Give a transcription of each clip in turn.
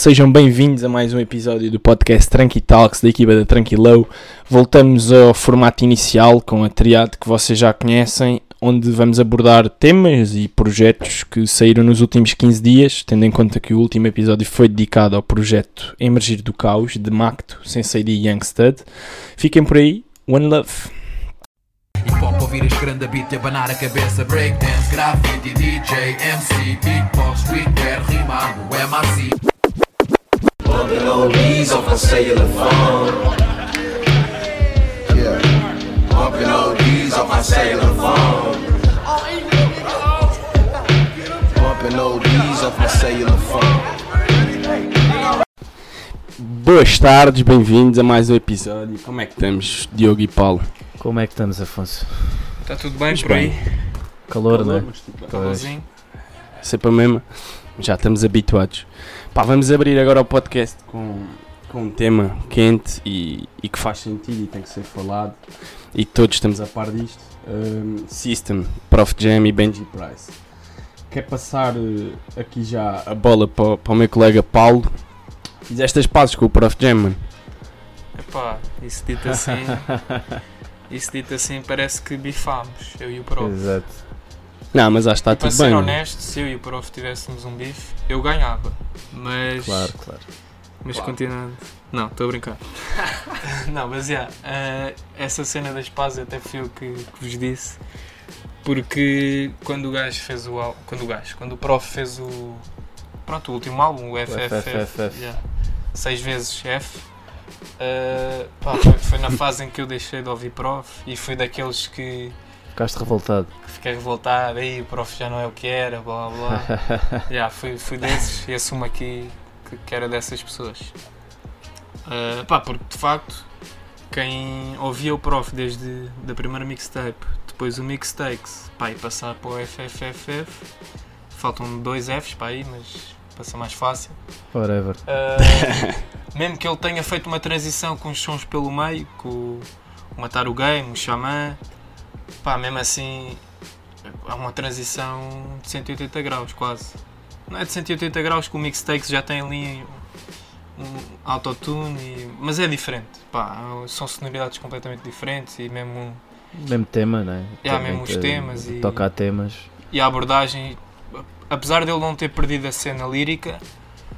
sejam bem-vindos a mais um episódio do podcast Tranqui Talks da equipa da Tranquilow. Voltamos ao formato inicial com a triade que vocês já conhecem, onde vamos abordar temas e projetos que saíram nos últimos 15 dias, tendo em conta que o último episódio foi dedicado ao projeto Emergir do Caos de Macto, Sensei e Youngstud. Fiquem por aí, One Love! Hip hop ouvir este grande beat e abanar a cabeça Breakdance, graffiti, DJ, MC Beatbox, streetwear, rimado, MAC Oldies off my cellular phone. Yeah. Bumping oldies off my cellular phone. Bumping oldies off my cellular phone. Boas tardes, bem-vindos a mais um episódio. Como é que estamos, Diogo e Paulo? Como é que estamos, Afonso? Está tudo bem Mas por aí? bem. Calor, não é? mas tipo, Calorzinho? sempre a mesma. Já estamos habituados. Pá, vamos abrir agora o podcast com, com um tema quente e, e que faz sentido e tem que ser falado. E todos estamos a par disto. Um, System, Prof Jam e Benji Price. Quer passar eh, aqui já a bola para, o- para o meu colega Paulo. Fizeste as pazes com o Prof Jam, mano. Epá, isso dito assim. isso dito assim parece que bifámos, eu e o prof. Exato. Não, mas acho que está Para tudo ser bem. mano. honesto, se eu e o prof tivéssemos um bife, eu ganhava. Mas. Claro, claro. Mas Claro. continuando. Não, estou a brincar. não, mas já, eh, essa cena das pazes até fui eu que, que vos disse. Porque quando o gajo fez o álbum. Quando o gajo, quando o prof fez o. Pronto, o último álbum, o FFF. FFF. yeah, seis vezes F. eh, pá, foi, foi na fase em que eu deixei de ouvir prof e fui daqueles que Ficaste revoltado. fiquei revoltado, aí o prof já não é o que era, blá blá blá. Yeah, fui, fui desses e assumo aqui que, que era dessas pessoas. Uh, pá, porque de facto, quem ouvia o prof desde da primeira mixtape, depois o mixtakes, pá, e passar para o FFFF, faltam dois Fs para aí, mas para ser mais fácil. Whatever. Uh, mesmo que ele tenha feito uma transição com os sons pelo meio, com o Matar o Game, o Xamã, pá, mesmo assim há uma transição de 180 graus quase. Não é de 180 graus que o Mixtakes já tem ali um autotune, e- mas é diferente, pá, são sonoridades completamente diferentes e mesmo Mesmo tema, não é? Mesmo os te- temas e- Toca a temas. e a abordagem, apesar dele não ter perdido a cena lírica,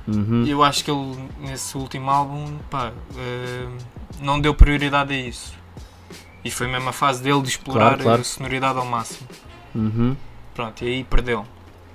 Uhum. Eu acho que ele, nesse último álbum, pá, eh, não deu prioridade a isso. E foi mesmo a fase dele de explorar Claro, claro. a sonoridade ao máximo. Uhum. Pronto, e aí perdeu.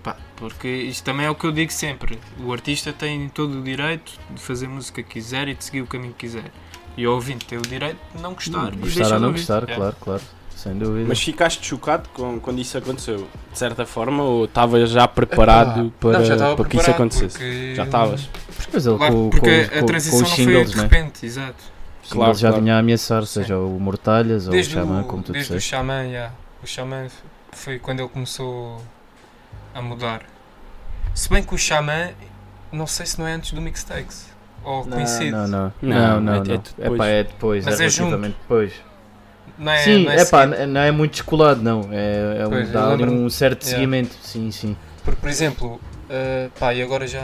Pá, porque isto também é o que eu digo sempre: o artista tem todo o direito de fazer música que quiser e de seguir o caminho que quiser. E o ouvinte tem o direito de não gostar. e Gostar ou de não gostar, É. claro, claro. Sem dúvida. Mas ficaste chocado com, quando isso aconteceu, de certa forma, ou estavas já preparado Epá, para, não, já para que isso preparado, acontecesse? porque- Já estavas? Mas ele Claro, com, porque com, a transição com os não foi singles, de né? repente, exato. Claro, singles já claro. vinha a ameaçar, Sim. seja o Mortalhas ou desde o Xamã, como tu desde o. Xamã, já. o Xamã foi quando ele começou a mudar. Se bem que o Xamã, não sei se não é antes do Mixtakes, ou coincide. Não, não, Não, não, não. é- não, é não. depois. Epá, é depois, Mas é é junto. depois. Não é, sim, não é pá, não é muito descolado, não. É, é um, Pois, dá lembro-me- um certo Yeah. seguimento. Sim, sim. Porque, por exemplo, uh, pá, e agora já,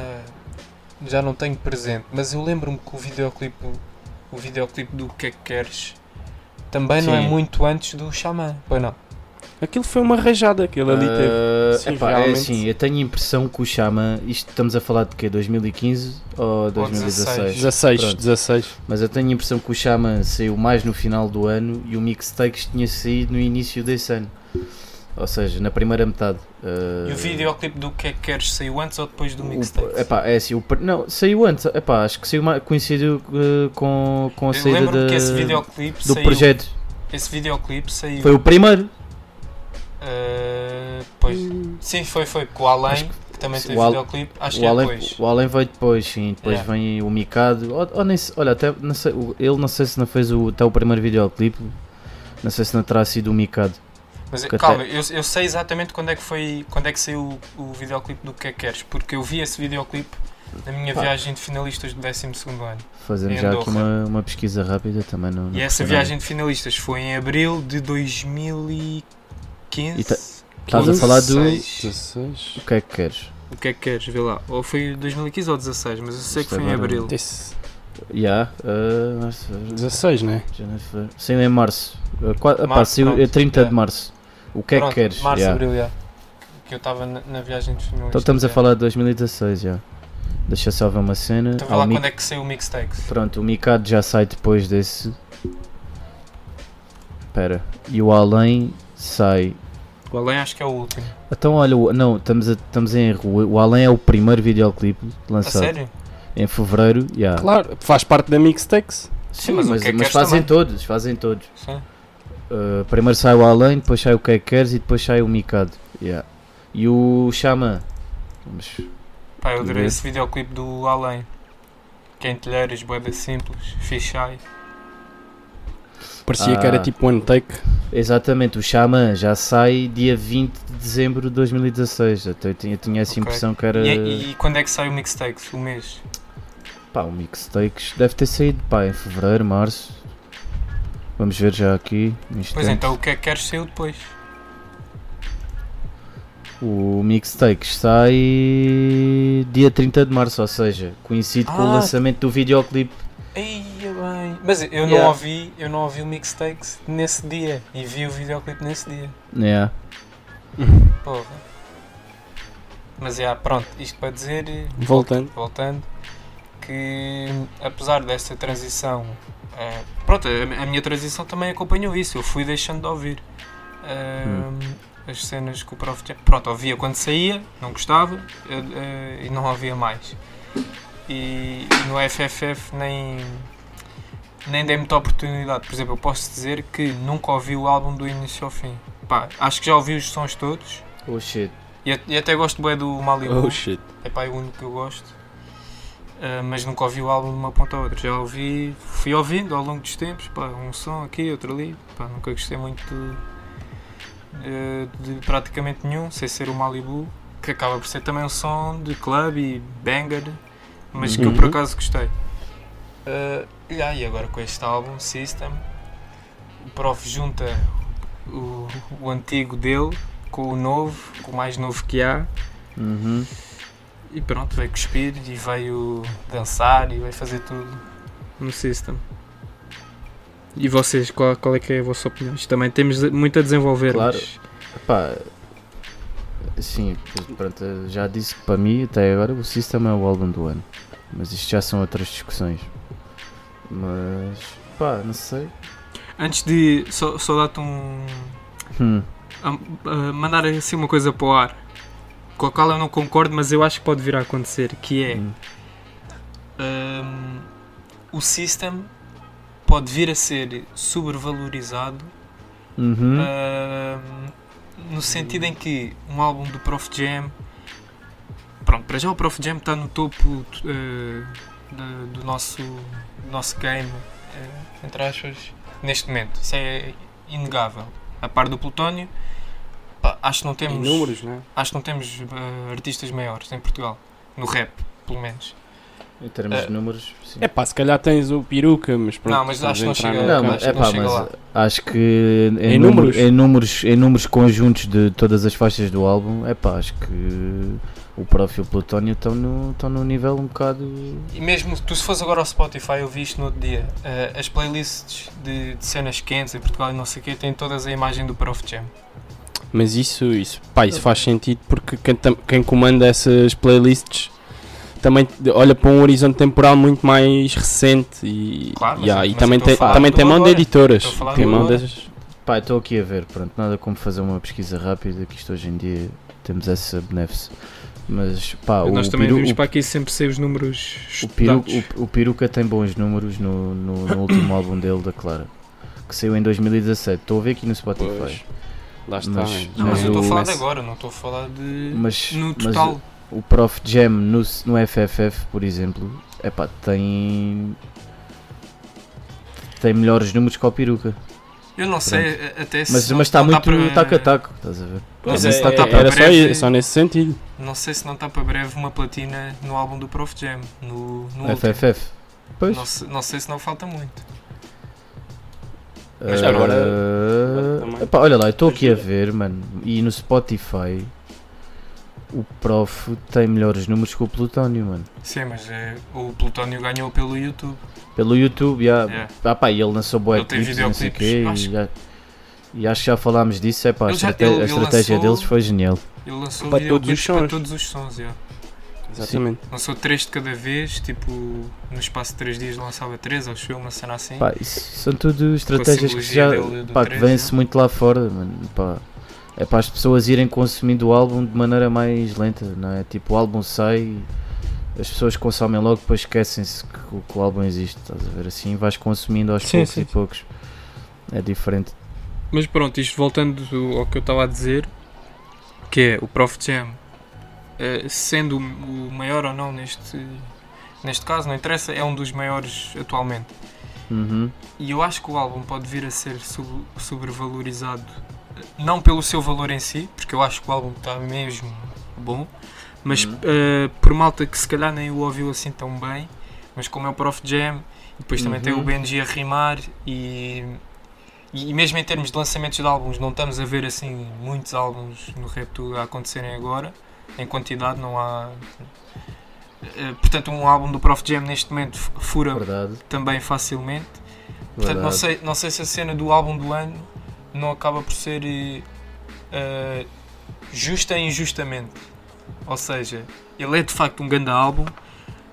já não tenho presente, mas eu lembro-me que o videoclipe, o videoclipe do Que é que Queres também não é Sim. muito antes do Xamã, pois não? Aquilo foi uma rajada, aquilo ali teve. Ah, Sim, epá, é assim, eu tenho a impressão que o Xamã, isto estamos a falar de quê? 2015 ou 2016? 16, Pronto. 16. Mas eu tenho a impressão que o Xamã saiu mais no final do ano e o Mixtakes tinha saído no início desse ano. Ou seja, na primeira metade. Ah, E o videoclipe do Que é que Queres saiu antes ou depois do Mixtakes? epá, é assim, o, não, saiu antes, epá, acho que saiu coincidiu ah, com, com a Eu saída da- que esse videoclipe do saiu. projeto. Esse videoclipe saiu. Foi o primeiro. Uh, pois. Sim, foi, foi. Com o Além, que, também teve o videoclipe, acho que O é Além, depois. o Além veio depois, sim. Depois Yeah. vem o Mikado. Ou, ou nem se- olha, até não sei, ele não sei se não fez o, até o primeiro videoclipe. Não sei se não terá sido o Mikado. Mas que calma, eu, eu sei exatamente quando é que foi, quando é que saiu o, o videoclipe do Que é que Queres, porque eu vi esse videoclipe na minha Pá. viagem de finalistas do 12 ano. Fazemos Em já aqui uma, uma pesquisa rápida também. Não, não E essa viagem de finalistas foi em abril de 2015. E tá- Estás a falar do- 16. 16. O que é que queres? O que é que queres? Vê lá. Ou foi 2015 ou 16, mas eu sei que Isto foi em abril. Esse Já, uh, março, fevereiro, 16, né? Saiu em março. Uh, qua- pá, Março, saiu pronto, é 30 já. de março. O que é que Pronto, queres? Março, Já. abril, já. Que eu estava na, na viagem de finalista. Então estamos a falar de 2016 já. Deixa só ver uma cena. Então Ah, lá quando é que saiu o Mixtakes. Pronto, o Mikado já sai depois desse. Espera. E o Além sai. O Além acho que é o último. Então olha, o- não, estamos, a, estamos em erro. O Além é o primeiro videoclipe A lançado sério? em fevereiro. já. Claro, faz parte da Mixtakes. Sim, mas mas, o que é que mas queres fazem também? todos, fazem todos. Sim. Uh, primeiro sai o Além, depois sai o que é que queres e depois sai o Mikado. Yeah. E o Xamã. Vamos. Pá, eu adorei esse videoclipe do Além. Quentelheiras, boeda simples, fichai. Parecia Ah. que era tipo one take. Exatamente, o Xamã já sai dia 20 de dezembro de 2016. Até eu tinha, tinha essa Ok. impressão que era. E, e quando é que sai o Mixtakes? O mês? Pá, o Mixtakes deve ter saído pá, em fevereiro, março. Vamos ver já aqui. Pois então, o que é que queres saiu depois? O Mixtakes sai dia 30 de março, ou seja, coincide com o Ah. lançamento do videoclipe. Eia bem. Mas eu não Yeah. ouvi, eu não ouvi o Mixtakes nesse dia e vi o videoclipe nesse dia. Yeah. Porra. Mas é, pronto, isto para dizer, Voltando. voltando, que apesar desta transição, eh, pronto, a, a minha transição também acompanhou isso, eu fui deixando de ouvir eh, as cenas que o Prof Jam, pronto, ouvia quando saía, não gostava eh, e não ouvia mais. E, e no FFF nem, nem dei muita oportunidade, por exemplo, eu posso dizer que nunca ouvi o álbum do início ao fim. Pá, acho que já ouvi os sons todos Oh shit. e, e até gosto bem do Malibu. Oh shit. É pá, é o único que eu gosto. Ah, mas nunca ouvi o álbum de uma ponta a outra. Já ouvi, fui ouvindo ao longo dos tempos, pá, um som aqui, outro ali. Pá, nunca gostei muito de, de praticamente nenhum, sem ser o Malibu, que acaba por ser também um som de club e banger, mas que eu por Uhum. acaso gostei. Ah, e ah, e agora com este álbum, System, o Prof junta o, o antigo dele com o novo, com o mais novo que há. Uhum. E pronto, veio cuspir e veio dançar e veio fazer tudo no System. E vocês, qual, qual é que é a vossa opinião? Isto também temos muito a desenvolver. Claro. mas- Pá, sim, pronto, já disse que para mim, até agora, o System é o álbum do ano. Mas isto já são outras discussões. Mas, pá, não sei. Antes de só, só dar-te um. Hum, a- a mandar assim uma coisa para o ar, com a qual eu não concordo, mas eu acho que pode vir a acontecer, que é hum. hum, o System pode vir a ser sobrevalorizado Uhum. Ahm, no sentido em que um álbum do Prof Jam pronto, para já o Prof Jam está no topo eh, da- do nosso, do nosso game eh, entre aspas, neste momento isso é inegável a par do Plutónio pá, acho que não Em temos números, né? acho que não temos eh, artistas maiores em Portugal no rap pelo menos Em termos eh, de números, sim. É pá, se calhar tens o peruca, mas pronto. Não, mas acho que não chega- no Não, mas, acho é que não pá, chega mas lá. acho que em, Em números, números? em números em números conjuntos de todas as faixas do álbum, é pá, acho que o Prof e o Plutónio estão no, estão no nível um bocado. E mesmo tu se fores agora ao Spotify, eu vi isto no outro dia, eh, as playlists de, de cenas quentes em Portugal e não sei o quê, têm todas a imagem do Prof Jam. Mas isso, isso, pá, isso faz sentido porque quem, quem comanda essas playlists também olha para um horizonte temporal muito mais recente e, Claro, mas- yeah, e mas também também tem mão de editoras. Tem mão das. Pá, estou aqui a ver, pronto, nada como fazer uma pesquisa rápida, que isto hoje em dia temos essa benéfice. Mas pá, Nós o, também peru, vimos o, para aqui sempre ser os números o, peru, o, o Peruca tem bons números no, no, no último álbum dele, da Clara, que saiu em 2017. Estou a ver aqui no Spotify. Pois, lá está. Mas-. Não, mas eu estou a falar de mas- agora, não estou a falar de. Mas, no mas total. o Prof Jam no, no FFF, por exemplo, é pá, tem. tem melhores números que o Peruca. eu não sei até se. Mas não- mas está não muito para- taco a taco, estás a ver? Pois Mas é, é- para era só, breve. i- só nesse sentido. Não sei se não está para breve uma platina no álbum do Prof Jam, no, no último. FFF. Pois. Não, não sei se não falta muito. Mas Ah, agora- também. epá, olha lá, eu estou aqui a ver, mano, e no Spotify o Prof tem melhores números que o Plutónio, mano. Sim, mas é, o Plutónio ganhou pelo YouTube. Pelo YouTube, já. Yeah. Ah, pá, e ele lançou Ele e não sei o quê. videoclipes, E, já- e acho que já falámos disso. É pá, a, Ele já- estrate- ele- a ele estratégia lançou- deles foi genial. Ele lançou Para todos os videoclipes para sons. todos os sons. yeah. Exatamente. Lançou 3 de cada vez, tipo, no espaço de 3 dias lançava 3, acho eu, uma cena assim. Pá, isso são tudo estratégias que já dele do pá, que três, vêm-se né? muito lá fora, mano. Pá. É para as pessoas irem consumindo o álbum de maneira mais lenta, não é? Tipo, o álbum sai, as pessoas consomem logo, depois esquecem-se que, o- que o álbum existe, estás a ver? Assim vais consumindo aos Sim, poucos sim, e sim. poucos. É diferente. Mas pronto, isto voltando ao que eu estava a dizer, que é o Prof Jam, sendo o maior ou não neste, neste caso, não interessa, é um dos maiores atualmente. Uhum. E eu acho que o álbum pode vir a ser sobrevalorizado, não pelo seu valor em si, porque eu acho que o álbum está mesmo bom, mas Uhum. eh, por malta que se calhar nem o ouviu assim tão bem, mas como é o Prof Jam, depois também tem o Uhum. Benji a rimar e, e mesmo em termos de lançamentos de álbuns, não estamos a ver assim muitos álbuns no Rap a acontecerem agora, em quantidade não há. eh, Portanto, um álbum do Prof Jam neste momento fura Verdade. também facilmente. Portanto, não sei, não sei se a cena do álbum do ano não acaba por ser eh, justa e injustamente. Ou seja, ele é de facto um grande álbum,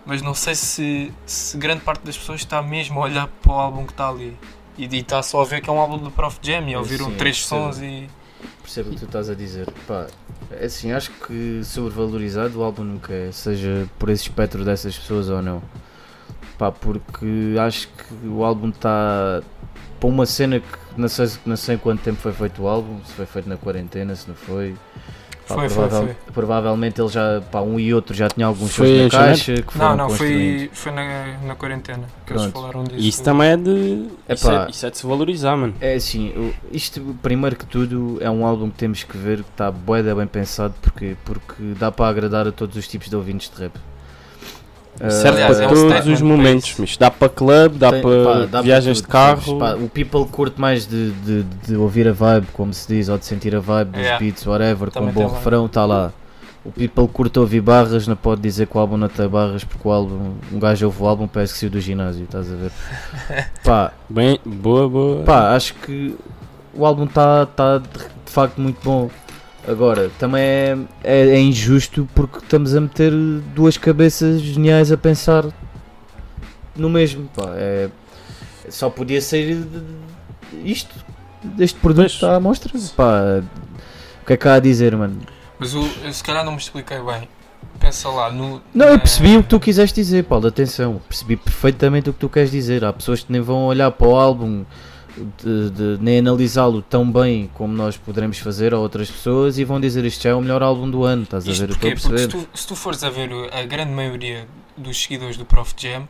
mas não sei se, se grande parte das pessoas está mesmo a olhar para o álbum que está ali. E, está só a ver que é um álbum do Prof Jam e a ouvir um Sim, três sons e. Percebo o que tu estás a dizer. Pá, é assim, acho que sobrevalorizado o álbum nunca é, seja por esse espectro dessas pessoas ou não. Pá, porque acho que o álbum está para uma cena que não sei, não sei quanto tempo foi feito o álbum, se foi feito na quarentena, se não foi. Pá, Foi, foi, provavel- foi. Provavelmente ele já, pá, um e outro já tinha alguns Foi shows na caixa que foram Não, não, foi, foi na, na quarentena que eles Pronto. falaram disso. E isso também é de. Isso é, isso é de se valorizar, mano. É assim, isto primeiro que tudo é um álbum que temos que ver que está bué bem pensado porque, porque dá para agradar a todos os tipos de ouvintes de rap. Serve aliás, para é todos os momentos, mas dá para club, dá Tem- para pá, dá viagens para de carro. tudo, pá, o people curte mais de, de, de ouvir a vibe, como se diz, ou de sentir a vibe dos Yeah. beats, whatever, com Também um bom refrão, está lá. O people curte ouvir barras, não pode dizer que o álbum não tem barras, porque o álbum, um gajo ouve o álbum parece que saiu do ginásio, estás a ver? pá, Bem, boa, boa. Pá, acho que o álbum está tá de facto muito bom. Agora, também é, é, é injusto porque estamos a meter duas cabeças geniais a pensar no mesmo. Pá, é, só podia ser isto, deste produto Pois. está à mostra. Pá, o que é que há a dizer, mano? Mas o, eu se calhar não me expliquei bem. Pensa lá, no. Não, eu percebi o que tu quiseste dizer, Paulo, atenção. Percebi perfeitamente o que tu queres dizer. Há pessoas que nem vão olhar para o álbum, de- de- nem analisá-lo tão bem como nós poderemos fazer a outras pessoas e vão dizer isto já é o melhor álbum do ano. Estás a Isto ver? Eu a porquê? Porque se tu, se tu fores a ver a grande maioria dos seguidores do Prof Jam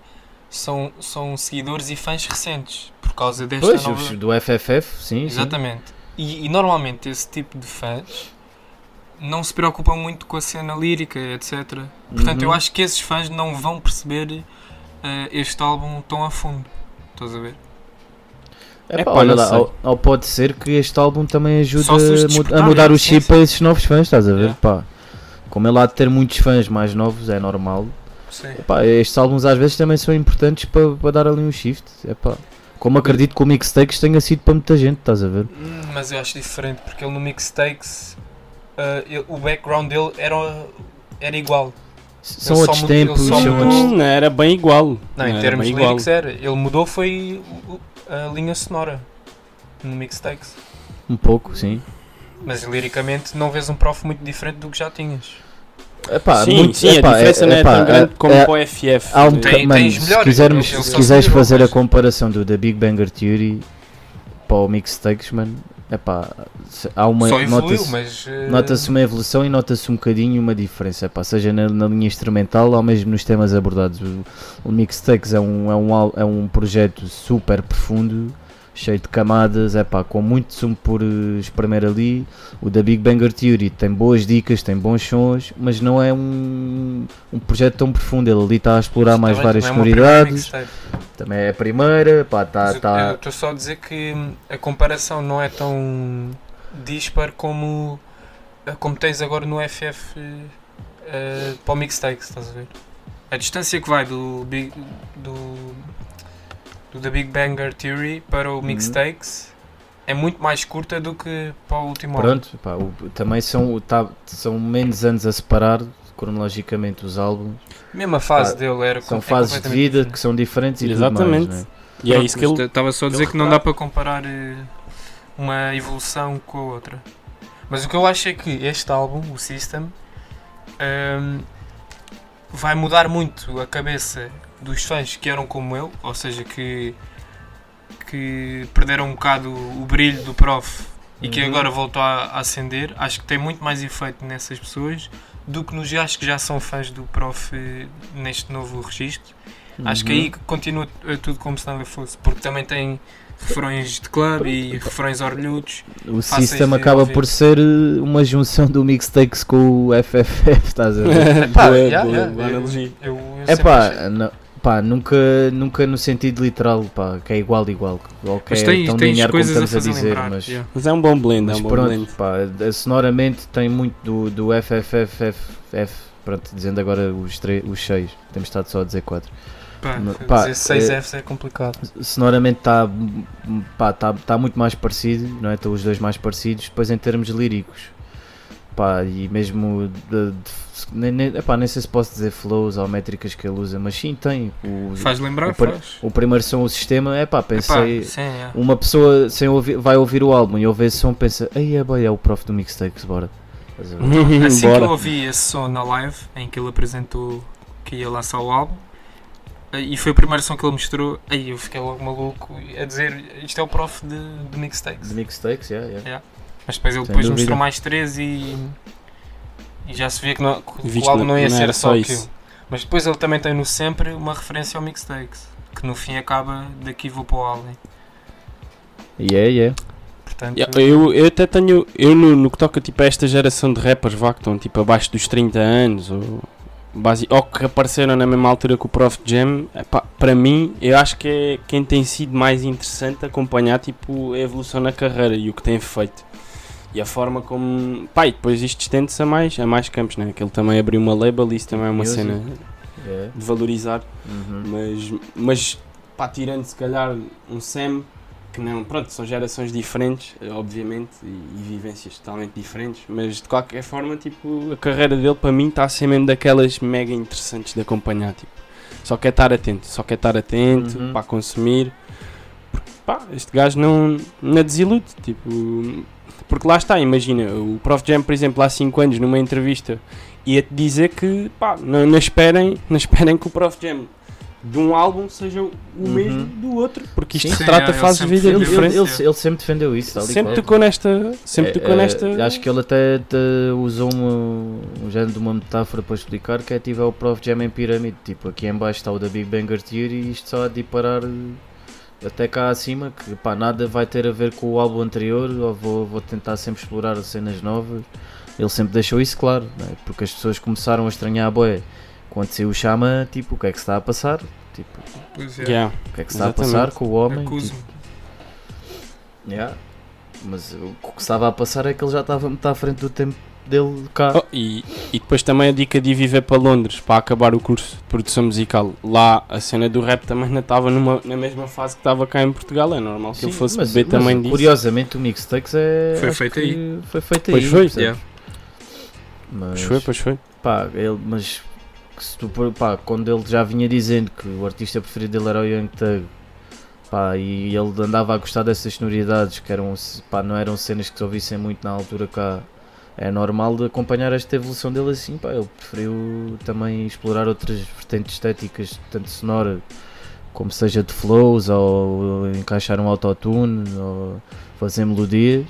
são, são seguidores e fãs recentes por causa desta Pois, nova. do FFF, sim. sim. Exatamente. E, e normalmente esse tipo de fãs não se preocupam muito com a cena lírica, etc. Portanto, eu Uhum. acho que esses fãs não vão perceber eh, este álbum tão a fundo. Estás a ver? É, É pá, olha não lá, ou, ou pode ser que este álbum também ajude a, mudar é, o sim, chip sim. a esses novos fãs, estás a ver? Yeah. Pá, como ele há de ter muitos fãs mais novos, é normal. Sim. Epá, estes álbuns às vezes também são importantes para, para dar ali um shift. Epá. Como acredito que o Mixtakes tenha sido para muita gente, estás a ver? Hum, Mas eu acho diferente porque ele no Mixtakes ele- o background dele era, era igual. São só outros ele tempos, só são mudou- outros. Hum, não, era bem igual. Não, em era termos bem lyrics era. Ele mudou foi a linha sonora no Mixtakes. Um pouco, sim. Mas liricamente não vês um prof muito diferente do que já tinhas. Epá, sim, muito- sim, epá, a diferença é- não é epá, tão grande é- como é- para o FF. Há um? Tem- mano, tens se quisermos, se quiseres fazer a comparação do da Big Banger Theory para o Mixtakes, mano, epá, há uma Só evoluiu, nota-se mas. eh, nota-se uma evolução e nota-se um bocadinho uma diferença, epá, seja na, na linha instrumental ou mesmo nos temas abordados. O, o Mixtakes é um, é, um, é um projeto super profundo, cheio de camadas, epá, com muito sumo por eh, espremer ali. O da Big Banger Theory tem boas dicas, tem bons sons, mas não é um, um projeto tão profundo. Ele ali está a explorar mais também várias é sonoridades. mixtape. Também é a primeira, pá, tá, Mas eu- tá. Eu estou só a dizer que a comparação não é tão dispar como, eh, como tens agora no FF eh, para o mixtakes, estás a ver? A distância que vai do, do, do The Big Banger Theory para o mixtakes é muito mais curta do que para o último álbum. Pronto, pá, o- também são, tá- são menos anos a separar cronologicamente os álbuns. Mesmo a fase Pá, dele era São é fases de vida diferente. que são diferentes e Exatamente. tudo mais. E é Pronto, isso que ele. Estava só a dizer que não dá para comparar eh, uma evolução com a outra. Mas o que eu acho é que este álbum, o System, ehm, vai mudar muito a cabeça dos fãs que eram como eu, ou seja, que, que perderam um bocado o brilho do prof e que Uhum. agora voltou a, acender. Acho que tem muito mais efeito nessas pessoas do que nos gajos que já são fãs do prof eh, neste novo registro. Acho que Uhum. aí continua eh, tudo como se nada fosse, porque também tem refrões de club e refrões orlhudos. O de acaba ouvir. por ser eh, uma junção do mixtakes com o FFF, estás a ver? Pá, boa, yeah, boa, yeah, boa eu-. Eu, eu É pá, não- pá, nunca, nunca no sentido literal, pá, que é igual, igual. Ou que Mas é tem, tão linear como coisas a estamos a, fazer dizer, lembrar. mas, yeah. Mas é um bom blend, é mas um bom pronto, blend. pá, eh, sonoramente tem muito do, do FFFF, pronto, dizendo agora os, tre- os seis, temos estado só a dizer quatro. Pá, pá, dizer 6 é- Fs é complicado. sonoramente está tá, tá muito mais parecido, não é? Estão os dois mais parecidos, depois em termos líricos, pá, e mesmo de, de- nem, nem, epá, nem sei se posso dizer flows ou métricas que ele usa, mas sim tem. O, Faz lembrar? o Faz. o primeiro som, o sistema, é pá, Epá, pensei. sim, é. Uma pessoa sem ouvir, vai ouvir o álbum e ouve esse som pensa, aí é boy, é o prof do mixtakes, bora. Ver? Assim que eu Bora. ouvi esse som na live, em que ele apresentou que ia lançar o álbum, e foi o primeiro som que ele mostrou, aí eu fiquei logo maluco a dizer isto é o prof de, de mixtakes. De mixtakes, yeah, yeah. Mas depois ele Sem depois dúvida. mostrou mais três e, e já se via que, não, que Visto o álbum não- ia não ser era só aquilo. isso. Mas depois ele também tem no sempre uma referência ao mixtakes, que no fim acaba daqui vou para o álbum. Yeah, yeah. Portanto, Yeah, Eu, eu até tenho, eu no, no que toca tipo, a esta geração de rappers vá, que estão tipo, abaixo dos 30 anos ou, basi- ou que apareceram na mesma altura que o Prof Jam, epá, para mim, eu acho que é quem tem sido mais interessante acompanhar tipo, a evolução na carreira e o que tem feito. E a forma como. E depois isto estende-se a mais, a mais campos, né? Que ele também abriu uma label e isso também é uma Music. cena yeah. de valorizar. Uhum. Mas, mas pá, tirando se calhar um Sam, que não, pronto, são gerações diferentes, eh, obviamente, e, e vivências totalmente diferentes, mas de qualquer forma, tipo, a carreira dele para mim está a ser mesmo daquelas mega interessantes de acompanhar, tipo, só quer estar atento, só quer estar atento Uhum. para consumir, porque, pá, este gajo não, não desilude, tipo, porque lá está, imagina, o Prof Jam, por exemplo, há 5 anos numa entrevista ia-te dizer que, pá, não, não esperem, não esperem que o Prof Jam de um álbum seja o Uhum. mesmo do outro, porque isto Sim, retrata é, fases de vida Ele, sempre ele, diferentes. ele, ele sempre defendeu isso, tal Sempre tocou nesta. Sempre É, tocou é, nesta. Acho que ele até, até usou uma, um género de uma metáfora para explicar que é tipo é o Prof Jam em pirâmide. Tipo, aqui em baixo está o da Big Banger Theory e isto só há de ir parar até cá acima, que pá, nada vai ter a ver com o álbum anterior, ou vou, vou tentar sempre explorar cenas novas. Ele sempre deixou isso claro, né? porque as pessoas começaram a estranhar a boé. Quando saiu o Chama, tipo, o que é que se está a passar? Tipo, pois é, Yeah. o que é que se está Exatamente. a passar com o homem? Tipo, yeah. Mas o que estava a passar é que ele já estava muito à frente do tempo dele cá. Oh, e, e depois também a dica de ir viver para Londres para acabar o curso de produção musical. Lá a cena do rap também não estava numa, na mesma fase que estava cá em Portugal. É normal que ele Sim, fosse mas- beber mas, também disso. Curiosamente, o Mixtakes é. Foi feito aí. Foi feito Pois aí. foi. Yeah. Mas, Pois foi, pois foi. pá, ele, mas se tu, pá, quando ele já vinha dizendo que o artista preferido dele era o Young Thug, pá, e ele andava a gostar dessas sonoridades que eram, pá, não eram cenas que se ouvissem muito na altura cá. É normal de acompanhar esta evolução dele assim, pá, ele preferiu também explorar outras vertentes estéticas, tanto sonora como seja de flows, ou encaixar um autotune, ou fazer melodias.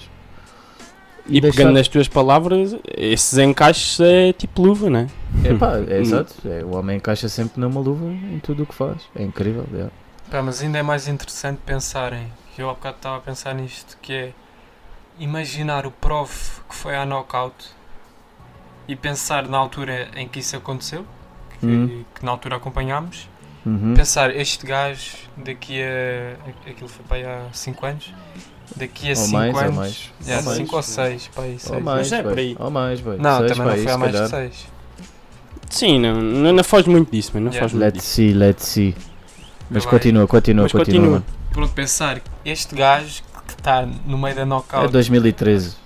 E deixar- pegando nas tuas palavras, esses encaixes é tipo luva, né? É pá, é exato. É, o homem encaixa sempre numa luva em tudo o que faz. É incrível. é. Pá, mas ainda é mais interessante pensarem, que eu há bocado estava a pensar nisto, que é imaginar o prof que foi à knockout e pensar na altura em que isso aconteceu, que, Hum. que na altura acompanhámos, Uhum. pensar este gajo daqui a. aquilo foi para aí há 5 anos, daqui a Ou 5 mais, ou anos. mais. Yeah, Ou mais. 5 ou 6, para aí, Ou seis. mais, Mas é por aí. Ou mais, bem. Não, Seis, também não foi há mais de calhar. 6. Sim, não, não, não faz muito disso, mas não Yeah. faz muito Let's disso. see, let's see. Mas Vai. continua, continua, Mas continua. continua. Pronto, pensar, este gajo que está no meio da É knockout, 2013.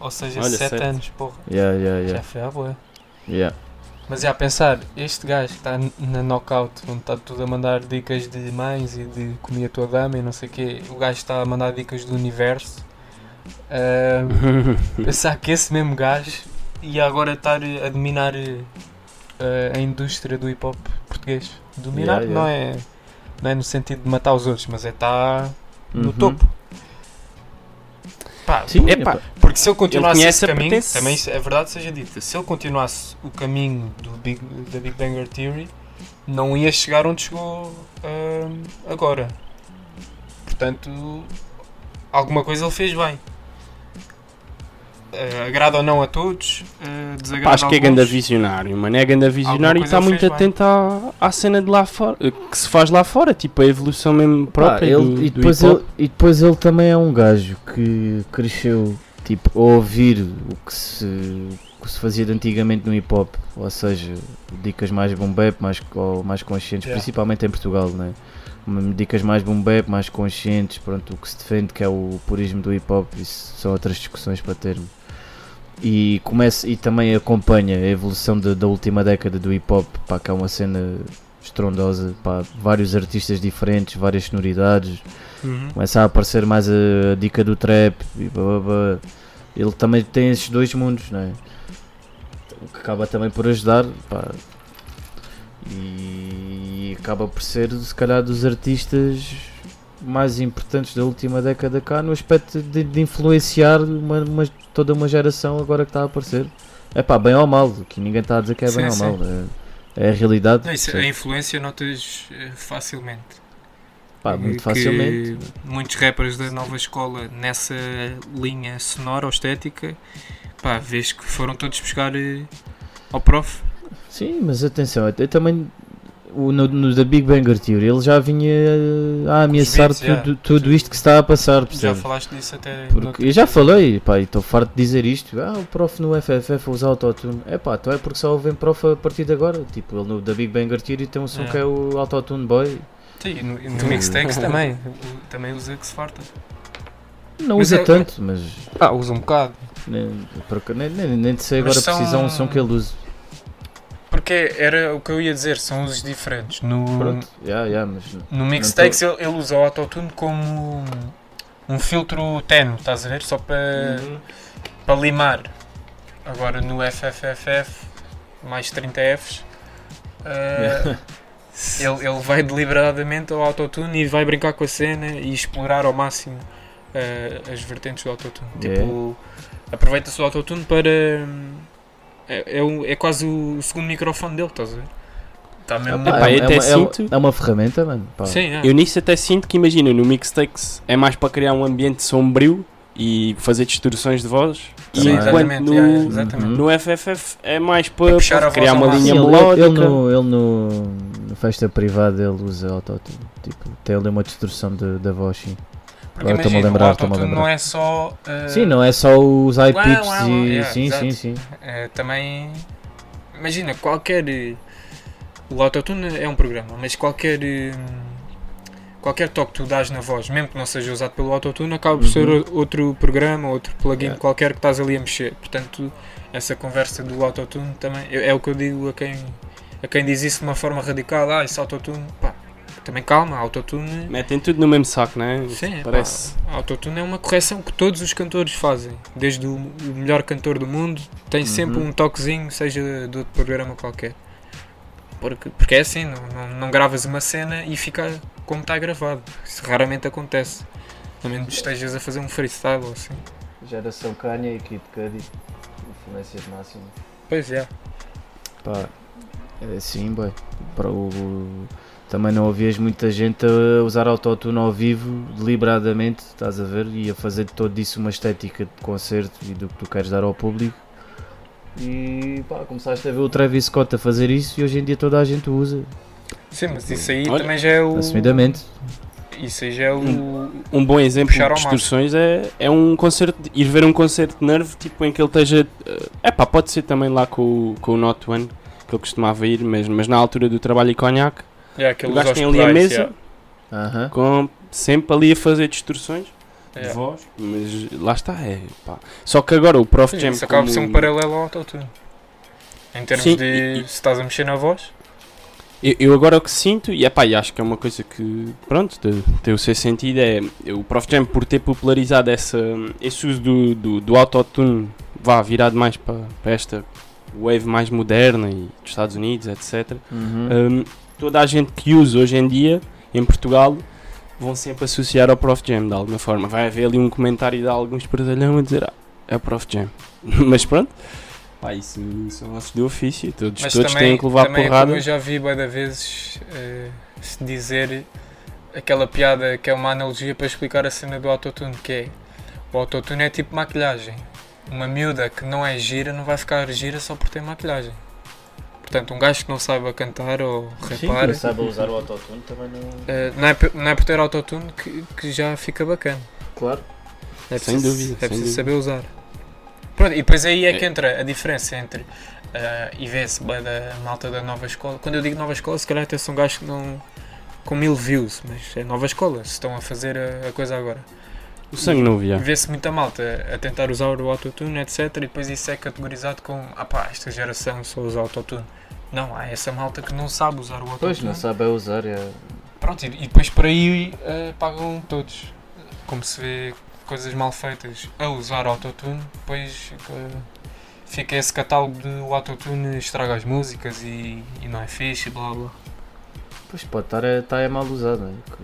ou seja, Olha, 7 sete. anos, porra, Yeah, yeah, já yeah. foi à boa. yeah. Mas já a pensar, este gajo que está na knockout, onde está tudo a mandar dicas de mães e de comer a tua dama e não sei o quê, o gajo está a mandar dicas do universo. Ahm, pensar que esse mesmo gajo ia agora estar a dominar eh, a indústria do hip hop português. Dominar Yeah, Não, é, não é no sentido de matar os outros, mas é estar no Uhum. topo. Pá, Sim, porque se ele continuasse conhece esse caminho, pertence- também é verdade seja dita, se ele continuasse o caminho do Big, da Big Banger Theory, não ia chegar onde chegou ahm, agora. Portanto, alguma coisa ele fez bem. Ah, agrada ou não a todos, ah, desagrada Pá, acho que é ganda visionário, mano. É ganda visionário e está muito fez atento à, à cena de lá fora, eh, que se faz lá fora, tipo a evolução mesmo Pá, própria ele- do, e, depois ele, e depois ele também é um gajo que cresceu tipo, a ouvir o que se, o que se fazia de antigamente no hip hop, ou seja, dicas mais boom bap, mais, ou mais conscientes, Yeah. principalmente em Portugal, né? Dicas mais boom bap, mais conscientes, pronto, o que se defende que é o purismo do hip hop, isso são outras discussões para termos. E, começa, e também acompanha a evolução da- da última década do hip hop, pá, que é uma cena estrondosa, pá, vários artistas diferentes, várias sonoridades, Uhum. começa a aparecer mais a, a dica do trap e blá, blá, blá. ele também tem esses dois mundos, não é? O que acaba também por ajudar, pá, e acaba por ser se calhar dos artistas mais importantes da última década cá no aspecto de, de influenciar uma, uma- toda uma geração agora que está a aparecer. É pá, bem ou mal, que ninguém está a dizer que é Sim, bem sim. ou mal, é, é a realidade. Não, isso, a influência notas eh, facilmente. Pá, muito que facilmente. Muitos rappers da nova escola nessa linha sonora ou estética, pá, vês que foram todos buscar eh, ao prof. Sim, mas atenção, eu também o, no, no da Big Banger Theory ele já vinha a ameaçar beats, yeah. tudo, tudo isto que se está a passar, Já percebes? falaste disso até. Porque eu já falei, pá, e estou farto de dizer isto. Ah, o prof no FFF usa autotune. É pá, então é porque só ouvem prof a partir de agora. Tipo, ele no da Big Banger Theory tem um som Yeah. que é o autotune boy. Sim, e no, e no mixtakes também. Também usa que se farta. Não Mas usa é- tanto, mas Ah, usa um bocado. nem, porque nem, nem, nem sei agora são- precisar um som que ele use. Porque era o que eu ia dizer, são usos diferentes. No, Pronto, yeah, yeah, mas no mixtakes ele, ele usa o autotune como um filtro tenue, estás a ver? Só para. para limar. Agora no FFFF, mais 30 Fs, eh, ele, ele vai deliberadamente ao autotune e vai brincar com a cena e explorar ao máximo eh, as vertentes do autotune. Yeah. Tipo, aproveita-se do autotune para. É, é, um- é quase o segundo microfone dele, estás a ver? Está mesmo. Epá, Ah, eu é, até uma, é sinto- é uma ferramenta, mano. pá. Sim, é. Eu nisso até sinto que, imagina, no mixtakes é mais para criar um ambiente sombrio e fazer distorções de voz. Sim, e exatamente, no, yeah, exatamente. no FFF é mais para, puxar para a voz criar uma linha ele, melódica. ele, no, ele no, no festa privada ele usa autotune. Tipo, tem ali uma distorção da voz, sim. Porque Agora imagina, lembrar, o autotune não é só. eh, Sim, não é só os high pitches uau, e. yeah, sim, exato. sim, sim. eh, também. Imagina, qualquer. eh, O autotune é um programa, mas qualquer. Qualquer toque que tu dás na voz, mesmo que não seja usado pelo autotune, acaba por ser Uhum. o- outro programa, outro plugin Yeah. qualquer que estás ali a mexer. Portanto, essa conversa do autotune também é, é o que eu digo a quem, a quem diz isso de uma forma radical. Ah, isso autotune, pá, também calma, autotune. Metem tudo no mesmo saco, não é? Sim, Parece. pá, autotune é uma correção que todos os cantores fazem. Desde o, o melhor cantor do mundo tem sempre Uhum. um toquezinho, seja de outro programa qualquer. Porque, porque é assim, não, não, não gravas uma cena e fica como está gravado. Isso raramente acontece. A menos que estejas a fazer um freestyle ou assim. Geração Kanye e Kid Cudi. Influências máximas. Pois é. Pá, é sim, boy. Para o, também não ouvias muita gente a usar autotune ao vivo deliberadamente, estás a ver? E a fazer de todo isso uma estética de concerto e do que tu queres dar ao público. E pá, começaste a ver o Travis Scott a fazer isso e hoje em dia toda a gente usa, Sim, mas isso aí Olha, também já é o. assumidamente. Isso aí já é o. Um bom exemplo de distorções é, é um concerto, de- ir ver um concerto de Nerve tipo, em que ele esteja. É pá, pode ser também lá com, o- com o Not One, que ele costumava ir, mas, mas na altura do trabalho e conhaque, É, aquele o gajo tem ali a mesa, yeah. Com, sempre ali a fazer distorções de Yeah. voz, mas lá está, é pá. Só que agora o Prof Sim, Jam. Isso acaba por ser um paralelo ao autotune. Em termos Sim, de e- se estás a mexer na voz. Eu, eu agora o que sinto, e, epá, e acho que é uma coisa que, pronto, tem, tem o seu sentido, é o Prof Jam por ter popularizado essa, esse uso do, do, do autotune, vá, virado mais para, para esta wave mais moderna e dos Estados Unidos, etc. Uhum. Hum, toda a gente que usa hoje em dia, em Portugal, vão sempre associar ao Prof Jam, de alguma forma. Vai haver ali um comentário de alguns perdalhão a dizer, ah, é o Prof Jam. Mas pronto, pá, isso são ossos do ofício, todos, Mas todos também, têm que levar também porrada. eu já vi de vezes eh, se dizer aquela piada que é uma analogia para explicar a cena do autotune, que é o autotune é tipo maquilhagem. Uma miúda que não é gira não vai ficar gira só por ter maquilhagem. Portanto, um gajo que não saiba cantar ou Sim, rapar, quem sabe usar o autotune também não. eh, não, é, não é por ter autotune que, que já fica bacana. Claro. É Sem preciso, dúvida, É sem preciso dúvida. saber usar. Pronto, e depois aí é É. que entra a diferença entre. eh, e vê-se da malta da nova escola. Quando eu digo nova escola, se calhar até são gajos que não. com mil views, mas é nova escola, se estão a fazer a, a coisa agora. O sangue não via. Vê-se muita malta a tentar usar o autotune, etc. E depois isso é categorizado como. Ah pá, esta geração só usa autotune. Não, há essa malta que não sabe usar o autotune. Pois, não sabe é usar. É... Pronto, e, depois por aí eh, pagam todos. Como se vê coisas mal feitas a usar autotune, depois eh, fica esse catálogo de o autotune estraga as músicas e, e não é fixe e blá blá. Pois pode estar é, tá é mal usado. né? Que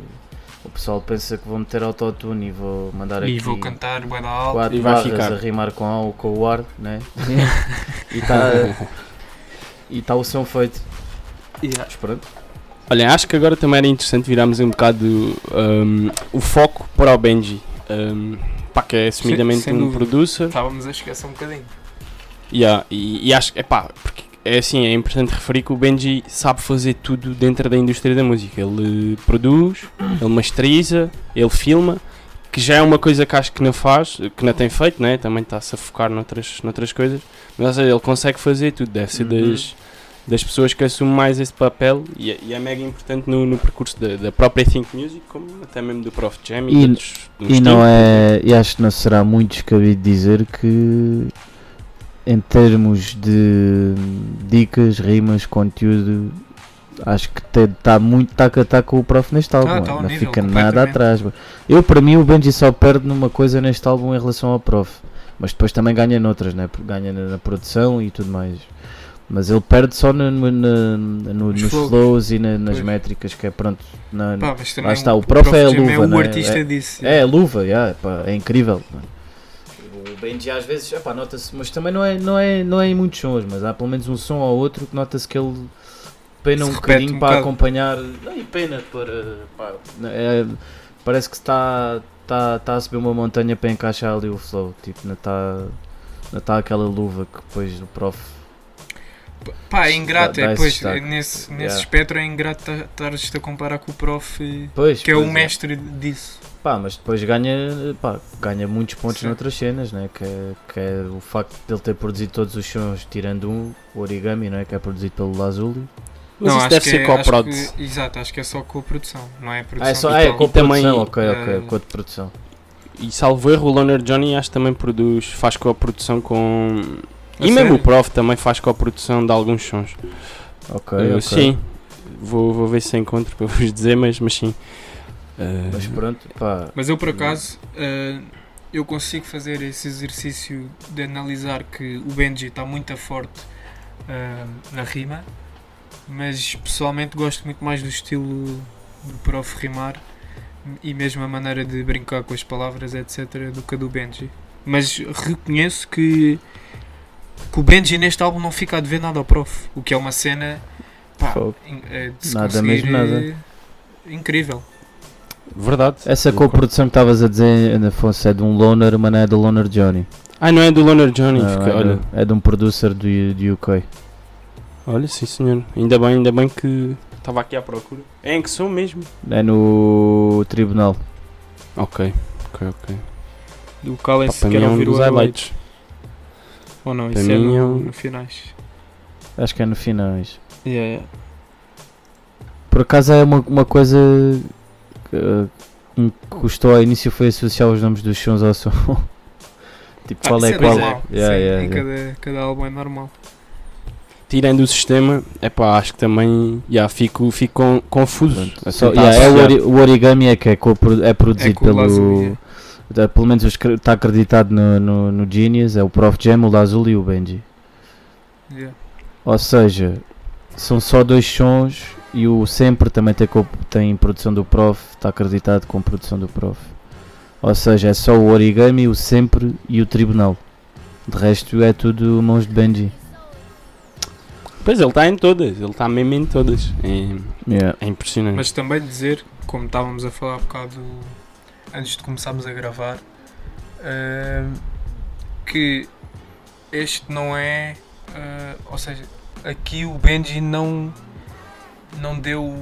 o pessoal pensa que vou meter autotune e vou mandar E aqui vou cantar bué da alta. quatro E vai ficar. a rimar com a, com o ar, né? e está e tá o som feito. Mas pronto. Olha, acho que agora também era interessante virarmos um bocado hum, o foco para o Benji. Um, pá, que é assumidamente sem um dúvida. producer. Estávamos a esquecer um bocadinho. Yeah, e, e acho que, epá, porque é assim, é importante referir que o Benji sabe fazer tudo dentro da indústria da música. Ele produz, ele masteriza, ele filma, que já é uma coisa que acho que não faz, que não tem feito, né? também está-se a focar noutras, noutras coisas, mas ou seja, ele consegue fazer tudo, deve ser Uhum. das, das pessoas que assumem mais esse papel e, é- e é mega importante no, no percurso da, da própria Think Music, como até mesmo do Prof Jam e, E- outros- E não é. E acho que não será muito descabido dizer que em termos de dicas, rimas, conteúdo, acho que está muito taco a taco o prof neste álbum. Ah, tá não fica nada atrás. mano. Eu, para mim, o Benji só perde numa coisa neste álbum em relação ao prof. Mas depois também ganha noutras, né? Ganha na, produção e tudo mais. Mas ele perde só no, no- no- Nos nos flows. e na- nas Pois. métricas, que é pronto. na- Pá, Lá está, o prof é a Jam luva, o né? artista É- disso. é, a luva, yeah, pá, é incrível. mano. O Benji às vezes, epá, nota-se, mas também não é, não, é, não é em muitos sons, mas há pelo menos um som ou outro que nota-se que ele pena Se um bocadinho um para bocado. acompanhar. Não, e pena para. pá, é, parece que está tá, tá a subir uma montanha para encaixar ali o flow. Tipo, não está não tá aquela luva que depois o prof. Pá, é ingrato, Dá- é, dá pois, destaque. nesse, nesse Yeah. espectro é ingrato ta- estares-te a comparar com o prof, Pois, que é o pois mestre disso. Pá, mas depois ganha, pá, ganha muitos pontos Sim. noutras cenas, né? que, é, que é o facto de ele ter produzido todos os sons, tirando um, o Origami, não é? que é produzido pelo Lazuli. Mas não, isso acho deve que ser é- com o acho prod. que- Exato, acho que é só com a produção, não é a produção. Ah, é só ah, é, com a E também, produção, ok, ok, eh, com a de produção. E salvo erro, o Loner Johnny acho que também produz, faz co-produção com. A E mesmo sério? o Prof também faz co-produção de alguns sons. Ok, Uh, ok. Sim, vou, vou ver se encontro para vos dizer, mas, mas sim. Uh, Mas pronto, pá. Mas eu por acaso eh, eu consigo fazer esse exercício de analisar que o Benji está muito forte eh, na rima, mas pessoalmente gosto muito mais do estilo do prof rimar e mesmo a maneira de brincar com as palavras, etc., do que a do Benji. Mas reconheço que, que o Benji neste álbum não fica a dever nada ao prof, o que é uma cena pá, eh, de se Nada conseguir, mesmo nada. eh, incrível. Verdade. Essa co-produção que estavas a dizer, Ana Afonso, é de um loner, mas não é do loner Johnny. Ah, não é do Loner Johnny. Não, fica- é, olha, do, é de um producer do, do UK. olha, sim senhor. Ainda bem, ainda bem que estava aqui à procura. É em que som mesmo? É no tribunal. Ok, ok, ok. Do Pá, Calem para mim é um dos highlights. Ou não, Para isso é mim é no, no finais. Acho que é no finais. Yeah, yeah. Por acaso é uma, uma coisa que, uh, que me custou ao início foi associar os nomes dos sons ao som. tipo, Ah, qual é é qual? normal. Yeah, Sim, yeah, em yeah. Cada, cada álbum é normal. Tirando o sistema, é pá, acho que também yeah, fico, fico con- confuso. Pronto. a Só- tentar yeah, é o, ori- o origami é que é, é produzido É pelo. Lazuli, pelo menos está acreditado no, no, no Genius, é o Prof Jam, o Lazuli e o Benji. Yeah. Ou seja, são só dois sons e o Sempre também tem, tem produção do Prof, está acreditado com produção do Prof. Ou seja, é só o Origami, o Sempre e o Tribunal. De resto é tudo mãos de Benji. Pois ele está em todas, ele está mesmo em todas. É, Yeah. é impressionante. Mas também dizer, como estávamos a falar há bocado antes de começarmos a gravar, ahm, que este não é. ah, ou seja, aqui o Benji não, não deu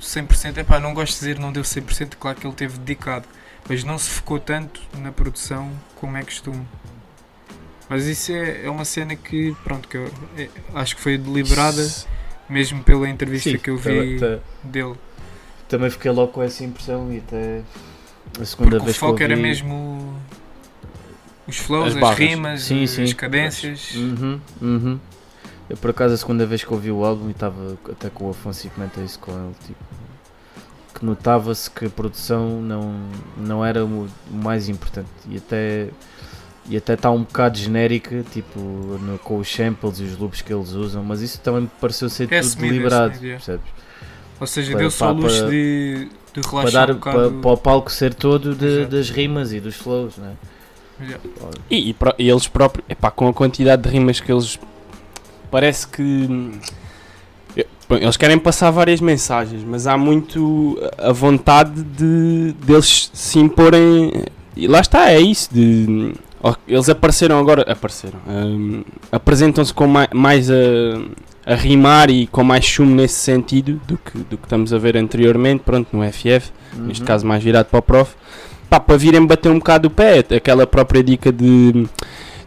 100%. Epá, não gosto de dizer não deu 100%, claro que ele teve dedicado, mas não se focou tanto na produção como é costume. Mas isso é, é uma cena que, pronto, que eu é, acho que foi deliberada, mesmo pela entrevista Sim, que eu vi ta- dele. Também fiquei logo com essa impressão e até a segunda Porque o vez foco que eu era vi- mesmo os flows, As as, rimas, Sim, as sim. cadências. Uhum, uhum. Eu por acaso a segunda vez que ouvi o álbum e estava até com o Afonso e comentei isso com ele, tipo, que notava-se que a produção não, não era o mais importante e até e até está um bocado genérica, tipo, no- com os samples e os loops que eles usam, mas isso também me pareceu ser É tudo assumido, é deliberado, é. percebes? Ou seja, Para- deu só pá, luz para- de, de Para, relaxar dar, um bocado. para, para o palco ser todo de- das rimas e dos flows, né? Yeah. E, e pro- e eles próprios, epá, com a quantidade de rimas que eles. Parece que. bom, Eles querem passar várias mensagens, mas há muito a vontade de deles se imporem. E lá está, é isso. De, eles apareceram agora. Apareceram. hum, Apresentam-se com mai- mais a, a rimar e com mais chumbo nesse sentido do que, do que estamos a ver anteriormente. Pronto, no FF neste Uhum. caso mais virado para o prof, pá, para virem bater um bocado o pé, aquela própria dica de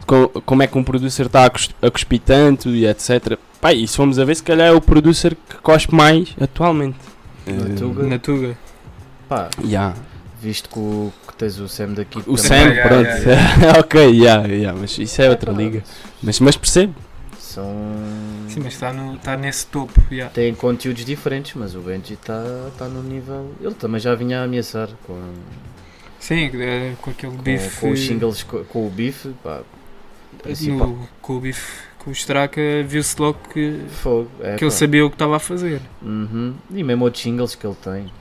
co- como é que um producer está a, cus- a cuspir tanto e etc. Pá, e se formos a ver, se calhar é o producer que cospe mais atualmente. Na Eh, Tuga. Na Tuga. Pá, yeah. visto que, o- que tens o Sam daqui O também- Sam, Yeah, pronto. yeah, ok, yeah, yeah, mas isso é outra liga. Mas, mas percebo. São. Sim, mas está, no, está nesse topo. yeah. Têm conteúdos diferentes, mas o Benji está tá no nível. Ele também já vinha a ameaçar com, Sim, é, com aquele com, bife. com os singles co- com, o bife. Pá, principal- no- com o bife com o Straka, viu-se logo que, Fogo. É, que ele sabia o que estava a fazer. Uhum. E mesmo outros singles que ele tem.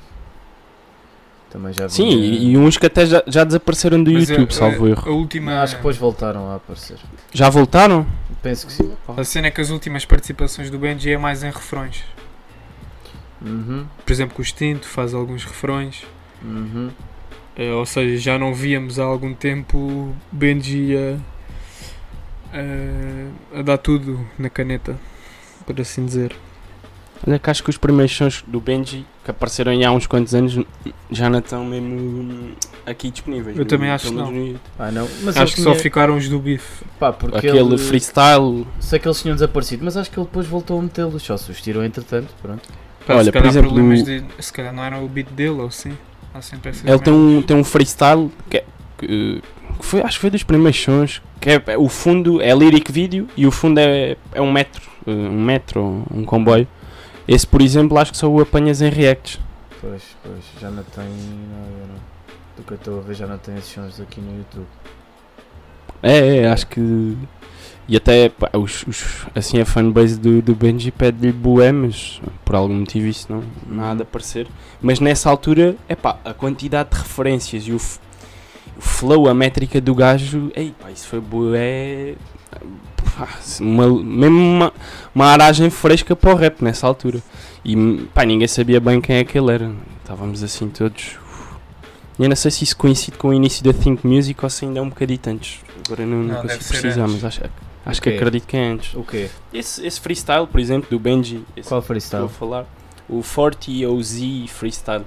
Também já Sim, e, e uns que até já, já desapareceram do Mas a- YouTube, a, salvo erro. A última. Acho que depois voltaram a aparecer. Já voltaram? Penso que sim. A cena é que as últimas participações do Benji é mais em refrões. Uhum. Por exemplo, com o Extinto faz alguns refrões. Uhum. Eh, ou seja, já não víamos há algum tempo Benji a, a, a dar tudo na caneta, por assim dizer. Olha que acho que os primeiros sons do Benji, que apareceram há uns quantos anos, já não estão mesmo aqui disponíveis. Eu no- também acho que não. no. Ah, não. Mas Acho que só tinha- ficaram os do bife. Pá, porque Aquele ele- freestyle. Sei que eles tinham desaparecido, mas acho que ele depois voltou a metê-los. Só se os tirou entretanto. Pronto. Pá, Olha, se por calhar exemplo, de. Se calhar não era o beat dele ou sim. Há sempre essas Ele tem um, tem um freestyle que, é- que- que foi, acho que foi dos primeiros sons. Que é, o fundo é lyric video e o fundo é, é um metro. eh, Um metro, um comboio. Esse, por exemplo, acho que só o apanhas em reacts. Pois, pois, já não tem nada, não. Do que eu estou a ver, já não tem esses sons aqui no YouTube. É, é, acho que. E até pá, os, os- assim a fanbase do, do Benji pede-lhe bué, mas por algum motivo isso não nada a aparecer. Mas nessa altura, é pá, a quantidade de referências e o, o flow, a métrica do gajo, ei, pá, isso foi bué. Uma, mesmo uma, uma aragem fresca para o rap nessa altura. E pá, ninguém sabia bem quem é que ele era. Estávamos assim todos. Eu não sei se isso coincide com o início da Think Music ou se ainda é um bocadito antes. Agora não, não, Não, consigo precisar, mas acho, acho O que acredito que é antes. O quê? Esse, esse freestyle, por exemplo, do Benji, esse Qual que estou a freestyle? falar, o 40 OZ freestyle,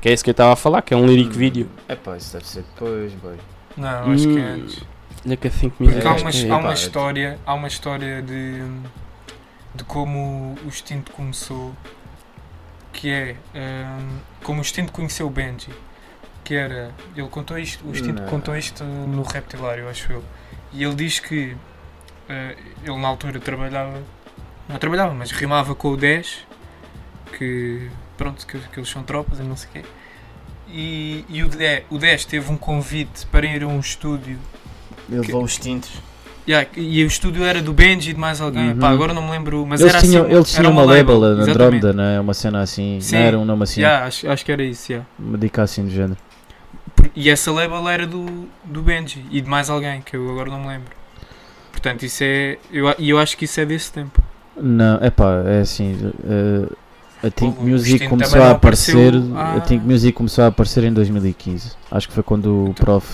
que é esse que eu estava a falar, que é um lyric video. É pá, isso deve ser depois, boy. Não, acho que é Hum, antes. Olha que a Think Music. Porque há uma, é- há uma pá, história, há uma história de de como o instinto começou, que é hum, como o instinto conheceu o Benji, que era, ele contou isto, o instinto Não. contou isto no Reptilário, acho eu, e ele diz que eh, ele na altura trabalhava, não trabalhava, mas rimava com o 10, que pronto, que, que eles são tropas e não sei o quê. E, e o, 10, o 10 teve um convite para ir a um estúdio Ele levou os tintos. Yeah, e o estúdio era do Benji e de mais alguém. Uhum. Pá, agora não me lembro. Mas Eles era tinham, assim, eles era tinham uma label, a exatamente. Andromeda, não é? Uma cena assim. Sim. Não era um nome assim. Yeah, acho, acho que era isso. yeah. Uma dica assim do género. E essa label era do, do Benji e de mais alguém, que eu agora não me lembro. Portanto, isso é. eu E eu, acho que isso é desse tempo. Não, é pá, é assim. eh, a Think O Music começou a não aparecer. há- A Think Music começou a aparecer em 2015. Acho que foi quando o Então. prof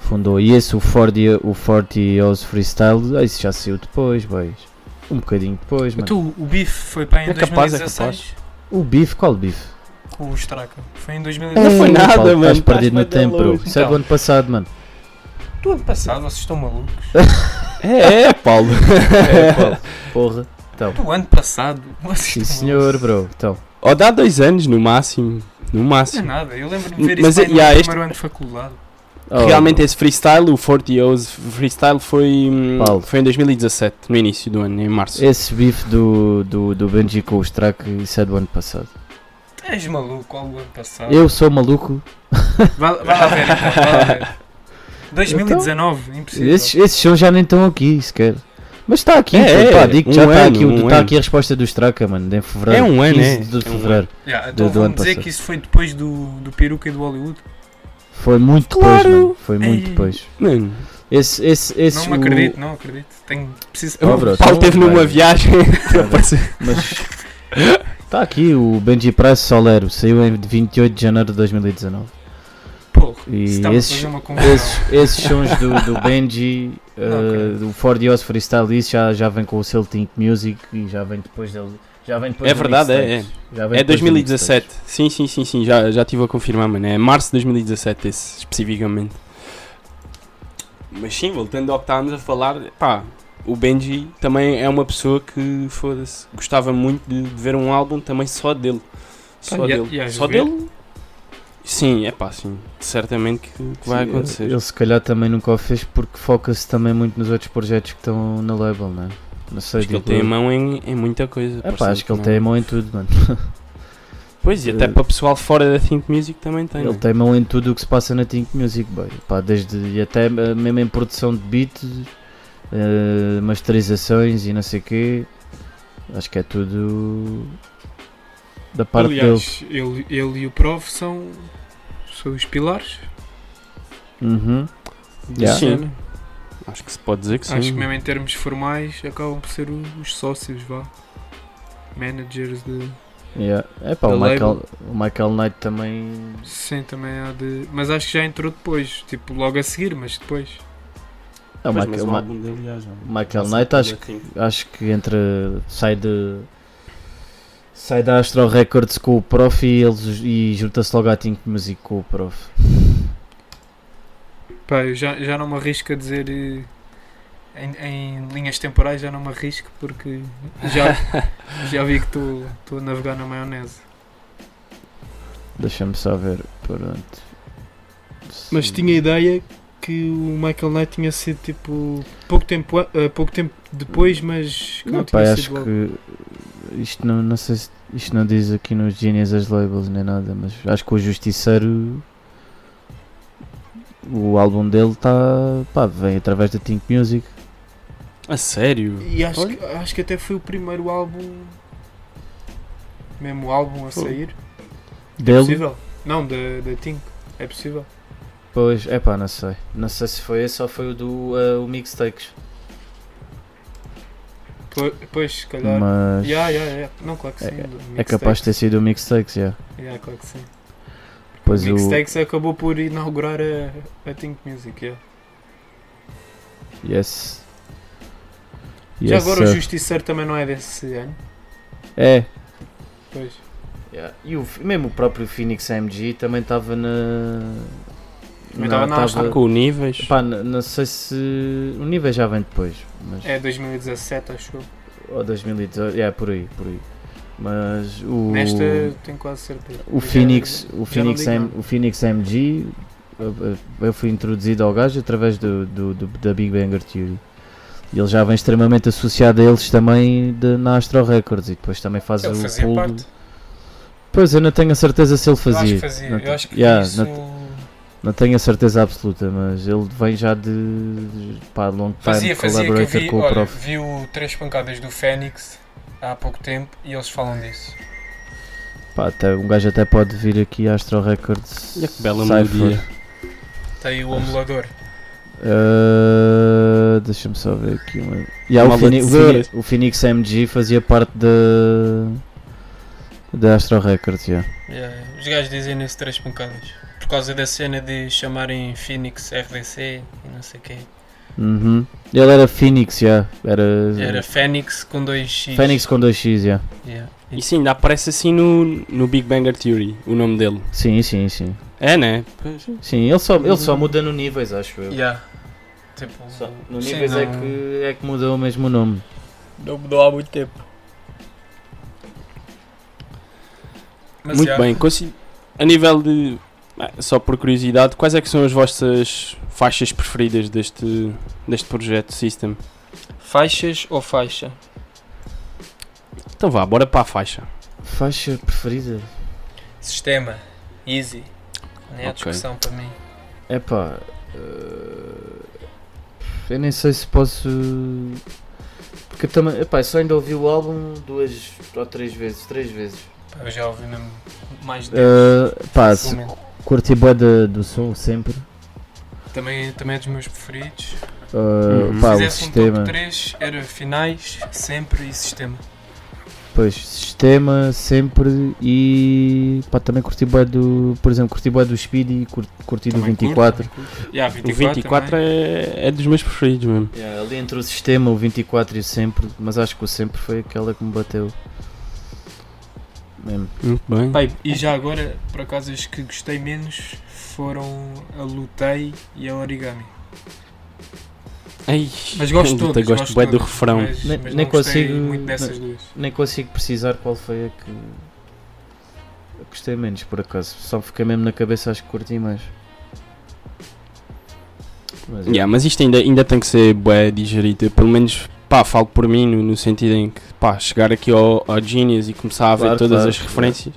fundou. E esse, o 40, o 40 Years Freestyle, ah, isso já saiu depois, boys. Um bocadinho depois, mano. Então, o Beef foi para em É capaz, é 2016 O Beef, qual Beef? com o Straka. Foi em Não 2016. foi Ei, nada, Paulo, mano, Estás estás perdido no tempo, bro. Isso é do Então. ano passado, mano. Do ano passado, vocês estão malucos. É, é, Paulo. É, Paulo. Porra. Então. Do ano passado. Sim, estão senhor, bro. Então. Ou dá dois anos no máximo. No Não é máximo. nada, eu lembro de ver Mas, isso bem no yeah, este- primeiro ano de faculdade. Oh, Realmente esse freestyle, o 40 Years freestyle foi, hum, Paulo. foi em 2017, no início do ano, em março. Esse bife do, do, do Benji com o Strack, isso é do ano passado. És maluco, ao ano passado. Eu sou maluco. Vai, vai lá ver, então, vai lá ver. 2019, impossível. Esses, esses sons já nem estão aqui sequer. Mas está aqui, É, pô, pá, digo um já está ano, aqui, um tá ano. aqui a resposta do Straka, mano, de fevereiro. É um ano, 15 é. de É um fevereiro. Yeah, então do- do ano dizer passado. que isso foi depois do, do peruca e do Hollywood. Foi muito Claro. depois, mano. Foi muito Ei. depois. Mano, Esse, esse, esse. não me o- acredito, não acredito. Tenho, preciso Oh, bro, o Paulo esteve numa vai. viagem. Mas. Está aqui o Benji Price Solero, saiu em 28 de janeiro de 2019. Porra, E esses-. Esses, esses sons do, do Benji, uh, acredito. do Ford Freestyle, isso já, já vem com o Think Music e já vem depois dele. Já vem depois É verdade, é, mixtapes. Já vem É do 2017. Sim, sim, sim, sim, já, já estive a confirmar, mano. É março de 2017, esse, especificamente. Mas sim, voltando ao que estávamos a falar, pá, o Benji também é uma pessoa que, foda-se, gostava muito de, de ver um álbum também só dele. Só dele. só dele? Sim, é pá, sim. Certamente que, que vai Sim, acontecer. Ele, se calhar também nunca o fez porque foca-se também muito nos outros projetos que estão na label, né? Não sei, Acho que ele digo tem a mão em, em muita coisa. É pá, acho que ele não. tem a mão em tudo, mano. Pois, e até Eh, para o pessoal fora da Think Music também tem. Ele né? tem mão em tudo o que se passa na Think Music, boy. Pá, desde e até eh, mesmo em produção de beats, eh, masterizações e não sei o quê. Acho que é tudo da parte dele. Aliás, ele, ele e o Prof são, são os pilares. Uhum. Yeah. Sim. Acho que se pode dizer que sim. Acho que mesmo em termos formais acabam por ser os sócios, vá. Managers de. Yeah. É pá, o Michael, o Michael Knight também. Sim, também há de. Mas acho que já entrou depois, tipo logo a seguir, mas depois. É, o Pois, Michael, mas o Ma- dele já, já. Michael Knight acho, da Think. acho que entra. sai de. Sai da Astro Records com o Prof e, eles, e junta-se logo à Think Music com o Prof. Pá, eu já, já não me arrisco a dizer. eh, Em, em linhas temporais já não me arrisco porque já, já vi que estou a navegar na maionese. Deixa-me só ver. Pronto. Mas tinha a ideia que o Michael Knight tinha sido tipo pouco tempo, eh, pouco tempo depois, mas que não, Não, tinha pá, sido acho logo. que isto não, não sei se isto não diz aqui nos Genius as labels nem nada, mas acho que o Justiceiro o álbum dele está pá, vem através da Think Music. A sério? E acho Olha. que, acho que até foi o primeiro álbum, mesmo álbum a Foi. sair. É Dele? possível? Não, da, da Tink. É possível. Pois, é pá, não sei. Não sei se foi esse ou foi o do eh, o Mixtakes. Po- Pois, se calhar. Mas Yeah, yeah, yeah. Não, claro que sim. do é capaz de ter sido o Mixtakes, já. Yeah, claro que sim. Pois o o Mixtakes acabou por inaugurar a, a Think Music. Yeah. Yes. Já Yes, agora o sir. Justiceiro também não é desse ano. É. Pois. Yeah. E o, mesmo o próprio Phoenix AMG também estava na. Também estava na com níveis. Pá, n- não sei se. O nível já vem depois. Mas É 2017, acho eu. ou 2018, é por aí, por aí. Mas o. Nesta tenho quase certeza. O Já- Phoenix, o já Phoenix, não M, o Phoenix MG, eu- fui introduzido ao gajo através do, do- do- da Big Banger Theory. E ele já vem extremamente associado a eles também de, na Astro Records e depois também faz Ele o fazia pulo. parte. Pois eu não tenho a certeza se ele Eu acho fazia. que fazia. Não, Eu acho que yeah, isso não, não tenho a certeza absoluta, mas ele vem já de, de pá, long time fazia, fazia que eu vi, com o olha, prof. vi o Três Pancadas do Fênix há pouco tempo e eles falam disso. Pá, até, um gajo até pode vir aqui à Astro Records. Olha que bela Cypher. melodia. Tem o emulador. Uh, Deixa-me só ver aqui. Uma... Yeah, o, latesia. o Phoenix MG fazia parte da da Astro Records. Yeah. Yeah, os gajos dizem nesse Três Pancadas. Por causa da cena de chamarem Phoenix RDC e não sei o quê. Uhum. Ele era Phoenix, yeah. era, Era Fênix com 2x. Phoenix com 2x. Yeah. Yeah. Isso ainda aparece assim no, no Big Banger Theory, o nome dele. Sim, sim, sim. É, né? Sim, ele só, ele só muda no níveis, acho eu. Yeah. Tipo, Só, no sim, níveis é, não- que, é que mudou mesmo o nome. Não mudou há muito tempo. Mas Muito yeah, bem. A nível de. Ah, Só por curiosidade, quais é que são as vossas faixas preferidas deste, deste projeto System? Faixas ou faixa? Então vá, bora para a faixa. Faixa preferida? Sistema. Easy. Não é a discussão para mim. É pá. uh, eu nem sei se posso. Porque também. Epá, só ainda ouvi o álbum duas ou três vezes. Três vezes. Pá, Eu já ouvi mesmo mais de Uh, pá, se-. Curti da- do som sempre. também, também é dos meus preferidos. Uh, Uhum. pá, Se o fizesse um sistema. top 3, era finais, sempre e sistema. Pois, sistema sempre e. pá, também curti bué do. Por exemplo, curti bué do Speed e cur- curti do Também 24. curto, curto. Yeah, O 24, 24 também. é, é dos meus preferidos mesmo. Yeah, ali entre o sistema, o 24 e o sempre, mas acho que o sempre foi aquela que me bateu. Mesmo. Muito bem. Pai, e já agora, por acaso, as que gostei menos foram a Lutei e a Origami. Ai, Mas gosto de todas. gosto gosto bem do refrão. Mas, Nem- mas nem consigo- muito dessas duas. Nem consigo precisar qual foi a que. gostei menos, por acaso. Só fiquei mesmo na cabeça, acho que curti mais. Mas, Yeah, mas isto ainda, ainda tem que ser bué digerido. Pelo menos, pá, falo por mim no, no sentido em que, pá, chegar aqui ao, ao Genius e começar a ver Claro, todas claro, as referências.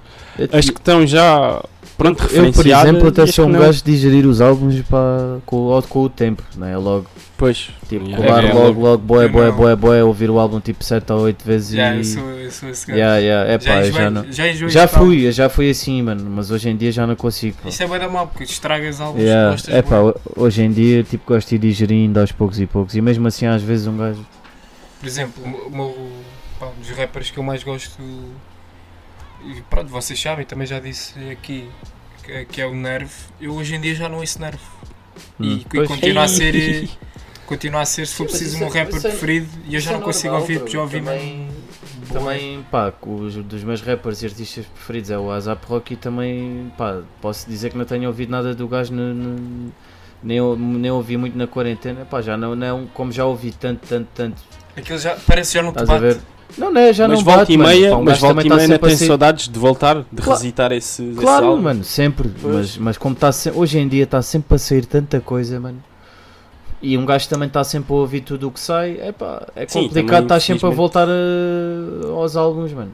As que estão já, pronto, eu, por referenciadas. exemplo, até sou um não. gajo de digerir os álbuns pá, com, o- com o tempo, não é? Logo, Pois, tipo, Yeah. colar É, é logo, logo, boé, boé, boé, boé, ouvir o álbum tipo 7 ou 8 vezes Já, e. eu sou, eu sou esse gajo. Yeah, yeah, é pá, eu enjoei- já não. já enjoei Já fui, eu já fui assim, mano, mas hoje em dia já não consigo. pá. Isso é bem da mal, porque estragas álbuns Yeah, é pá, hoje em dia tipo gosto de ir digerindo aos poucos e poucos e mesmo assim às vezes um gajo Por exemplo, o meu, pá, um dos rappers que eu mais gosto, e pronto, vocês sabem, também já disse aqui, que, que é o Nerve. Eu hoje em dia já não ouço Nerve. E, Hum, e pois. continua a ser, continua a ser, se for preciso, isso o é- meu rapper isso é- preferido e eu já isso não é consigo normal, ouvir, porque já ouvi Também- também pá, os dos meus rappers e artistas preferidos é o Azap Rock e também pá, posso dizer que não tenho ouvido nada do gajo no, no- nem, nem ouvi muito na quarentena, pá, já não, não como já ouvi tanto, tanto, tanto, Aquilo já, parece que já não te estás a bate. ver? Não, não, é, já mas não volta bate, e mano. meia, Pá, um mas gajo volta também e tá meia ainda sempre tem sair- saudades de voltar, de Claro. revisitar esse, esse Claro, álbum. mano, sempre. Pois. Mas, mas como está hoje em dia está sempre a sair tanta coisa, mano. E um gajo também está sempre a ouvir tudo o que sai. É pá, é Sim, complicado também, estar sempre a infelizmente. voltar a- aos álbuns, mano.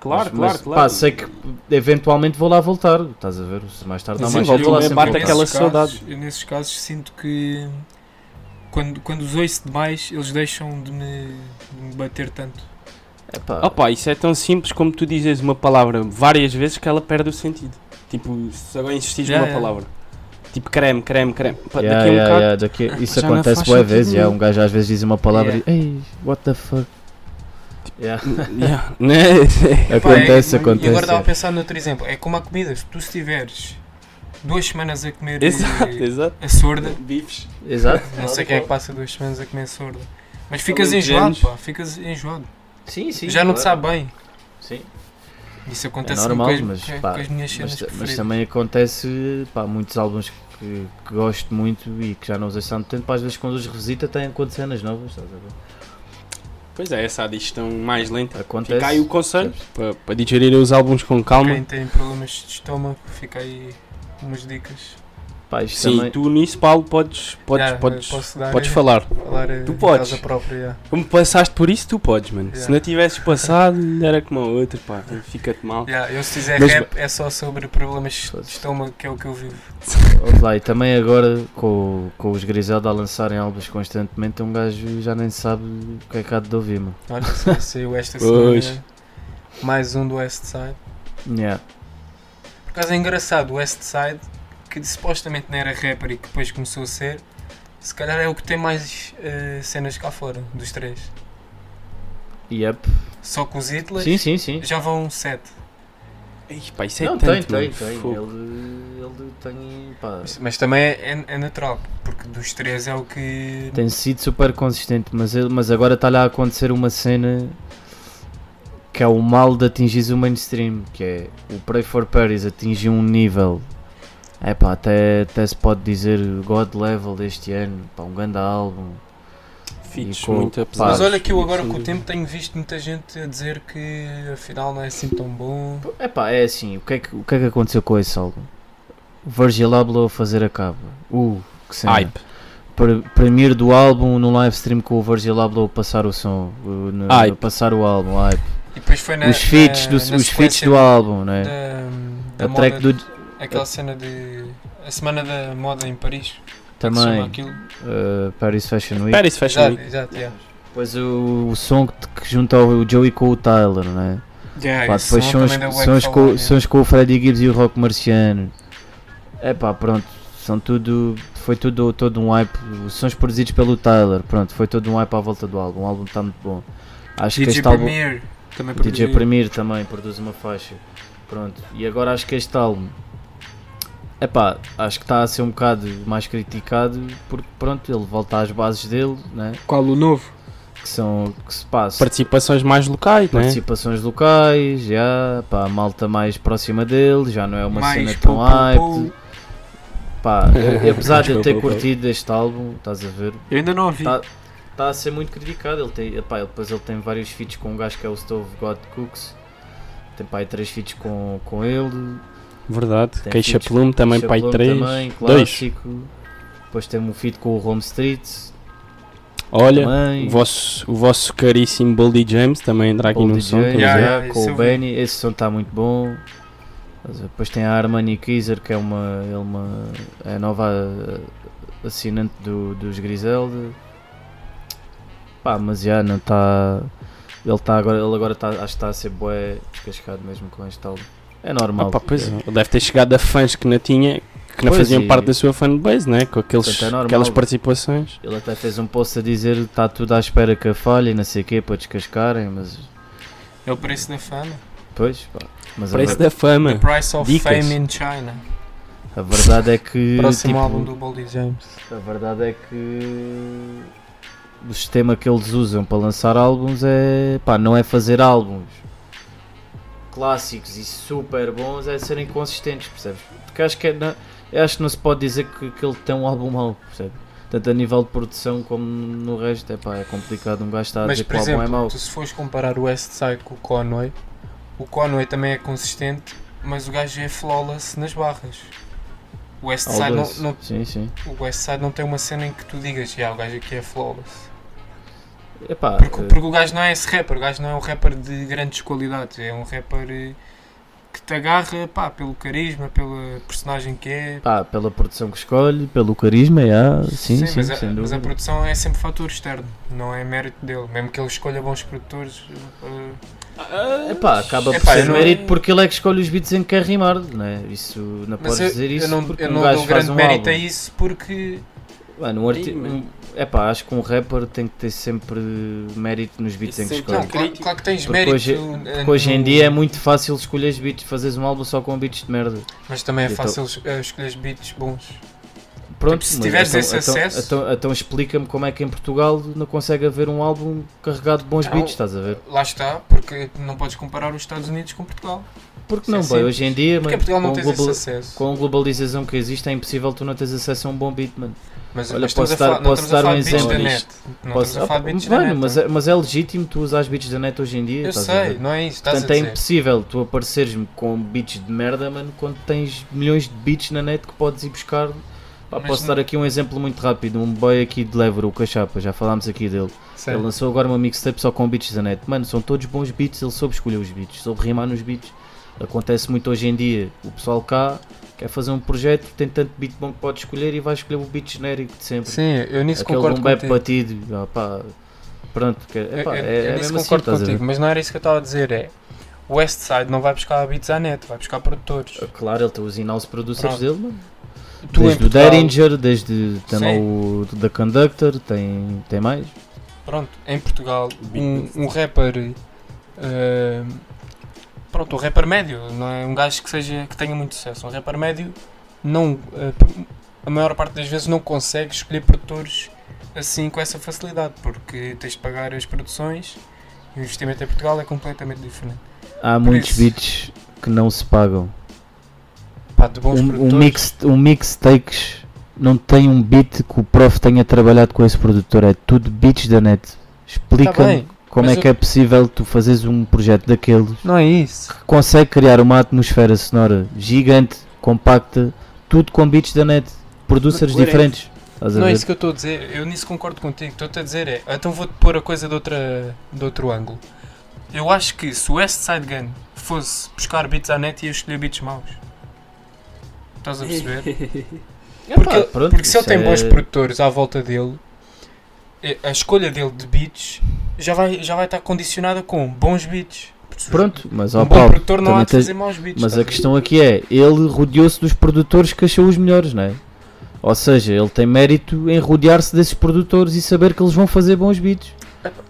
Claro, mas, claro, mas, claro. Pá, sei que eventualmente vou lá voltar. Estás a ver? Se mais tarde ou Sim, mais volta cedo vou lá e meia sempre bate voltar. aquela Nesses casos- saudade. eu nesses casos sinto que quando, quando os ouço demais, eles deixam de me, de me bater tanto. É pá, Opa, isso é tão simples como tu dizes uma palavra várias vezes que ela perde o sentido. Tipo, se agora insistis Já, numa já. palavra. Tipo creme, creme, creme. Pá, yeah, daqui a um yeah, bocado. yeah, daqui- isso acontece boas vezes. Yeah, um gajo às vezes diz uma palavra Yeah. e. Ei, what the fuck? Yeah. Yeah, né? Acontece, Pá, é- acontece. E agora estava a yeah. pensar noutro exemplo. É como a comida. Se tu estiveres duas semanas a comer exato, eh, exato. a sorda, Bifes. Exato. não sei quem é que passa duas semanas a comer sorda. Mas ficas São enjoado, pá. Ficas enjoado. Sim, sim. Já não te sabe bem. Sim. Isso É acontece normal, com, as, mas, com- pá, com as minhas cenas Mas, mas também acontece, pá, muitos álbuns que, que gosto muito e que já não usei tanto tempo, às vezes quando os revisita têm quando cenas novas, estás a ver? Pois é, essa digestão mais lenta. Acontece. Fica aí o conselho para, para digerir os álbuns com calma. Quem tem problemas de estômago, fica aí umas dicas. Pá, isto Sim, também- tu nisso, Paulo, podes, podes, Yeah, podes, podes eh, falar. Falar eh, Tu de podes. própria, yeah. Como passaste por isso, tu podes, mano. Se Yeah. não tivesses passado, era como a outra, pá. Fica-te mal. Yeah, eu se fizer Mas- rap é só sobre problemas de estômago, que é o que eu vivo. Lá, e também agora com, com os Griselda a lançarem álbuns constantemente, um gajo já nem sabe o que é que há de ouvir, mano. Olha, sa- saiu esta semana mais um do West Side. Yeah. Por acaso é engraçado, o West Side, que supostamente não era rapper e que depois começou a ser, se calhar é o que tem mais eh, cenas cá fora, dos três. Yep. Só que os Hitler Sim, sim, sim. já vão sete. Pá, isso é Não, tanto, tem, tem, tem. Ele, ele tem, pá, Mas, mas também é, é natural, porque dos três é o que. tem sido super consistente, mas, ele, mas agora está-lhe a acontecer uma cena que é o mal de atingir o mainstream, que é o Pray for Paris atingir um nível, é pá, até, até se pode dizer God level deste ano, pá, um grande álbum. Muito pá, apesar. Mas olha que eu agora com o tempo tenho visto muita gente a dizer que afinal não é assim tão bom. É pá, é assim, o que é que, o que, é que aconteceu com esse álbum? Virgil Abloh a fazer a capa. Uh, que cena. Hype. Pre- Premiere do álbum no live stream com o Virgil Abloh a passar o som, no- Hype. a passar o álbum, hype. Depois foi na, os feats, na, do, na os feats do álbum, né? Da, da a track do aquela cena de. A semana da moda em Paris. é que também, uh, Paris Fashion Week. Paris Fashion Exato, Week. exato, yeah. Depois o, o som que, que junta o Joey com o Tyler, né? Yeah, Pá, depois sons, que com, sons com o Freddie Gibbs e o Rock Marciano. É pá, pronto, são tudo. Foi tudo todo um hype. Os sons produzidos pelo Tyler, pronto, foi todo um hype à volta do álbum. O álbum está muito bom. Acho que DJ este álbum. Também DJ produziu. Premier também produz uma faixa. Pronto, e agora acho que este álbum. Epá, acho que está a ser um bocado mais criticado porque pronto, ele volta às bases dele, né? Qual o novo? que são que se passa Participações mais locais, né? participações locais, já, pá, a malta mais próxima dele, já não é uma Mais cena tão hype. Pá, apesar de eu ter curtido este álbum, estás a ver, Eu ainda não ouvi. Está tá a ser muito criticado. Ele tem, epá, ele- depois ele tem vários feats com um gajo que é o Stove God Cooks, tem pá, aí três feats com, com ele, Verdade. Tem Queixa Plume também, pai 3. também, 2. clássico. Depois tem um feat com o Home Street, Olha, também. o vosso, o vosso caríssimo Boldy James também entra aqui no DJ, som. Yeah, yeah, com esse o vi. Benny, esse som está muito bom. Depois tem a Armani Kaiser, que é uma, é uma é a nova eh, assinante do, dos Griselda. Pá, mas já não está. Ele, tá agora, ele agora tá, acho que está a ser bué descascado mesmo com este álbum. É normal. Ah, pá, pois, ele deve ter chegado a fãs que não tinha, que não Pois, faziam e- parte da sua fanbase, né? Com aqueles, Portanto, é normal. aquelas participações. Ele até fez um post a dizer que está tudo à espera que a falhe e não sei o quê para descascarem, mas É o preço da fama. pois, pá. Mas Preço ver- da fama. The Price of Dicas. Fame in China. a verdade é que. Próximo tipo, álbum do Boldy James. A verdade é que o sistema que eles usam para lançar álbuns é pá, não é fazer álbuns clássicos e super bons, é serem consistentes, percebes? Porque acho que, é, não, acho que não se pode dizer que, que ele tem um álbum mau, percebe? Tanto a nível de produção como no resto, é pá, é complicado um gajo estar a Mas, dizer por que o álbum é exemplo, mau. tu se fores comparar o West Side com o Conway, o Conway também é consistente, mas o gajo é flawless nas barras. O West Side não, não- Sim, sim. o West Side não tem uma cena em que tu digas, já, o gajo aqui é flawless. Epá, Porque, eh, porque o gajo não é esse rapper, o gajo não é um rapper de grandes qualidades, é um rapper eh, que te agarra pá, pelo carisma, pela personagem que é. pá, pela produção que escolhe, pelo carisma, yeah, sim, sim, mas, a, mas a produção é sempre fator externo, não é mérito dele. Mesmo que ele escolha bons produtores, eh, Epá, acaba por Epá, ser não- mérito porque ele é que escolhe os beats em que quer rimar, não é? Isso, não mas podes eu, dizer isso eu não, porque eu um não gajo dou faz grande um mérito álbum. a isso porque Mano, um arti... Um- epá, acho que um rapper tem que ter sempre mérito nos beats em que Sempre escolhe. Não, claro, claro que tens Porque mérito. hoje- eh, Porque hoje em no- dia é muito fácil escolher os beats, fazeres um álbum só com beats de merda. Mas também é Então- fácil eh, escolher beats bons. Pronto, Tipo, se tiveres então, esse então, acesso- Então, então explica-me como é que em Portugal não consegue haver um álbum carregado de bons Não. beats, estás a ver? Lá está, porque não podes comparar os Estados Unidos com Portugal. Porque Sim, não, sim. boy, hoje em dia, Porque em mano, Portugal não com, tens global- esse acesso. com a globalização que existe, é impossível tu não tens acesso a um bom beat, mano. Mas, Olha, mas posso dar- posso dar um da exemplo net. Não Posso- Ah, da net. mas, é, mas é legítimo tu usar beats da net hoje em dia. Eu sei, não é isso, Portanto, é impossível tu apareceres-me com beats de merda, mano, quando tens milhões de beats na net que podes ir buscar. Pá, posso não- dar aqui um exemplo muito rápido. Um boy aqui de Lever, o Cachapa, já falámos aqui dele. Sei. Ele lançou agora uma mixtape só com beats da net. Mano, são todos bons beats, ele soube escolher os beats, soube rimar nos beats. Acontece muito hoje em dia. O pessoal cá quer fazer um projeto, tem tanto beat bom que pode escolher e vai escolher o beat genérico de sempre. Sim, eu nisso Aquele concordo um bap contigo. batido. ah, pá, pronto, que, Eu, epá, eu- é, eu é nisso mesmo assim, concordo estás a ver? contigo, mas não era isso que eu estava a dizer. É o Westside não vai buscar beats à net, vai buscar produtores. Claro, ele tem os in-house producers Pronto. dele, mano. Tu desde o Derringer, desde Sim. o da Conductor, tem, tem mais. Pronto, em Portugal, um, um rapper. eh, pronto, um rapper médio, não é um gajo que, seja, que tenha muito sucesso. Um rapper médio, não, eh, a maior parte das vezes, não consegue escolher produtores assim com essa facilidade, porque tens de pagar as produções e o investimento em Portugal é completamente diferente. Há Por muitos isso- beats que não se pagam. Pá, de bons Um, um, mix, um mixtakes não tem um beat que o prof tenha trabalhado com esse produtor, é tudo beats da net. Tá Explica-me bem, como mas é que é possível tu fazeres um projeto daqueles não é isso. que consegue criar uma atmosfera sonora gigante, compacta, tudo com beats da net, producers diferentes. Estás a Não é isso que eu estou a dizer, eu nisso concordo contigo. Estou-te a dizer é, então vou-te pôr a coisa de, outra, de outro ângulo. Eu acho que se o West Side Gun fosse buscar beats à net ia escolher beats maus. Estás a perceber? Porque, Epá, pronto, porque se ele tem bons é- produtores à volta dele, a escolha dele de beats já vai, já vai estar condicionada com bons beats. Pronto, mas Um ó Paulo, produtor não há de fazer maus beats. Mas estás a questão aqui é, ele rodeou-se dos produtores que achou os melhores, não é? Ou seja, ele tem mérito em rodear-se desses produtores e saber que eles vão fazer bons beats.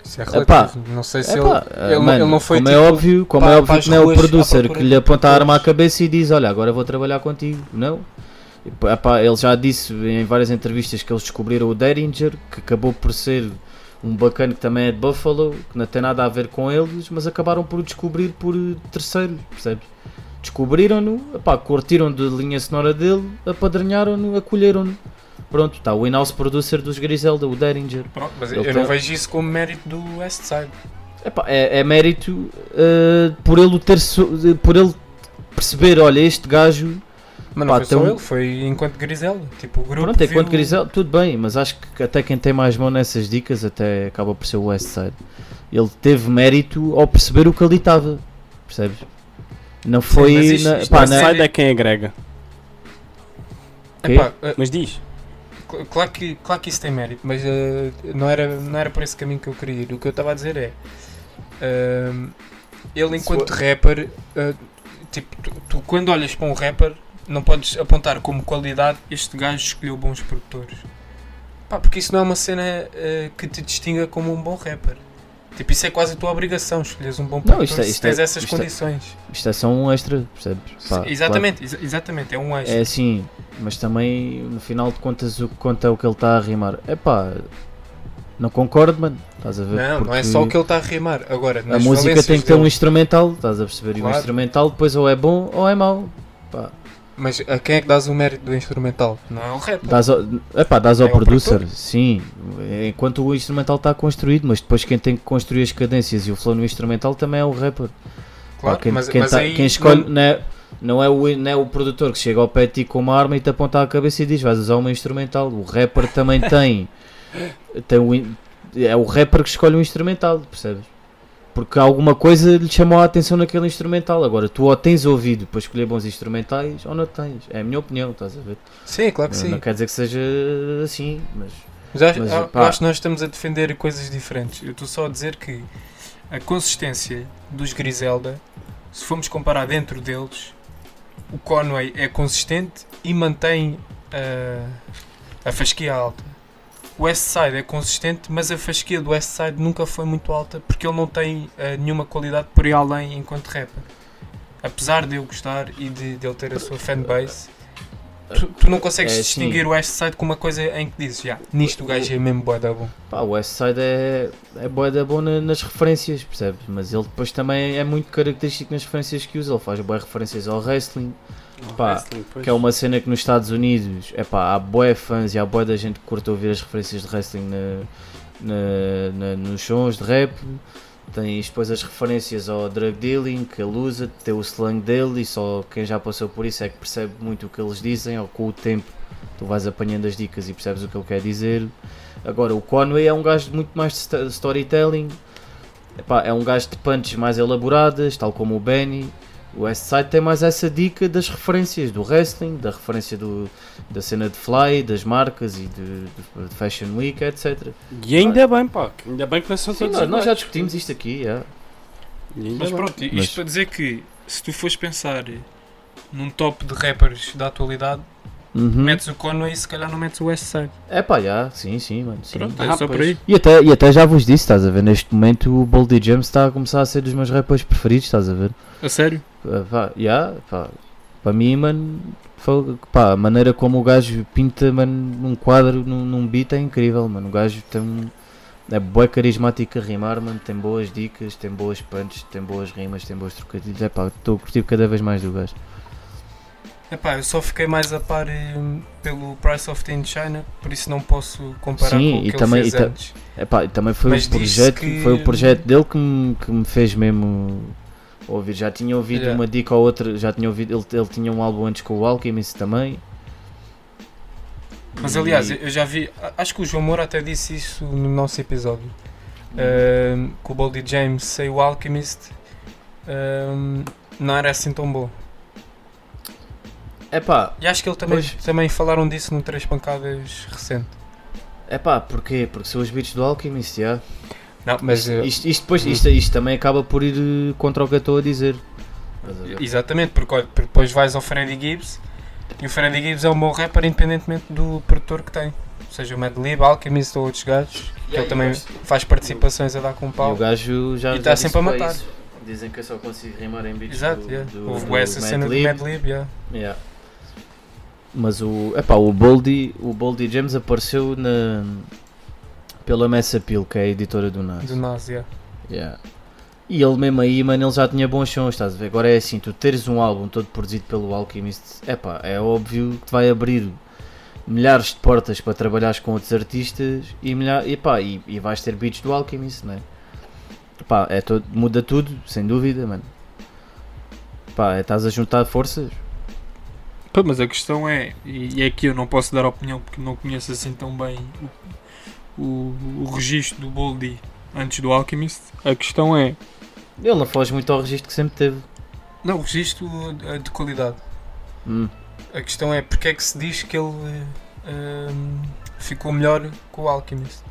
Isso é Epá. Não sei se Epá, ele, ele, não- mano, ele não foi como tipo, é óbvio, como pá- é óbvio que não é o producer que lhe aponta a arma à cabeça e diz, olha, agora vou trabalhar contigo. Não. Ele já disse em várias entrevistas que eles descobriram o Derringer, que acabou por ser um bacana que também é de Buffalo, que não tem nada a ver com eles, mas acabaram por o descobrir por eh, terceiros, percebes? Descobriram-no, curtiram de linha sonora dele, apadrinharam-no, acolheram-no. Pronto, está o in-house producer dos Griselda, o Derringer. Pronto, mas Ele eu tem- não vejo isso como mérito do West Side. Epá, é, é mérito eh, por ele ter por ele perceber, olha, este gajo, Mas não Pá, foi só tem um- ele, foi enquanto Griselda. Tipo, o grupo pronto, é viu- quanto Grisel, tudo bem, mas acho que até quem tem mais mão nessas dicas até acaba por ser o Westside. Ele teve mérito ao perceber o que ali estava, percebes? Não foi. mas isto- na- isto pá, vai na- ser- Side é quem agrega. Epá, eh, Mas diz. cl- claro, que, claro que isso tem mérito, mas eh, não, era, não era por esse caminho que eu queria ir. O que eu estava a dizer é. ehm, ele, enquanto rapper, eh, tipo, tu, tu quando olhas para um rapper, não podes apontar como qualidade este gajo escolheu bons produtores. Pá, porque isso não é uma cena eh, que te distinga como um bom rapper. Tipo, isso é quase a tua obrigação, escolheres um bom produtor isto é- se isto tens é- essas isto é- condições. Isto é só um extra, percebes? Pá, exatamente, exa- exatamente, é um claro, extra. É assim, mas também no final de contas o que conta é o que ele está a rimar. É pá, não concordo, mano. Estás a ver? Não, não é Porque- só o que ele está a rimar. Agora, A música tem que ter um dele- instrumental, estás a perceber? E o Claro. instrumental depois ou é bom ou é mau. Pá, Mas a quem é que dás o mérito do instrumental? Não é o rapper. dás ao, epá, dás ao É ao producer, produtor. sim, enquanto o instrumental está construído, mas depois quem tem que construir as cadências e o flow no instrumental também é o rapper. Claro, Pá, quem, mas, quem mas tá- aí quem escolhe não- não, é, não, é o, não é o produtor que chega ao pé de ti com uma arma e te aponta a cabeça e diz vais usar uma instrumental. O rapper também tem, tem o é o rapper que escolhe o instrumental, percebes? Porque alguma coisa lhe chamou a atenção naquele instrumental. Agora, tu ou tens ouvido para escolher bons instrumentais ou não tens. É a minha opinião, estás a ver? Sim, claro que Não- sim. Não quer dizer que seja assim, mas. Mas acho, mas, eu- acho que nós estamos a defender coisas diferentes. Eu estou só a dizer que a consistência dos Griselda, se formos comparar dentro deles, o Conway é consistente e mantém ah, a fasquia alta. O Westside é consistente, mas a fasquia do Westside nunca foi muito alta porque ele não tem ah, nenhuma qualidade por ir além enquanto rapper. Apesar de eu gostar e de, de ele ter a sua fanbase, tu, tu não consegues É, sim. distinguir o West Side com uma coisa em que dizes, já, nisto o gajo é mesmo boa da bom. Pá, o Westside é, é boa da na- nas referências, percebes? Mas ele depois também é muito característico nas referências que usa. Ele faz boas referências ao wrestling, Pá, que é uma cena que nos Estados Unidos é pá, há boé fãs e há boé da gente que curta ouvir as referências de wrestling na, na- na- nos sons de rap. Tens depois as referências ao drug dealing que ele usa, tem o slang dele e só quem já passou por isso é que percebe muito o que eles dizem, ou com o tempo tu vais apanhando as dicas e percebes o que ele quer dizer. Agora, o Conway é um gajo muito mais de storytelling, Epá, é um gajo de punches mais elaboradas, tal como o Benny. O Westside tem mais essa dica das referências do wrestling, da referência do, da cena de fly, das marcas e de, de- de Fashion Week, etc. E ainda bem, pá. Ainda bem que não são Sim, todos nós, nós já discutimos isto aqui, já. Ainda Mas bem. pronto, isto Mas- para dizer que se tu fores pensar num top de rappers da atualidade, Uhum. metes o Conway e se calhar não metes o West Side. É pá, já, sim, sim, mano. sim. Pronto, Ah, é só por aí. E até, e até já vos disse, estás a ver? Neste momento o Boldy James está a começar a ser dos meus rappers preferidos, estás a ver? A sério? Ah, pá, yeah, pá, para mim, mano, pá, a maneira como o gajo pinta, mano, num quadro, num, num beat é incrível, mano. O gajo tem um. É bué carismático a rimar, mano. Tem boas dicas, tem boas punches, tem boas rimas, tem boas trocadilhos. É pá, estou a curtir cada vez mais do gajo. Epá, eu só fiquei mais a par hum, pelo Price of Tea in China, por isso não posso comparar Sim, com o que e ele também- fez e ta- antes. É pá, e também foi Mas o projeto, que- foi o projeto dele que me, que me fez mesmo ouvir. Já tinha ouvido Yeah. uma dica ou outra, já tinha ouvido, ele, ele tinha um álbum antes com o Alchemist também. Mas E- aliás, eu já vi, acho que o João Moura até disse isso no nosso episódio. Hum, que o Boldy James sem o Alchemist não era assim tão bom. É pá, E acho que ele também, Pois. também falaram disso no Três Pancadas recente. é pá, porquê? Porque são os beats do Alchemist, já. Não, mas isto, eh, isto, isto depois, isto, isto também acaba por ir eh, contra o que eu estou a dizer. Exatamente, porque, depois vais ao Freddy Gibbs e o Freddy Gibbs é um bom rapper independentemente do produtor que tem. Seja o Madlib, Alchemist ou outros gajos, que ele também faz participações a dar com E pau. o gajo já. E tá disse sempre a matar. isso. Dizem que eu só consigo rimar em beats Exato, do, yeah. do, houve do essa cena do. Madlib. Yeah. Yeah. Mas o, epá, o Boldy, o Boldy James apareceu na pela Mass Appeal, que é a editora do Nas. Do Nas, yeah. Yeah. E ele mesmo aí, mano, ele já tinha bons sons, estás a ver? Agora é assim, tu teres um álbum todo produzido pelo Alchemist, epá, é óbvio que te vai abrir milhares de portas para trabalhares com outros artistas e, milha, epá, e, e vais ter beats do Alchemist, não é? Epá, é todo, muda tudo, sem dúvida, mano. Epá, é, estás a juntar forças. Pá, mas a questão é, e é que eu não posso dar opinião porque não conheço assim tão bem o, o, o registro do Boldy antes do Alchemist. A questão é, Ele não foge muito ao registro que sempre teve. não, o registro eh, de qualidade. Hum. A questão é porque é que se diz que ele eh, hum, ficou melhor com o Alchemist.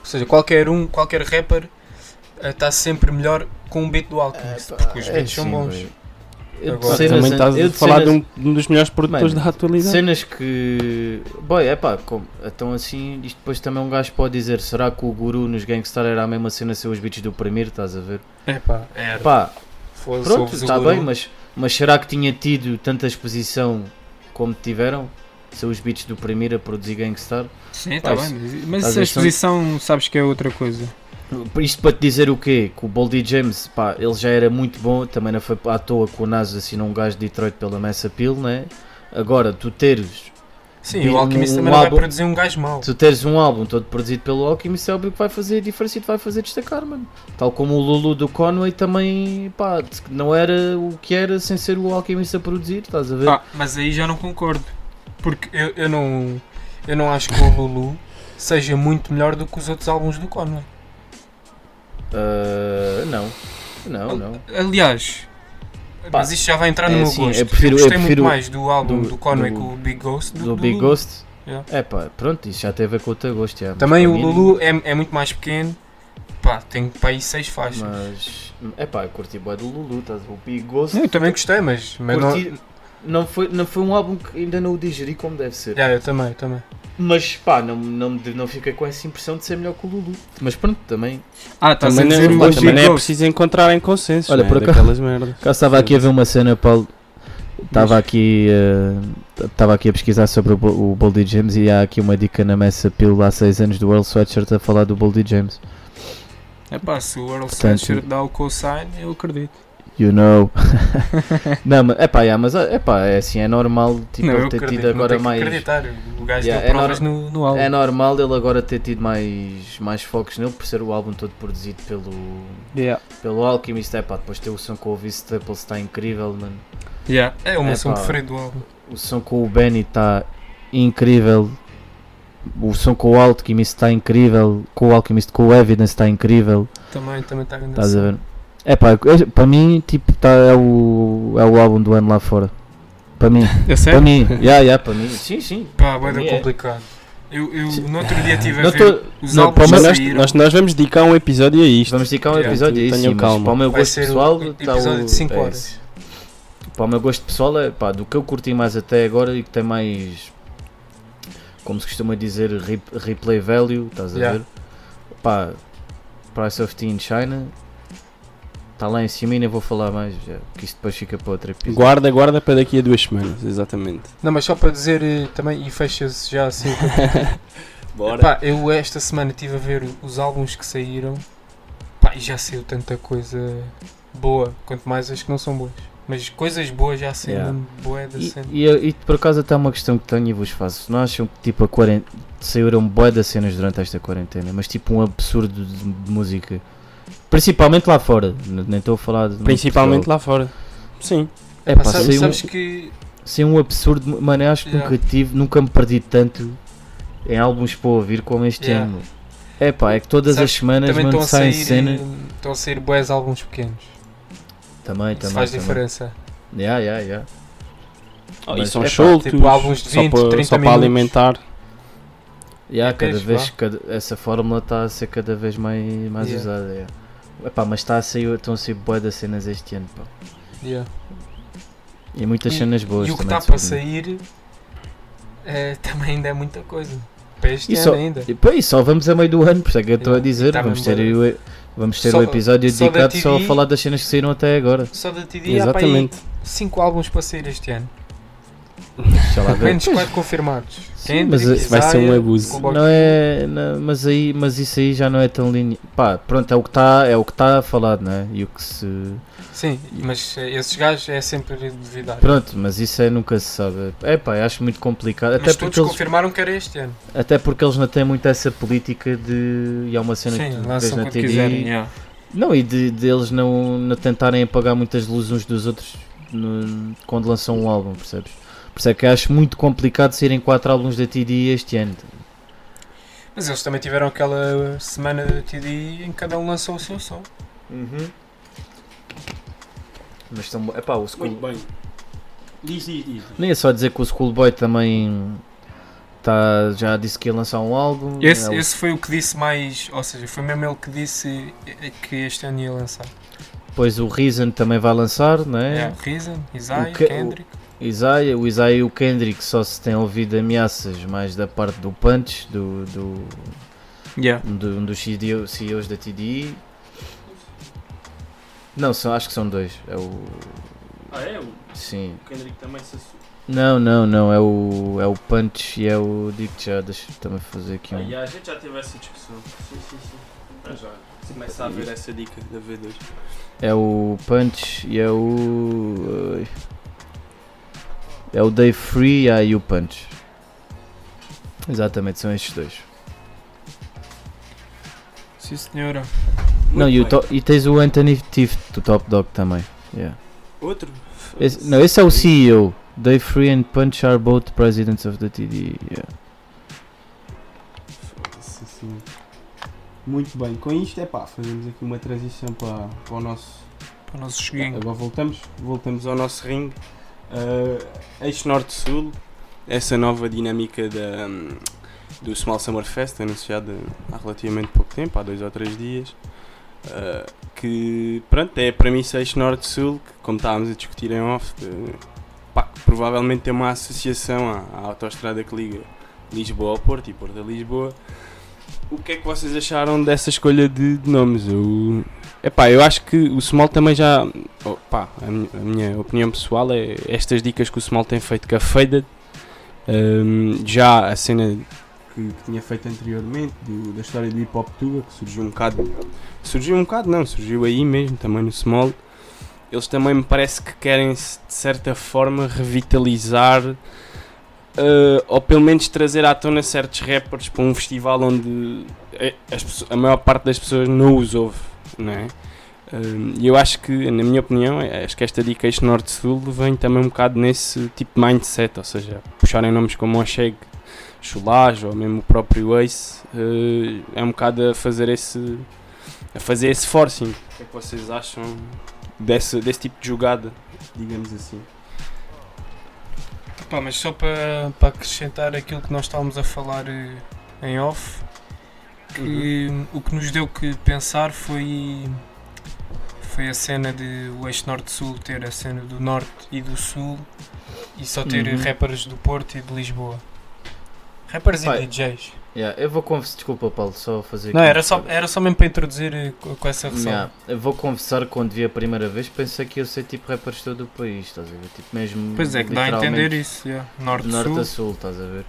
Ou seja, qualquer um, qualquer rapper está sempre melhor com o beat do Alchemist, porque os É beats são assim, bons. Eu de Agora, cenas Também estás eu a de falar de cenas- um, um dos melhores produtores Mano, da atualidade. Cenas que. Boy, é pá, como- então assim, isto depois também um gajo pode dizer: será que o guru nos Gangstar era a mesma cena ser os beats do primeiro? Estás a ver? É pá, era. Pá, pronto, está bem, mas, mas será que tinha tido tanta exposição como tiveram? Ser os beats do primeiro a produzir Gangstar? Sim, está bem, mas, mas são- exposição sabes que é outra coisa. Isto para te dizer o quê? Que o Boldy James, pá, ele já era muito bom, também não foi à toa que o Nas assinou um gajo de Detroit pela Mass Appeal, né? Agora, tu teres Sim, o Alchemist um também não vai álbum- produzir um gajo mau. tu teres um álbum todo produzido pelo Alchemist é óbvio que vai fazer a diferença e te vai fazer destacar, mano. Tal como o Lulu do Conway também, pá, não era o que era sem ser o Alchemist a produzir, estás a ver? Ah, mas aí já não concordo. Porque eu, eu não eu não acho que o Lulu seja muito melhor do que os outros álbuns do Conway. Ah, não, não, não. Aliás, Pá, mas isto já vai entrar é no meu assim, gosto. eu prefiro- eu gostei prefiro muito mais do álbum do- do, Conway do- com o Big Ghost do, Do Big Lulu. Ghost? Yeah. É pá, pronto, isso já tem a ver com o teu gosto, já. Também o Lulu é, é muito mais pequeno. Pá, tem para aí seis faixas. Mas, é pá, eu curti bué do Lulu, estás? O Big Ghost. Eu também gostei, mas, mas não. curti- não, foi, não foi um álbum que ainda não o digeri como deve ser. Yeah, eu também, eu também. Mas pá, não, não, não fiquei com essa impressão de ser melhor que o Lulu. Mas pronto, também. Ah, a Também, não, pá, também não é preciso encontrar em consenso. Olha, né? por acaso- Daquelas merdas. Cá estava aqui a ver uma cena, Paulo. Estava aqui, estava aqui a pesquisar sobre o, o Boldy James e há aqui uma dica na Messa Pílula há 6 anos do Earl Sweatshirt a falar do Boldy James. É pá, se o Earl Portanto- Sweatshirt dá o cosign, eu acredito. You know. não, mas, epá, yeah, mas epá, é assim, é normal tipo, não, ele ter acredito, tido agora mais. acreditar. O gajo Yeah, deu é provas no, no álbum. É normal ele agora ter tido mais, mais focos nele por ser o álbum todo produzido pelo, Yeah. pelo Alchemist. Epá, depois ter o som com o Vince Staples está incrível, mano. Yeah, É o meu som preferido do álbum. O som com o Benny está incrível. O som com o Alchemist está incrível. Com o Alchemist, com o Evidence está incrível. Também também está grande. Estás a ver? É pá, para mim, tipo, tá, é, o, é o álbum do ano lá fora. Para mim, É para sério? mim, yeah, yeah, para mim, sim, sim. Pá, Para é. complicado. Eu, eu Sim. no outro dia estive a Não ver tô- os não, álbuns para o nós, nós, nós vamos dedicar um episódio a isto. Vamos dedicar um Yeah, episódio a isso, tenham sim, calma. para o meu Vai gosto ser um pessoal, tá o, de cinco é horas. isso. Para o meu gosto pessoal, é pá, do que eu curti mais até agora e que tem mais, como se costuma dizer, re- replay value, estás a Yeah. ver? Pá, Price of Tea in China, está lá em cima e nem vou falar mais, já, que isto depois fica para outro episódio. Guarda, guarda para daqui a duas semanas, exatamente. Não, mas só para dizer eh, também, e fecha-se já assim. Bora. Pá, eu esta semana estive a ver os álbuns que saíram pá, e já saiu tanta coisa boa, quanto mais as que não são boas. Mas coisas boas já saíram Yeah. boa da E, cena. e, e por acaso até uma questão que tenho e vos faço. Não acham que tipo a quarentena saíram bué das cenas durante esta quarentena, mas tipo um absurdo de, de música. Principalmente lá fora, nem estou a falar de Principalmente lá fora. Sim. É Pá, sabes, sabes um, que saiu um absurdo, mano, eu acho que Yeah. nunca tive, nunca me perdi tanto em álbuns para ouvir como este Yeah. ano. É pá, é que todas Sabes as semanas mano, estão a saem cenas. eh, estão a sair boas álbuns pequenos. Também, Isso também. faz também. diferença. Yeah, yeah, yeah. Oh, Mas, e são epá, soltos, tipo álbuns de 20, só para, 30 só para alimentar. Yeah, É cada peixe, vez cada, essa fórmula está a ser cada vez mais, mais Yeah. usada. yeah. Epá, mas está a sair, estão a sair bué das cenas este ano. Pá. Yeah. E muitas E- cenas boas E o que está para sair eh, também ainda é muita coisa. Para este E ano só- ainda. E pá, e só vamos a meio do ano, por isso é que eu estou a dizer. Tá vamos ter, o, vamos ter Só- o episódio só dedicado só a TV. falar das cenas que saíram até agora. Só da TD há para aí Exatamente. 5 álbuns para sair este ano. Menos 4 confirmados. Sim, mas Kendrick, vai ser um Isaiah, abuso. Não é, não- mas, aí, mas isso aí já não é tão linear. Pá, pronto, é o que está é o que tá falado, não é? E o que se. Sim, mas esses gajos é sempre duvidar. Pronto, mas isso é nunca se sabe. É pá, acho muito complicado. Até Mas porque, eles, confirmaram que era este ano. até porque eles não têm muito essa política de. E há uma cena que Sim, tu vês lançam na TD. quiserem. yeah. Não, e de, de eles não, não tentarem apagar muitas luzes uns dos outros no- quando lançam um álbum, percebes? Por isso é que acho muito complicado saírem quatro álbuns da TD este ano. Mas eles também tiveram aquela semana da TD em que cada um lançou o seu som. Mas estão. Epá, o School... bem. Diz, diz, diz. Nem é só dizer que o Schoolboy também tá, já disse que ia lançar um álbum. Esse, É o- esse foi o que disse mais. Ou seja, foi mesmo ele que disse eh, que este ano ia lançar. Depois o Reason também vai lançar, não é? É, Reason, Isaiah, O que- Kendrick. Isaiah, o Isaiah e o Kendrick só se têm ouvido ameaças mais da parte do Punch, do, do, Yeah. um do- um dos CEO CEOs da TDI. Não, são, acho que são dois. É o. Ah, é? O Sim. Kendrick também se assusta. Não, não, não. É o, é o Punch e é o. Digo já, deixa eu também fazer aqui um. a gente já teve essa discussão. Sim, sim, sim. Mas já. Começa a haver essa dica da V2. É o Punch e é o. É o Dave Free e o Punch. Exatamente, são estes dois. Sim, senhora. não, e, o to- e tens o Anthony Tift do Top Dog também. Yeah. Outro? Esse- não, esse é o CEO. Dave Free and Punch are both presidents of the TD. Yeah. Foda-se, assim. Muito bem, com isto é pá, fazemos aqui uma transição para, para o nosso. Para o nosso joguinho. Agora voltamos, voltamos ao nosso ringue. Uh, Eixo Norte-Sul, essa nova dinâmica da, hum, do Small Summer Fest, anunciada há relativamente pouco tempo, há dois ou três dias. uh, que pronto, é a premissa Eixo Norte-Sul, que como estávamos a discutir em off, de- pá, provavelmente tem uma associação à, à autoestrada que liga Lisboa ao Porto e Porto a Lisboa. O que é que vocês acharam dessa escolha de, de nomes? Eu, Epá, eu acho que o Small também já. oh, pá, a, mi- a minha opinião pessoal é estas dicas que o Small tem feito com a Faded. hum, já a cena que, que tinha feito anteriormente, do- da história do hip hop Tuga, que surgiu um bocado. Surgiu um bocado, não, surgiu aí mesmo, também no Small. Eles também me parece que querem, de certa forma, revitalizar. eh, ou pelo menos trazer à tona certos rappers para um festival onde eh, as pesso- a maior parte das pessoas não os ouve, não é? Hum, E eu acho que, na minha opinião, é- acho que esta dica este Norte-Sul vem também um bocado nesse tipo de mindset, ou seja, puxarem nomes como o Cheg, Chulage ou mesmo o próprio Ace, eh, é um bocado a fazer esse a fazer esse forcing. O que é que vocês acham desse, desse tipo de jogada, digamos assim? Pá, mas só para, para acrescentar aquilo que nós estávamos a falar eh, em off, que o que nos deu que pensar foi foi a cena de o eixo norte-sul ter a cena do norte e do sul e só ter Uhum. rappers do Porto e de Lisboa. Rappers Pai, e DJs. Yeah, eu vou confessar, desculpa Paulo, só fazer Não, era só, era só mesmo para introduzir eh, co- com essa ressalva. Yeah, eu vou confessar quando vi a primeira vez pensei que ia ser tipo rappers de todo o país, estás a ver? Tipo mesmo. Pois é, que dá a entender isso. yeah. norte Norte-sul. a sul, estás a ver?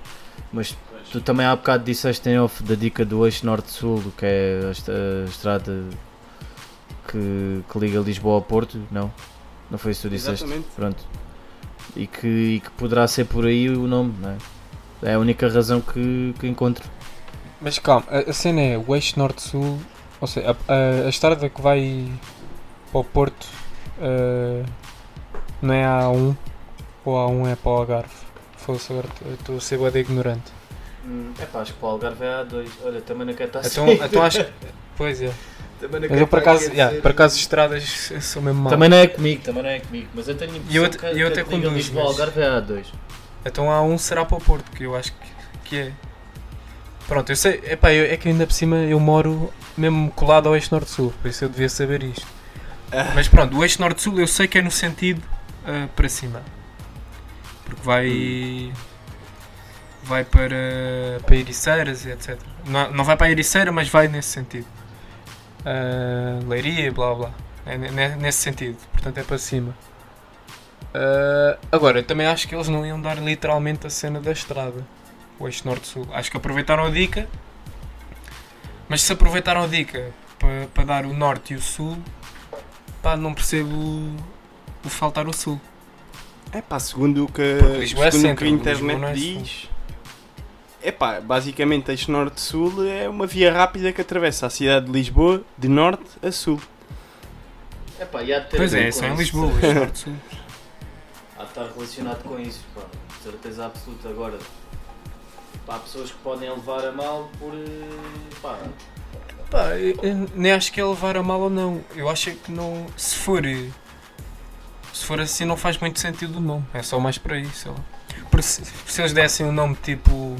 Mas tu também há bocado disseste em off da dica do eixo norte-sul, que é a, est- a estrada que, que liga Lisboa ao Porto, não? Não foi isso que tu disseste? Exatamente. Pronto. E que, e que poderá ser por aí o nome, não é? É a única razão que, que encontro. Mas calma, a, a cena é o eixo norte-sul, ou seja, a, a, a estrada que vai para o Porto eh, não é a A1 ou a A1 é para o Algarve. Fosse agora estou a ser de ignorante. É pá, acho que para o Algarve é A2. Olha, também não quer estar Então, então acho que. Pois é. Mas eu por acaso, yeah, por acaso estradas sou mesmo mau. Também não é comigo, também não é comigo. Mas eu tenho E eu que, eu até conduzo, Lisboa mas- Algarve é A2. Então a A1 será para o Porto, que eu acho que, que é. Pronto, eu sei, epá, eu, é que ainda por cima eu moro mesmo colado ao eixo norte-sul, por isso eu devia saber isto. Mas pronto, o eixo norte-sul eu sei que é no sentido ah, para cima. Porque vai. Vai para, para Ericeiras e etc. Não, não vai para a Ericeira, mas vai nesse sentido. Ah, Leiria e blá blá. É ne- ne- nesse sentido, portanto é para cima. Ah, agora, eu também acho que eles não iam dar literalmente a cena da estrada, o eixo norte-sul. Acho que aproveitaram a dica, mas se aproveitaram a dica para, para dar o norte e o sul, pá, não percebo o, faltar o sul. É pá, segundo o que, é segundo o centro, que a internet é diz, é pá, basicamente este norte-sul é uma via rápida que atravessa a cidade de Lisboa de norte a sul. É pá, e há de ter Pois a ver é, com só em. Lisboa, o eixo norte-sul. Há de estar relacionado com isso, pá. Certeza absoluta. Agora, pá, há pessoas que podem levar a mal por. eh, pá, nem acho que é levar a mal ou não. Eu acho que não. Se for. Se for assim, não faz muito sentido o nome. É só mais para isso, sei lá. Porque se, se eles dessem um nome tipo.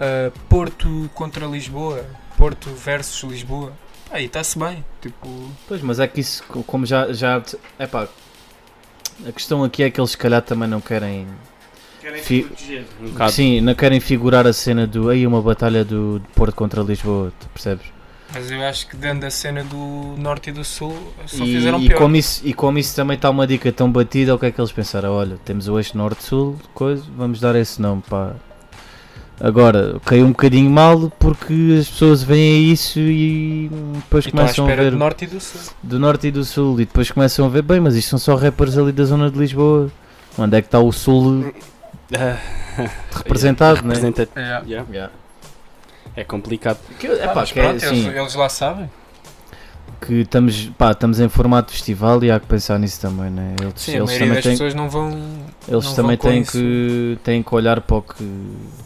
Ah, Porto contra Lisboa. Porto versus Lisboa. Aí está-se bem. Tipo. Pois, mas é que isso, co- como já. já é pá. A questão aqui é que eles, se calhar, também não querem. Querem Fi- proteger um. Sim, não querem figurar a cena do. Aí, uma batalha do de Porto contra Lisboa, tu percebes? Mas eu acho que dentro da cena do Norte e do Sul só E, fizeram e pior. como isso, e como isso também está uma dica tão batida, o que é que eles pensaram? Olha, temos o eixo norte-sul, coisa, vamos dar esse nome, pá. Agora, caiu um bocadinho mal porque as pessoas veem isso e depois E começam a ver do Norte e do Sul. do norte e do sul e depois começam a ver, bem, mas isto são só rappers ali da zona de Lisboa. Onde é que está o sul representado, né? representa- É. yeah, Yeah. É complicado. Que, é Ah, pá, mas que, é, pronto, eles, eles lá sabem. Que estamos, pá, estamos em formato de festival e há que pensar nisso também, né? Eles, Sim, eles também das têm, pessoas não vão. Eles não também vão têm isso. que, têm que olhar para o que,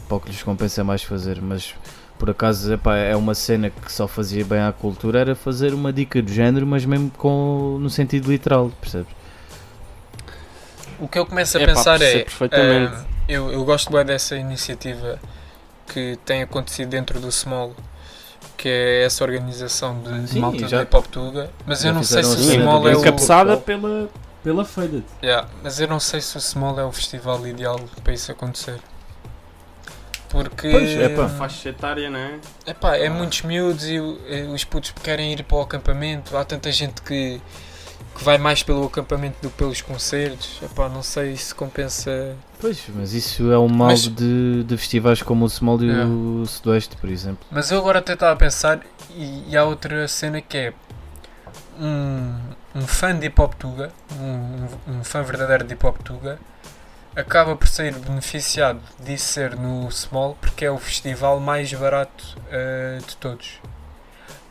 para o que lhes compensa mais fazer, mas por acaso epá, é uma cena que só fazia bem à cultura, era fazer uma dica do género, mas mesmo com, no sentido literal, percebes? O que eu começo a É pensar é. eh, eu, eu gosto bem dessa iniciativa que tem acontecido dentro do Small, que é essa organização de Sim, malta já- de hip hop Tuga. Mas eu não sei se o fizeram a cena Small do é o. Encabeçada pela, pela Faded. Yeah, mas eu não sei se o Small é o festival ideal para isso acontecer. Porque Pois, é pá. A faixa etária, não é? Epá, é muitos miúdos e e os putos querem ir para o acampamento. Há tanta gente que, que vai mais pelo acampamento do que pelos concertos. Epá, não sei se compensa. Pois, mas isso é o mal Mas- de, de festivais como o Small e É. o Sudoeste, por exemplo. Mas eu agora até estava a pensar e, e há outra cena que é um, um fã de hip hop tuga, um, um fã verdadeiro de hip hop tuga, acaba por ser beneficiado de ser no Small porque é o festival mais barato eh, de todos.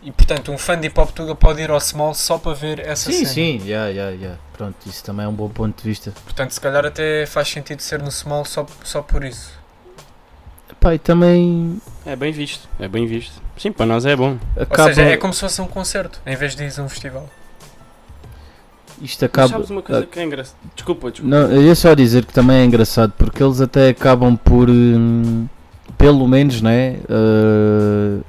E portanto, um fã de hip hop tuga pode ir ao Small só para ver essa Sim, cena. sim, já, já, já. Pronto, isso também é um bom ponto de vista. Portanto, se calhar até faz sentido ser no Small só, só por isso. Pá, e também É bem visto, é bem visto. Sim, para nós é bom. acaba. Ou seja, é como se fosse um concerto, em vez de ir a um festival. Isto Mas acaba. sabes uma coisa que é engraçada? Desculpa, desculpa. Não, eu ia só dizer que também é engraçado porque eles até acabam por, hum, pelo menos, né? uh,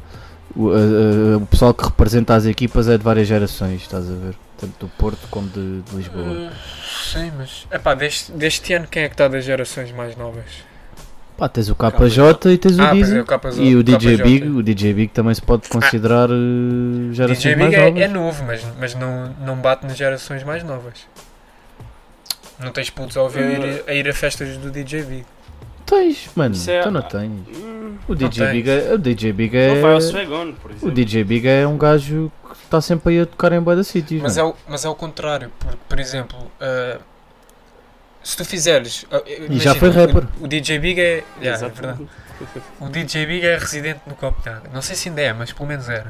o, uh, uh, o pessoal que representa as equipas é de várias gerações, estás a ver? Tanto do Porto como de, de Lisboa. Uh, sim, mas. Epá, deste, deste ano quem é que está das gerações mais novas? Pá, tens o KJ e tens o ah, Dizzy. é, o KJ, E o DJ KJ. Big, o DJ Big também se pode considerar uh, gerações DJ mais Big é, novas. é novo, mas, mas não, não bate nas gerações mais novas. Não tens putos a ouvir a ir a festas do DJ Big. Tens, mano, é- tu não tens. Hum, O DJ tens. Big é, o DJ Big Não vai ao é, Svegon, por exemplo. o DJ Big é um gajo que está sempre aí a tocar em Boa Cities, Mas mano. é, o, mas é o contrário, porque, por exemplo, uh, se tu fizeres. uh, E já imagina, foi rapper. O, o DJ Big é. yeah, é verdade. O DJ Big é residente no Copenhague. Não sei se ainda é, mas pelo menos era.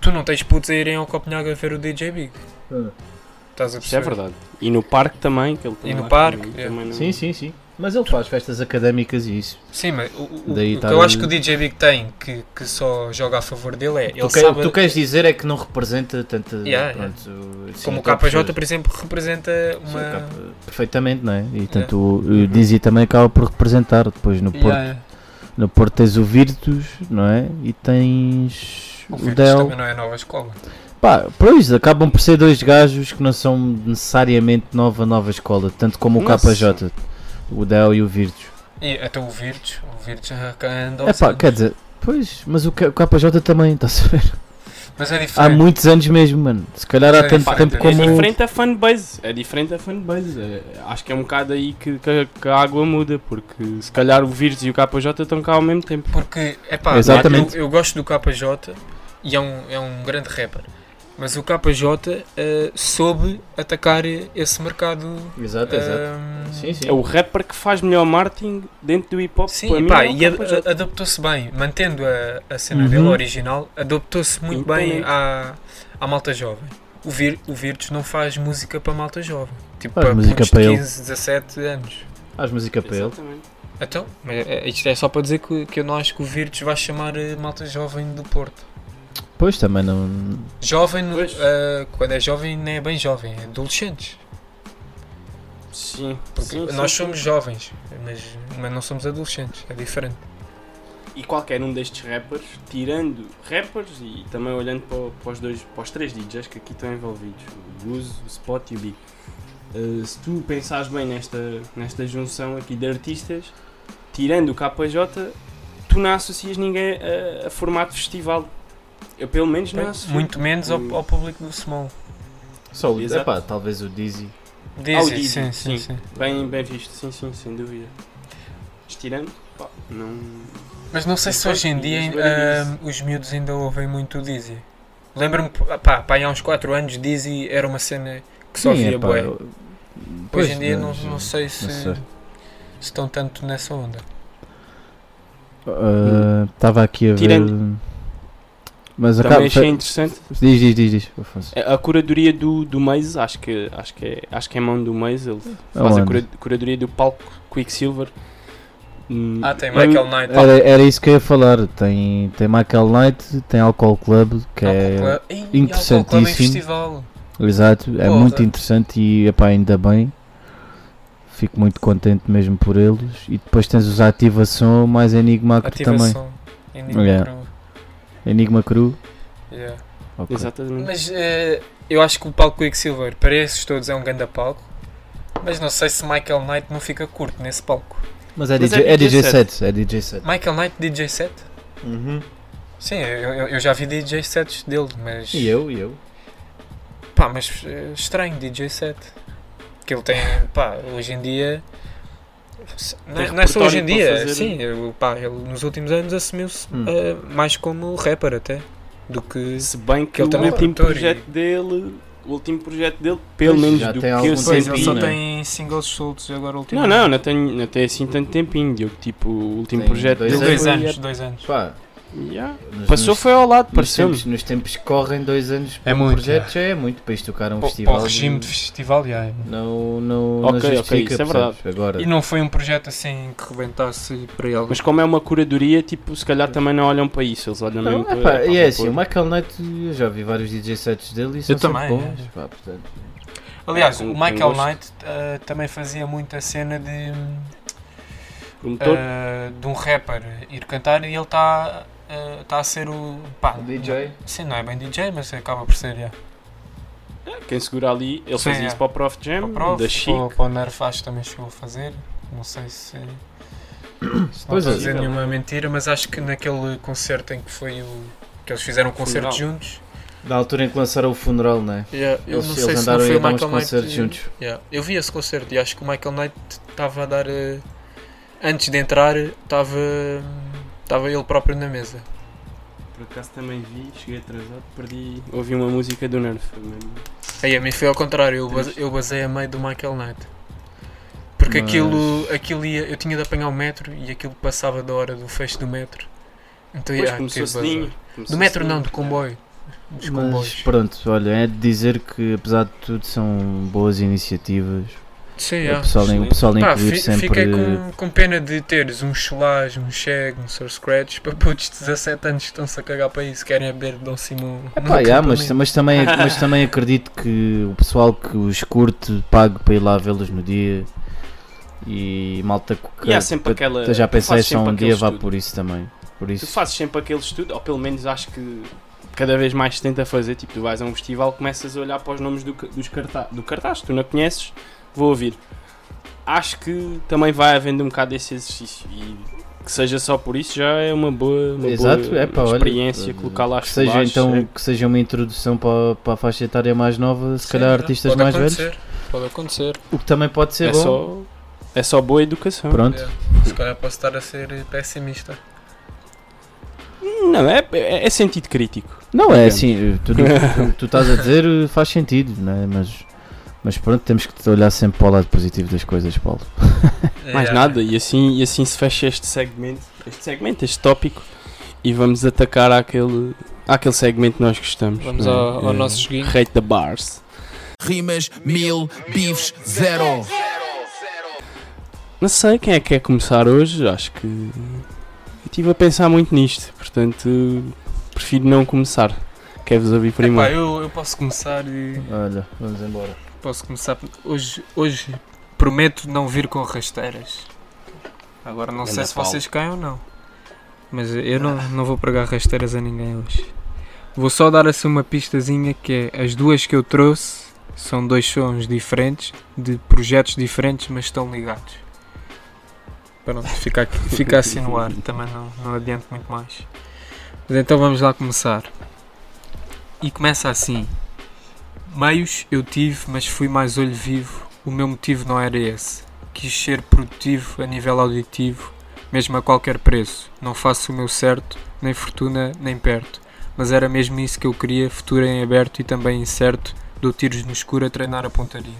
Tu não tens putos a irem ao Copenhague a ver o DJ Big. Ah. Estás a Isso é perceber? verdade. E no parque também, que ele tem E no parque, também, é. também não- Sim, sim, sim. Mas ele faz festas académicas e isso. Sim, mas o, o- Daí o que eu a- acho que o DJ Big tem, que, que só joga a favor dele, é. Ele Tu, que- sabe, tu queres dizer é que não representa tanto. Yeah, pronto, sim, como o a KJ, por exemplo, representa Sim, uma. o K- Perfeitamente, não é? E tanto o, o Dizzy também acaba por representar. Depois no Porto, Yeah, yeah. no Porto tens o Virtus, não é? E tens O o, Virtus Del. também não é nova escola. Pá, pois, acabam por ser dois gajos que não são necessariamente nova, nova escola, tanto como o Nossa. KJ, o Del e o Virtus. E até o Virtus, o Virtus anda É pá, quer dizer, pois, mas o, K- o KJ também, estás a ver? Mas é Há diferente. muitos anos mesmo, mano. Se calhar há É tanto diferente, tempo é como. É diferente a fanbase. É diferente a fanbase. É- acho que é um bocado aí que, que, que a água muda, porque se calhar o Virtus e o KJ estão cá ao mesmo tempo. Porque, é pá, Exatamente. eu, eu gosto do KJ e é um, é um grande rapper. Mas o KJ eh, soube atacar esse mercado. Exato, exato. ehm, Sim, sim. É o rapper que faz melhor marketing dentro do hip hop. Sim, pá, é e adaptou-se bem, mantendo a, a cena Uhum. dele original, adaptou-se muito bem à, à malta jovem. O, Vir, o Virtus não faz música para malta jovem, tipo Faz para música para de ele. 15, 17 anos. Faz música para ele. Exatamente. Então, mas, eh, isto é só para dizer que, que eu não acho que o Virtus vai chamar eh, malta jovem do Porto. Pois também não. Jovem, eh, quando é jovem, não é bem jovem, é adolescentes. Sim, Porque sim, nós sim, somos sim. jovens, mas, mas não somos adolescentes, é diferente. E qualquer um destes rappers, tirando rappers e também olhando para, para os dois, para os três DJs que aqui estão envolvidos, o Buzz, o Spot e o Big. eh, se tu pensares bem nesta, nesta junção aqui de artistas, tirando o KJ, tu não associas ninguém a, a formato festival. Eu pelo menos não associo. Muito menos ao, ao público do Small. Só o. Exato. Epá, talvez o Dizzy. Dizem, Ah, o Dizzy, sim, sim, sim. sim. Bem, bem visto, sim, sim, sem dúvida. Estirando, pá, não. Mas não sei se hoje em dia ah, variedade. os miúdos ainda ouvem muito o Dizzy. Lembro-me, pá, pá, há uns 4 anos Dizzy era uma cena que só via eu- Hoje em dia não, não sei se, não sei. se estão tanto nessa onda. Estava aqui a ver. Mas Também acaba. achei interessante. Diz, diz, diz, diz. Afonso. A a curadoria do, do Maze, acho que, acho, que é, acho que é mão do Maze, ele faz a Aonde? cura- curadoria do palco Quicksilver. Hum, Ah, tem é- Michael Knight. Era, era isso que eu ia falar. Tem, tem Michael Knight, tem Alcohol Club, que é. Club- Ih, Álcool Club em interessantíssimo. festival. Exato, é Porra. muito interessante e epá, ainda bem. Fico muito contente mesmo por eles. E depois tens os Ativação mais Enigma também. Enigma Yeah. Enigma Cru. Yeah. ok. Exatamente. Mas eh, eu acho que o palco Quicksilver, para esses todos, é um grande palco. Mas não sei se Michael Knight não fica curto nesse palco. Mas é Mas DJ, é é DJ DJ set, é DJ set. Michael Knight DJ set? Uhum. Sim, eu, eu- eu já vi DJ sets dele, mas. E eu, e eu. Pá, mas eh, estranho DJ set. Que ele tem, pá, hoje em dia. Não, é- Tem não é só hoje em dia, fazer. sim, eu- pá, ele nos últimos anos assumiu-se Hum. eh, mais como rapper até do que. Se bem que, Que ele o também é último projeto e- dele, o último projeto dele, pelo Pois, menos já do tem que eu Pois, ele só né? tem singles soltos agora Não, não, não tenho, não tenho assim tanto tempinho, Diogo. Tipo, o último Tem projeto dois Deu dele dois anos, dois anos. Pá, Yeah. nos- Passou nos- foi ao lado, nos pareceu-me. tempos, nos tempos que correm dois anos É para muito, projeto já é muito para isto tocar um Para, festival. para o regime de festival, já é. Não, não, Ok, não ok, justifica, isso é verdade. Agora, E não foi um projeto assim que rebentasse para ele. Mas como é uma curadoria, tipo, se calhar também não olham para isso, eles olham mesmo Não, para... epá, para e é para assim, o Michael Knight, eu já vi vários DJ sets dele e são Eu também, bons. é. pá, portanto, Aliás, com- o Michael. Knight eh, também fazia muita cena de, eh, de um rapper ir cantar e ele está tá a ser o. Pá, DJ. Sim, não é bem DJ, mas acaba por ser. Yeah. quem segura ali, ele Sim, fazia é. isso para o Prof Jam, Para o Prof, da Chic. para, para o Nerf acho que também chegou a fazer. Não sei se. se não estou a é. dizer nenhuma mentira, mas acho que naquele concerto em que foi o. que eles fizeram um concerto Funeral. juntos. Na altura em que lançaram o funeral, né? Yeah, eu Eles, não eles sei se não andaram foi a o dar uns Michael Knight. concertos juntos. Yeah, Eu vi esse concerto e acho que o Michael Knight estava a dar. eh, antes de entrar, estava. Estava ele próprio na mesa. Por acaso também vi, cheguei atrasado, perdi, ouvi uma música do Nerf. Aí a mim foi ao contrário, eu, base, eu basei a meio do Michael Knight. Porque Mas- aquilo, aquilo ia, eu tinha de apanhar o metro e aquilo passava da hora do fecho do metro. Então Depois yeah, começou cedinho. Do metro não, do comboio. Dos Mas comboios. pronto, olha, é de dizer que apesar de tudo são boas iniciativas. Sim, o yeah. pessoal, em- o pessoal Pá, incluir fi- sempre. fiquei com, com pena de teres um Chelage, um Cheg, um Sir Scratch para putos de 17 anos que estão-se a cagar para isso, querem é beber Dom Simão. no Pá, yeah, mas, mas, também, mas também acredito que o pessoal que os curte pague para ir lá vê-los no dia e malta que E há sempre aquela. que já tu pensei fazes só sempre um aquele dia vá estudo. por isso também. Por Tu isso, fazes sempre aquele estudo, ou pelo menos acho que cada vez mais se tenta fazer. Tipo, tu vais a um festival, começas a olhar para os nomes do, dos cartaz, do cartaz, tu não conheces, vou ouvir. Acho que também vai havendo um bocado desse exercício e que seja só por isso já é uma boa, uma Exato, boa é pá, olha, experiência eh, colocar lá que seja folagens, então é. que seja uma introdução para, para a faixa etária mais nova, se Sim, calhar artistas mais acontecer, velhos, Pode acontecer. o que também pode ser é bom. só é só boa educação. Pronto, Yeah. Se calhar posso estar a ser pessimista. Não, é, é, é sentido crítico. Não, é assim, tudo o que tu, tu estás a dizer eh, faz sentido, né? mas, mas pronto, temos que olhar sempre para o lado positivo das coisas, Paulo. Mais Yeah. nada, e assim, e assim se fecha este segmento, este segmento, este tópico, e vamos atacar àquele, àquele segmento que nós gostamos. Vamos não é? ao- ao Eh, nosso joguinho. Rate the bars. Rimas, mil, bifes, zero. Não sei quem é que quer começar hoje, acho que estive a pensar muito nisto, portanto prefiro não começar. Quer-vos ouvir Epá, primeiro? eu, eu posso começar e. Olha, vamos embora. Posso começar. Hoje, hoje prometo não vir com rasteiras. Agora não sei se vocês caem ou não. Mas eu não, não vou pregar rasteiras a ninguém hoje. Vou só dar assim uma pistazinha que é as duas que eu trouxe são dois sons diferentes, de projetos diferentes, mas estão ligados. Pronto, fica, aqui- fica assim no ar, também não, não adianto muito mais. Mas então vamos lá começar. E começa assim. Meios eu tive, mas fui mais olho vivo. O meu motivo não era esse. Quis ser produtivo a nível auditivo, mesmo a qualquer preço. Não faço o meu certo, nem fortuna, nem perto. Mas era mesmo isso que eu queria, futuro em aberto e também incerto. Dou tiros no escuro a treinar a pontaria.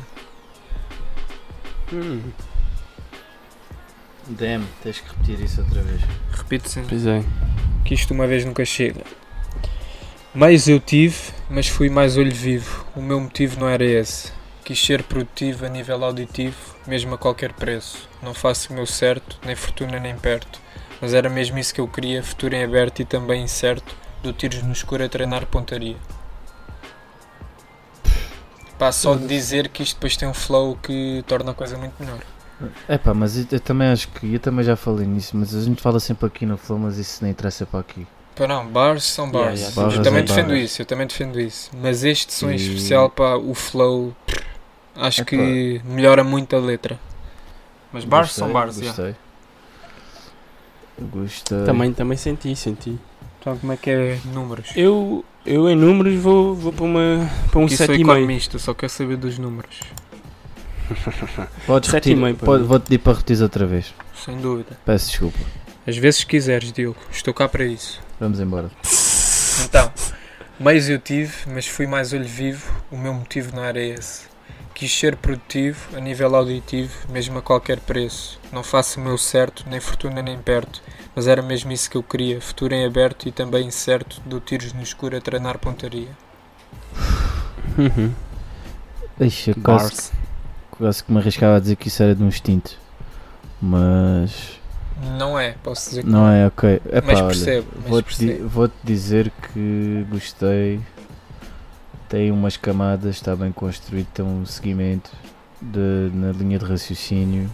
Hum, Damn, tens que repetir isso outra vez. Repito sempre. pois é. que isto uma vez nunca chega. Mais eu tive, mas fui mais olho vivo. O meu motivo não era esse. Quis ser produtivo a nível auditivo, mesmo a qualquer preço. Não faço o meu certo, nem fortuna nem perto. Mas era mesmo isso que eu queria, futuro em aberto e também incerto. Do tiros no escuro a treinar pontaria. Pá, só de dizer que isto depois tem um flow que torna a coisa muito melhor. É pá, mas eu, eu também acho que, eu também já falei nisso, mas a gente fala sempre aqui no Flow, mas isso nem interessa para aqui. Não, bars são Yeah, bars. yeah, barras eu também é defendo barras. isso, eu também defendo isso. Mas este som em E- especial, pá, o flow, acho que melhora muito a letra. Mas bars Gostei, são bars, yeah. Gostei. Gostei. Também, também senti, senti. Então como é que é números? Eu, eu em números vou, vou para, uma, para um Que sou 7,5. economista, só quero saber dos números. Podes Sete e repetir, meio para pode- vou-te pedir para repetir outra vez. Sem dúvida. Peço desculpa. Às vezes quiseres, Diogo. Estou cá para isso. Vamos embora. Então, meios eu tive, mas fui mais olho vivo. O meu motivo não era esse. Quis ser produtivo a nível auditivo, mesmo a qualquer preço. Não faço o meu certo, nem fortuna nem perto. Mas era mesmo isso que eu queria. Futuro em aberto e também incerto. Dou tiros no escuro a treinar pontaria. Uhum. Ixi, eu quase, quase que me arriscava a dizer que isso era de um instinto. Mas. Não é, posso dizer que Não é ok. Epá, Mas percebo, Vou-te di- vou-te dizer que gostei. Tem umas camadas, está bem construído, tem um seguimento de, na linha de raciocínio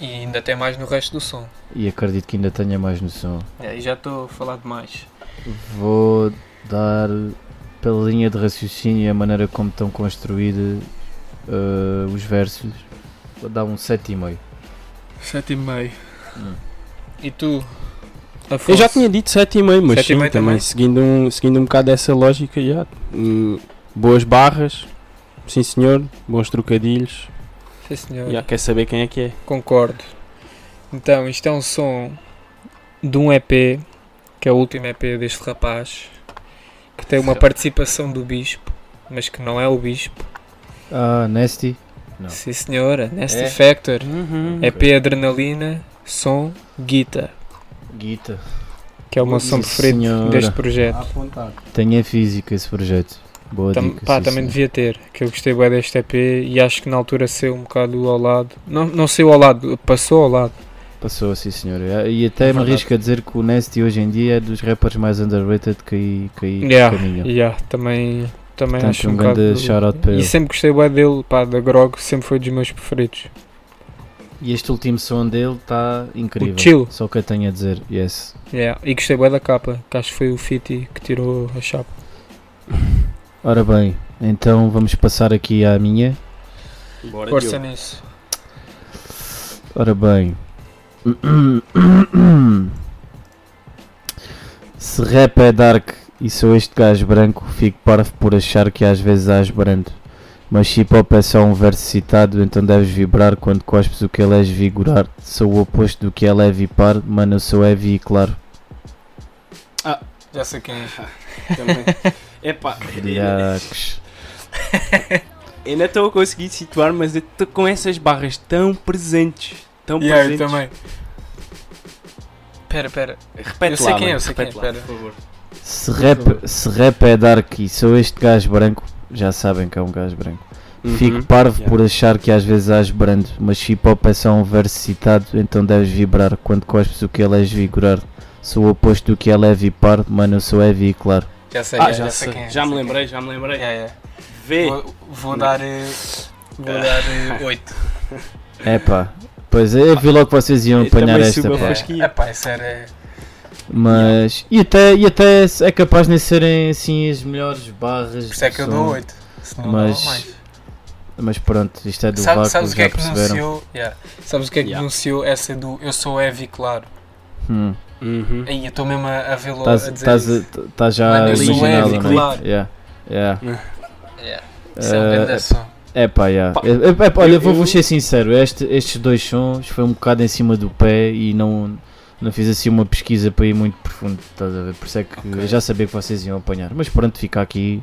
E ainda tem mais no resto do som. e acredito que ainda tenha mais noção. É, e já estou a falar demais. Vou dar pela linha de raciocínio e a maneira como estão construídos eh, os versos. Vou dar um 7,5. Sete e meio. Hum. E tu? Eu já tinha dito 7,5, mas 7,5 sim, também, também? seguindo, um, seguindo um bocado essa lógica, já. Hum, boas barras, sim senhor, bons trocadilhos. Sim, senhor. Já quer saber quem é que é. Concordo. Então, isto é um som de um EP, que é o último EP deste rapaz, que tem uma participação do Bispo, mas que não é o Bispo. Ah, Nasty. Não. Sim, senhora. Nasty É? Factor. Uhum. EP Adrenalina, som Guita, Guita. que é o meu som preferido deste projeto. apontar. Tem a física esse projeto. Boa Tam- dica. pá, sim, também sim. devia ter, que eu gostei bem deste EP e acho que na altura saiu um bocado ao lado. Não, não saiu ao lado, passou ao lado. Passou, sim senhor. E até me Verdade. arrisco a dizer que o Nasty hoje em dia é dos rappers mais underrated que aí, que aí Yeah, caminham. yeah, também, também Portanto, acho um, um bocado. grande shout-out para E ele. sempre gostei bem dele, pá, da Grog, sempre foi dos meus preferidos. E este último som dele está incrível. O Chill. Só o que eu tenho a dizer, yes. Yeah. E gostei bem da capa, que acho que foi o Fiti que tirou a chapa. Ora bem, então vamos passar aqui à minha. Bora, Força Diogo. nisso. Ora bem. Se rap é dark e sou este gajo branco, fico parvo por achar que às vezes és brando. Mas hip hop é só um verso citado, então deves vibrar quando cospes o que ele és vigorar. Sou o oposto do que é leve e par, mano, eu sou heavy e claro. Já sei quem é. Também. Epá, Diacos. ainda estou a conseguir situar, mas eu estou com essas barras tão presentes. Tão Yeah, eu presentes. também. Pera, pera. Repete Eu sei lá, quem é, eu sei quem é, repete lá, espera. por favor. Se rap, se rap é dark e sou este gajo branco, já sabem que é um gajo branco. Fico Uhum. parvo Yeah. por achar que às vezes és brando, mas hip hop é só um verso citado, então deves vibrar quando cospes o que ele és vigorar. Sou o oposto do que é leve e par, mano, eu sou heavy e claro. Já sei, Ah, já, já, já sei sei. quem é. Já me sei lembrei, já me lembrei. é. Yeah, Vê. yeah. Vou, vou dar. eh, Vou dar 8. É pá, pois é, eu vi logo que vocês iam apanhar esta, pá. É pá, isso era. Mas, e até, e até é capaz de nem serem assim as melhores barras. Por isso é que eu do dou som. 8. Senão Mas-. Mas pronto, isto é do Sabe- vácuo, sabes o que é que denunciou? Yeah. Sabes o que é que Yeah. denunciou essa do Eu sou heavy, claro. Hum. Uhum. Aí eu estou mesmo a, a vê-lo Estás a dizer estás estás já Mano, eu sou heavy, né? claro. Yeah, yeah. Yeah. Isso é grande som. É pá, yeah. Pá, É- é- é pá, olha, eu- vou, vou eu- ser sincero, este- estes dois sons foi um bocado em cima do pé e não, não fiz assim uma pesquisa para ir muito profundo, estás a ver? Por isso é que Ok. eu já sabia que vocês iam apanhar. Mas pronto, fica aqui.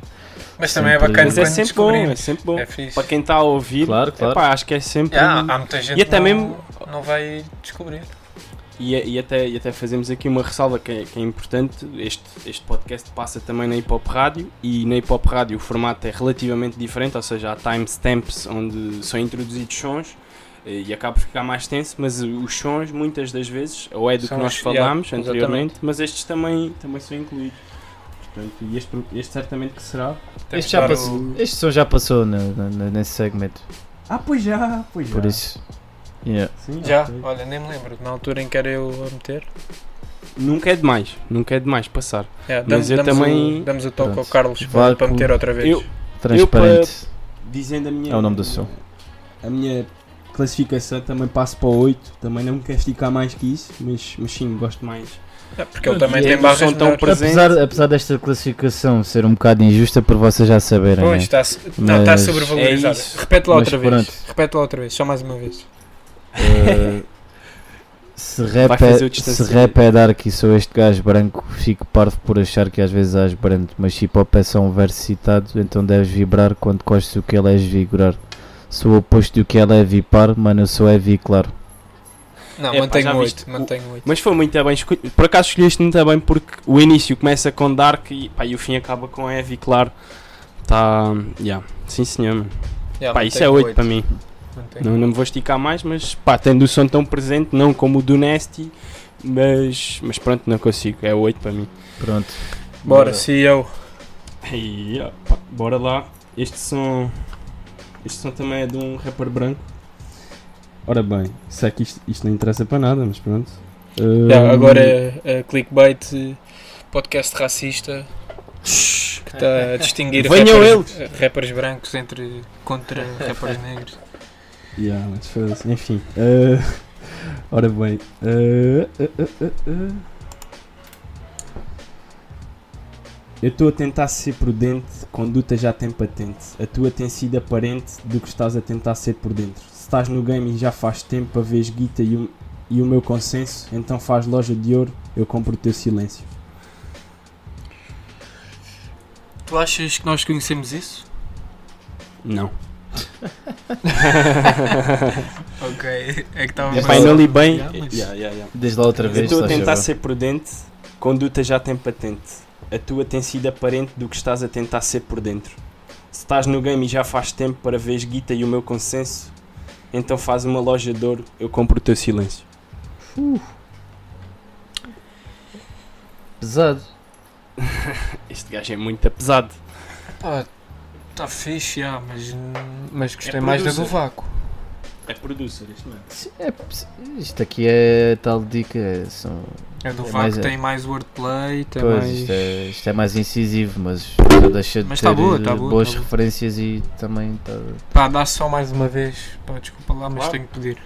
Mas também é bacana Mas é quando sempre bom, é sempre bom. É. Para quem está a ouvir, Claro, claro. epá, acho que é sempre. Yeah, há muita gente E até que mesmo- não, não vai descobrir. E, e até, e até fazemos aqui uma ressalva que é, que é importante. Este, este podcast passa também na Hip Hop Rádio e na Hip Hop Rádio o formato é relativamente diferente, ou seja, há timestamps onde são introduzidos sons e acaba por ficar mais tenso, mas os sons muitas das vezes, ou é do São que nós os- falámos yeah, anteriormente, mas estes também, também são incluídos. Portanto, e este, este certamente que será. Este, já passou, o- este som já passou na- na- nesse segmento, Ah, pois já, pois por isso. Yeah. Sim, Já, ok. olha, nem me lembro. Na altura em que era eu a meter. Nunca é demais, nunca é demais passar. Yeah, Mas damos, eu damos também- O, damos o toque ao Pronto. Carlos para, para meter outra vez. Eu- Transparente. Dizendo a minha. É o nome do som. A minha classificação também passo para o 8. Também não me quero esticar mais que isso, mas, mas sim, gosto mais. É, porque ele também E tem barras tão melhores. presente. Apesar, apesar desta classificação ser um bocado injusta por vocês já saberem, Pois, né? está, não, está sobrevalorizado. é. Repete lá Mas outra vez. pronto. Repete lá outra vez, só mais uma vez. Uh, se, rap é, se rap é dark e sou este gajo branco, fico parvo por achar que às vezes és branco, mas hip hop é só um verso citado, então deves vibrar quando costes o que ele és vigorar. Sou o oposto do que ela é vipar, mano, eu sou é vi, claro. Não, É, pá, já mantenho viste 8. o- Mantenho 8. Mas foi muito bem escolhido. Por acaso escolheste muito bem porque o início começa com Dark e, pá, e o fim acaba com Heavy, claro. Tá. Yeah. Sim, senhor. mano. Pá, isso é 8 para mim. Não, não me vou esticar mais, mas pá, tendo o som tão presente, não como o do Nasty, mas, mas pronto, não consigo. É 8 para mim. Pronto. Bora, CEO. E, ó, pá, bora lá. Este som. Este som também é de um rapper branco. Ora bem, sei que isto, isto não interessa para nada, mas pronto. Yeah, Hum, agora é, é clickbait, podcast racista que está a distinguir Venham rappers, rappers brancos entre, contra rappers negros. Yeah, mas foda-se. Enfim. eh, ora bem. eh, eh, Eu estou a tentar ser prudente, conduta já tem patente. A tua tem sido aparente do que estás a tentar ser por dentro. Se estás no game e já faz tempo a vez guita e o, e o meu consenso, então faz loja de ouro, eu compro o teu silêncio. Tu achas que nós conhecemos isso? Não. Ok, é que estava É pá, eu não li bem. Yeah, mas- Yeah, yeah, yeah. Desde lá outra Eu vez. estou a tentar ser prudente, conduta já tem patente. A tua tem sido aparente do que estás a tentar ser por dentro. Se estás no game e já faz tempo para veres guita e o meu consenso, então faz uma loja de ouro, eu compro o teu silêncio. Pesado. Este gajo é muito pesado. Pá, está fixe, yeah, mas, mas gostei É mais da do vácuo. É producer, este mano. Sim, é- isto aqui é tal dica. é- São, A do É mais- tem mais wordplay, tem pois, mais. isto, é, isto é mais incisivo, mas não deixa de Mas ter tá boa, eh, tá boa, boas tá boa. referências e também tá, Pá, dá só mais uma vez. Pá, desculpa lá, mas Claro. tenho que pedir.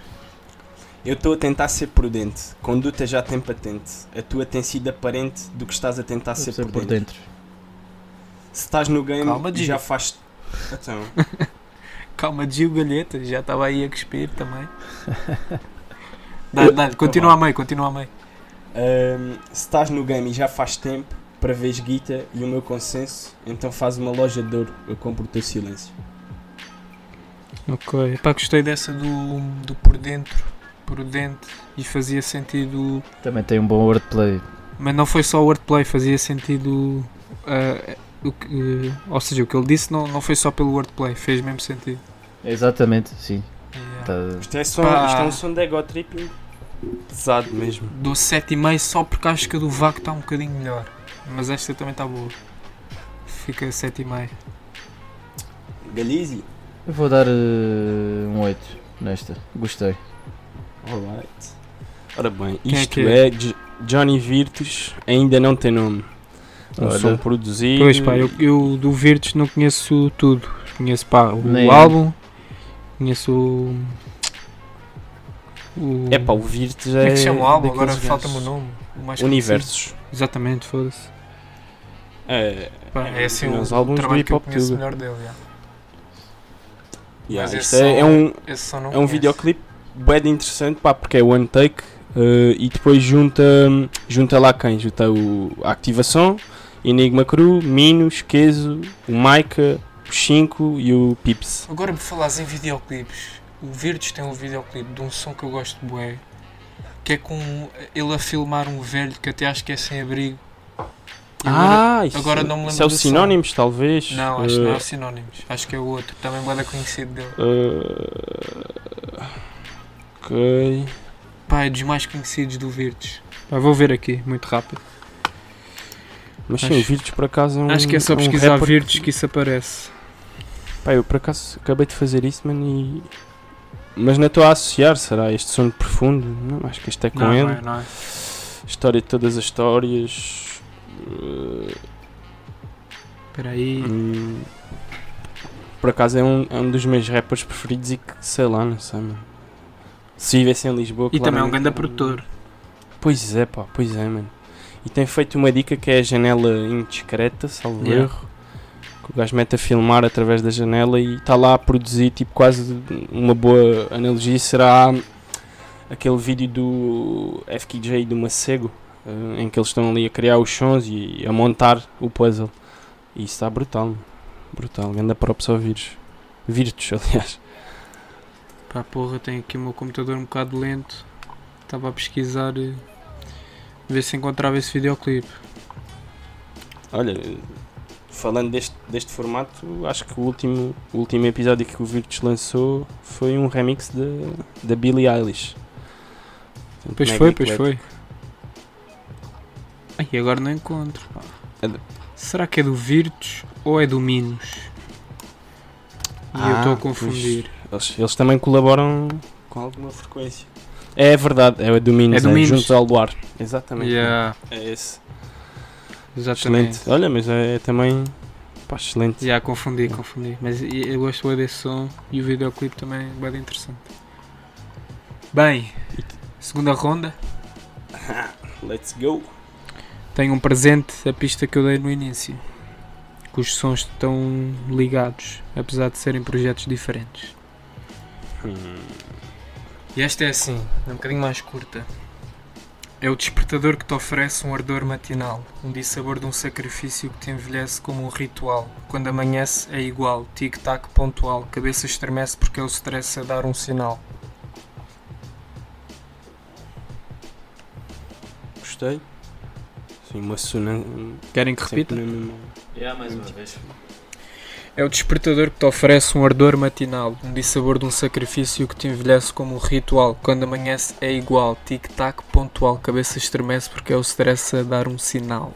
Eu estou a tentar ser prudente, conduta já tem patente. A tua tem sido aparente do que estás a tentar ser ser por, dentro. dentro. Se estás no game Calma, já faz. Então, Calma, Gil Galheta, já estava aí a cuspir também. Dá, dá, continua a meio, continua a meio. Se estás no game e já faz tempo para veres guita e o meu consenso, então faz uma loja de ouro, eu compro o teu silêncio. Ok, pá, gostei dessa do, do por dentro, prudente, e fazia sentido. Também tem um bom wordplay. Mas não foi só o wordplay, fazia sentido. ah, o que, ou seja, o que ele disse não, não foi só pelo wordplay, fez mesmo sentido. Exatamente, sim. Yeah. Tá- Isto é, som, isto é um som de ego tripping pesado mesmo. Dou 7,5 só porque acho que a do Vaco está um bocadinho melhor. Mas esta também está boa. Fica 7,5. Galizi? Eu vou dar eh, um 8 nesta. Gostei. Alright. Ora bem, Quem é isto que é, é? Johnny Virtus, ainda não tem nome. Um Olha. som produzido. Pois pá, eu, eu do Virtus não conheço tudo. Conheço pá, o Nem álbum, conheço o. o É pá, o Virtus Como é. é que se chama o álbum? Agora falta-me o nome. O mais Universos. conhecido. Exatamente, foda-se. É, Pá, É, assim os o, álbuns trabalho que eu conheço tudo. melhor dele. já. yeah, Mas isto esse é, é um, não é um videoclipe bem interessante, pá, porque é one take eh, e depois junta, junta lá quem? Junta o, a ativação, Enigma Cru, Minos, Queso, o Maika, o 5 e o Pips. Agora por falares em videoclipes, o Virtus tem um videoclipe de um som que eu gosto de bué, que é com ele a filmar um velho que até acho que é sem abrigo. E agora- Ah, isso, agora não me lembro isso é o do som. Sinónimos, talvez. Não, acho que não é Eh, o Sinónimos, acho que é o outro, também bué conhecido dele. eh, ok. Pá, é dos mais conhecidos do Virtus. Pá, vou ver aqui, muito rápido. Mas sim, Acho- o Virtus por acaso é um. acho que é só um pesquisar rapper Virtus que isso aparece. Pá, eu por acaso acabei de fazer isso, mano, e. Mas não estou a associar, será? Este som profundo? Não, acho que este é com não, ele. não é, não é. História de todas as histórias. eh, Espera aí. hum, por acaso é um, é um dos meus rappers preferidos e que sei lá, não sei, mano. Se vivesse em Lisboa, E também é um grande produtor. Pois é, pá, pois é, mano. E tem feito uma dica que é a janela indiscreta, salvo Yeah. erro. Que o gajo mete a filmar através da janela e está lá a produzir, tipo, quase uma boa analogia. Será aquele vídeo do FKJ do Macego, eh, em que eles estão ali a criar os sons e a montar o puzzle. E isso está brutal, mano. brutal. Ganda props ao vírus. Virtus, aliás. Pá, porra, tenho aqui o meu computador um bocado lento. Estava a pesquisar, eh, ver se encontrava esse videoclipe. Olha, falando deste, deste formato, acho que o último, o último episódio que o Virtus lançou foi um remix da da Billie Eilish. Portanto, Pois foi, pois foi. Ai, agora não encontro. É do- Será que é do Virtus ou é do Minos? E eu Ah, estou a confundir. Eles, eles também colaboram com alguma frequência. É verdade, é o do Minos, É é Minos. juntos ao luar. Exatamente. Yeah, É esse. exatamente. Excelente. Olha, mas é, também. Pá, excelente. Já confundi, confundi. Mas eu gosto bué desse som e o videoclipe também é bem interessante. Bem, segunda ronda. Let's go. Tenho um presente a pista que eu dei no início. Que os sons estão ligados, apesar de serem projetos diferentes. Hum, E esta é assim, é um bocadinho mais curta. É o despertador que te oferece um ardor matinal, um dissabor de um sacrifício que te envelhece como um ritual. Quando amanhece é igual, tic-tac pontual, cabeça estremece porque é o stress a dar um sinal. Gostei. Sim, uma sona. Querem que repita? sempre na mesma- Yeah, mais uma vez. É o despertador que te oferece um ardor matinal, um dissabor de um sacrifício que te envelhece como um ritual. Quando amanhece é igual, tic-tac pontual, cabeça estremece porque é o stress a dar um sinal.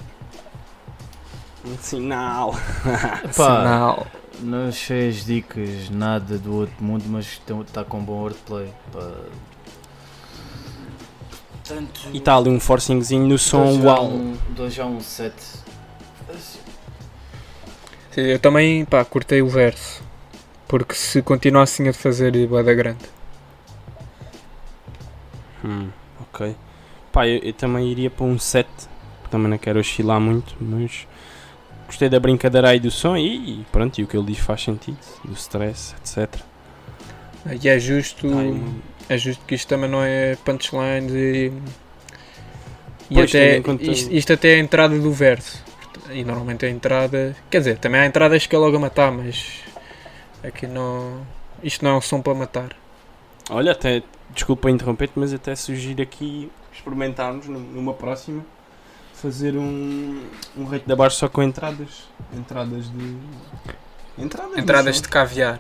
Um sinal. Pá, Sinal. não achei as dicas nada do outro mundo, mas está com bom wordplay. Pá. Tanto. E está ali um forcingzinho no som. Uau! um- Dou já um 7. Eu também, pá, cortei o verso. Porque se continuar assim a fazer da grande. Hum, ok. Pá, eu, eu também iria para um 7. porque Também não quero oscilar muito, mas gostei da brincadeira aí do som e, e pronto, e o que ele diz faz sentido, do stress, etc. E é justo, Ai, é justo que isto também não é punchlines e. E até, isto, isto até é a entrada do verso. E normalmente a entrada. Quer dizer, também há entradas que é logo a matar, mas. Aqui não. Isto não é um som para matar. Olha, até, desculpa interromper-te, mas até sugiro aqui experimentarmos num- numa próxima fazer um, um rate da baixo só com entradas. Entradas de. Entradas, Entradas de caviar.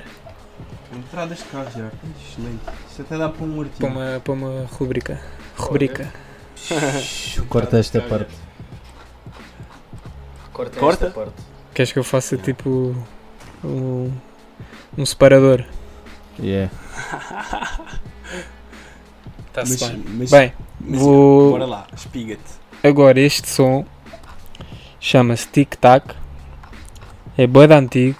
Entradas de caviar. Excelente. Isso até dá para um artigo. Para uma, para uma rubrica. Rubrica. Corta esta parte. Corta, Corta? esta parte. Queres que eu faça tipo. Um, um separador? Yeah. Está-se Mas- bem. mas- Bem, mas, vou- Bora lá, espiga-te. agora este som chama-se Tic Tac. É de antigo.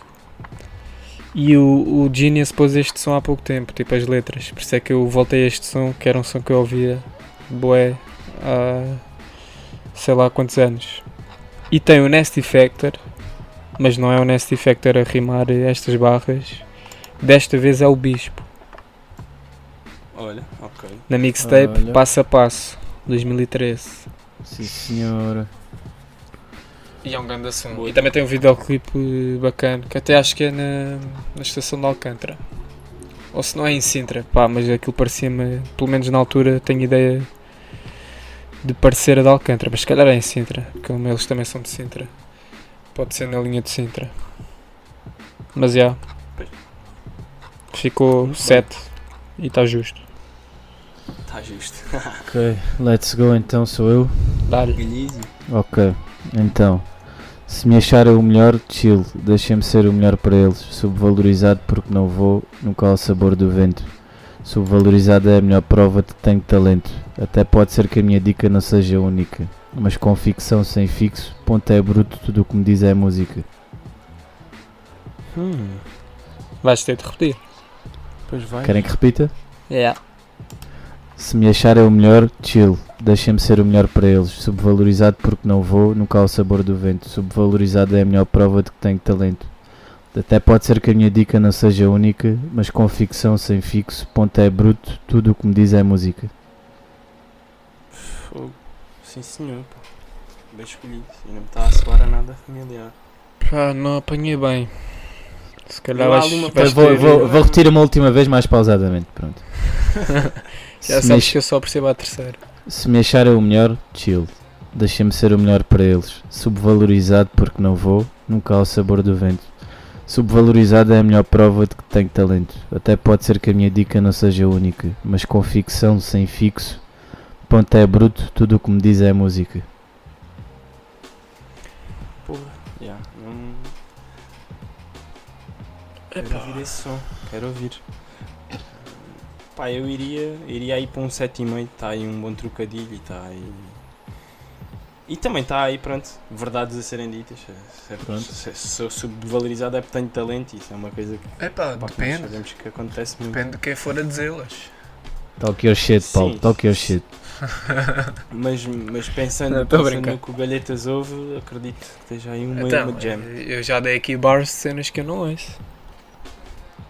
E o, o Genius pôs este som há pouco tempo, tipo as letras. Por isso é que eu voltei a este som, que era um som que eu ouvia bué há sei lá quantos anos. E tem o Nasty Factor, mas não é o Nasty Factor a rimar estas barras. Desta vez é o Bispo. Olha, ok. Na mixtape Olha. Passo a Passo, 2013. Sim senhora. E é um grande som. Boa. E também tem um videoclipe bacana, que até acho que é na, na estação de Alcântara. Ou se não é em Sintra, pá, mas aquilo parecia-me, pelo menos na altura, tenho ideia de parecer a de Alcântara, mas se calhar é em Sintra, como eles também são de Sintra. Pode ser na linha de Sintra. Mas já. Ficou Muito bem. 7 e está justo. Está justo. Ok, let's go então, sou eu. Dá-lhe. Ok, então. Se me acharem o melhor, chill, deixem-me ser o melhor para eles. Subvalorizado porque não vou, nunca ao sabor do vento. Subvalorizado é a melhor prova de que tenho talento. Até pode ser que a minha dica não seja única. Mas com ficção sem fixo, ponto é bruto, tudo o que me diz é música. Hum, Vais ter de repetir. pois vai. Querem que repita? É. Se me acharem o melhor, chill. Deixem-me ser o melhor para eles. Subvalorizado porque não vou, nunca há o sabor do vento. Subvalorizado é a melhor prova de que tenho talento. Até pode ser que a minha dica não seja única, mas com ficção sem fixo, ponto é bruto, tudo o que me diz é música. Fogo. Sim senhor, pá. Bem escolhido. E não me está a soar a nada familiar. Pá, não apanhei bem. Se calhar vais, vais vou, ter- vou, vou repetir uma última vez mais pausadamente. Pronto. Já Se me sabes que eu só percebo a terceira. Se me acharem o melhor, chill. Deixem-me ser o melhor para eles. Subvalorizado porque não vou, nunca há o sabor do vento. Subvalorizado é a melhor prova de que tenho talento. Até pode ser que a minha dica não seja única, mas com ficção sem fixo, ponto é bruto, tudo o que me diz é música. Porra. Yeah. Não... Quero ouvir esse som. Quero ouvir. Pá, eu iria, iria aí para um 7,5. Está aí um bom trocadilho e está aí. E também está aí, pronto, verdades a serem ditas. Se, é- Pronto. se, se sou subvalorizado é porque tenho talento. Isso é uma coisa que É pá, nós sabemos que acontece muito. Depende de quem for a dizê-las. Talk your shit, Paulo, Sim. talk your shit. Mas, mas pensando, Não, pensando no que o Galhetas ouve, acredito que esteja aí uma, Então, uma jam. eu já dei aqui bars de cenas que eu não ouço.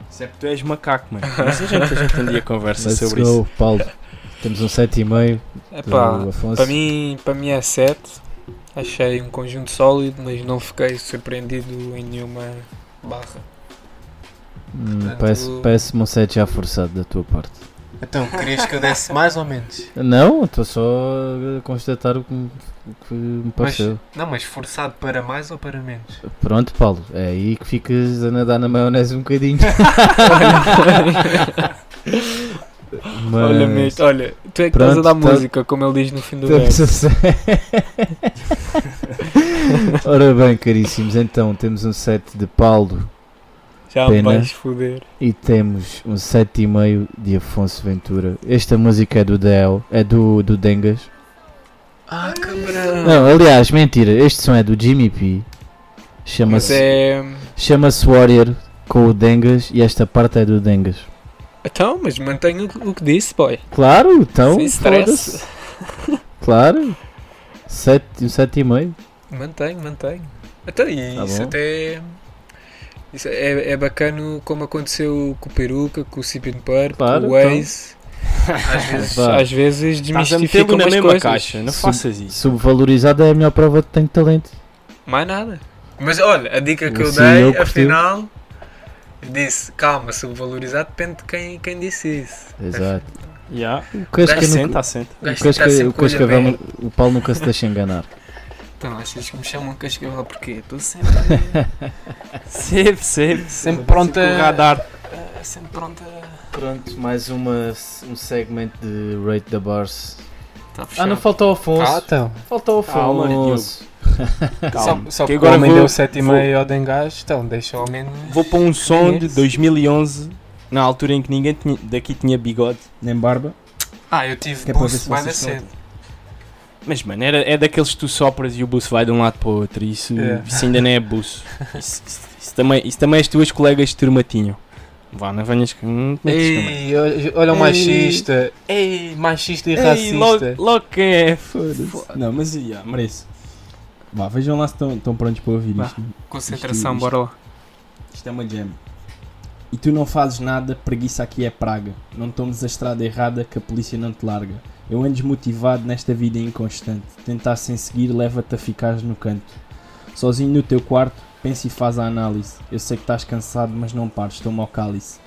Se é porque tu és macaco, mano. Mas a gente, a gente um dia conversa Let's sobre go, isso. Paulo. Temos um 7,5 É do pá, Afonso. para mim, para mim é 7. Achei um conjunto sólido, mas não fiquei surpreendido em nenhuma barra. Hum, Portanto- parece- Parece-me um 7 já forçado da tua parte. Então, querias que eu desse mais ou menos? Não, estou só a constatar o que me, o que me Mas, pareceu. não, mas forçado para mais ou para menos? Pronto, Paulo, é aí que ficas a nadar na maionese um bocadinho. Mas Olha, mate, olha, tu é que estás a Pronto, dar tá- música, como ele diz no fim do verso. set. Ora bem, caríssimos, então temos um set de Paulo Já Pena. vais foder. e temos um 7,5 de Afonso Ventura. Esta música é do Del, é do, do Dengas. Ah, cabrão! Não, aliás, mentira, este som é do Jimmy P. Mas Chama-se é. chama-se Warrior com o Dengas e esta parte é do Dengas. Então, mas mantenho o, que disse, boy. Claro, então, Sem stress. Claro. 7, um 7,5. Mantenho, mantenho. Então, e Tá isso bom. até. Isso é, é bacana como aconteceu com o Peruca, com o Cipin Purp, Claro, com o então. Waze. Às vezes, às vezes desmistificam na mesma coisas. caixa. Não Sub- faças isso. Subvalorizado é a melhor prova de que tenho talento. Mais nada. Mas olha, a dica que eu Sim, eu dei, curti. afinal, eu disse, calma, subvalorizado depende de quem, quem disse isso. Exato. Yeah. O Casca, nunca, assenta. O o Casca, Paulo nunca se deixa enganar. Então, achas que me chamam Cascavel porque estou sempre, Sempre, sempre. Sempre pronta- Com o radar. eh, sempre pronta. Pronto, mais uma, um segmento de Rate the Bars. Tá Ah, não falta o Afonso. Ah, então. falta o Calma, Afonso. Calma. Só, só Que que agora agora me vou- deu 7,5 ao Dengas, então deixa ao menos. Vou para um som de Conheço. 2011, na altura em que ninguém tinha- daqui tinha bigode, nem barba. Ah, eu tive Que é boost cedo. Mas, mano, era, é daqueles que tu sopras e o buço vai de um lado para o outro. Isso, É. isso ainda não é buço. Isso, isso- isso também, isso também as tuas colegas de turma tinham. Vá, não venhas com. É que? Ei, olha, o machista. Ei, machista e Ei, racista. logo, logo quem é? Foda-se. Não, mas yeah, mereço. Vá, vejam lá se estão, prontos para ouvir isto. Concentração, Isto- bora lá. Isto é uma jam. E tu não fazes nada, preguiça aqui é praga. Não tomes a estrada errada que a polícia não te larga. Eu ando desmotivado nesta vida inconstante. Tentar sem seguir leva-te a ficares no canto. Sozinho no teu quarto, pensa e faz a análise. Eu sei que estás cansado, mas não pares, toma ao cálice.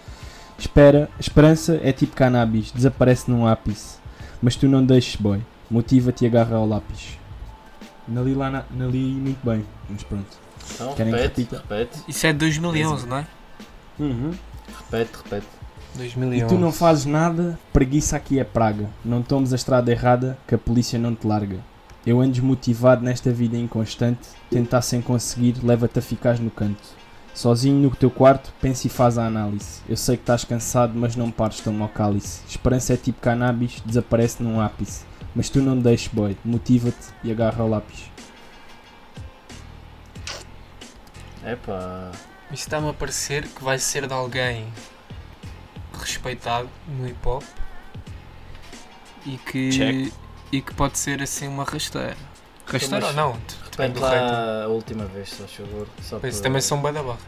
Espera, esperança é tipo cannabis, desaparece num ápice. Mas tu não deixes, boy. Motiva-te e agarra ao lápis. Não li lá, na, não li muito bem, mas pronto. Então, Querem que repete, repita? repete, Isso é de 2011, não é? repete, repete. 2011. E tu não fazes nada, preguiça aqui é praga. Não tomes a estrada errada, que a polícia não te larga. Eu ando desmotivado nesta vida inconstante, tentar sem conseguir, leva-te a ficares no canto. Sozinho no teu quarto, pensa e faz a análise. Eu sei que estás cansado, mas não pares, toma ao cálice. Esperança é tipo cannabis, desaparece num ápice. Mas tu não deixes, boy, motiva-te e agarra ao lápis. Epá. Isso está-me a parecer que vai ser de alguém respeitado no hip hop e que, Check. e que pode ser assim uma rasteira. Rasteira mas- ou não? Depende Repete do lá a última vez, se faz favor. Só Pois, para- também são badabarras.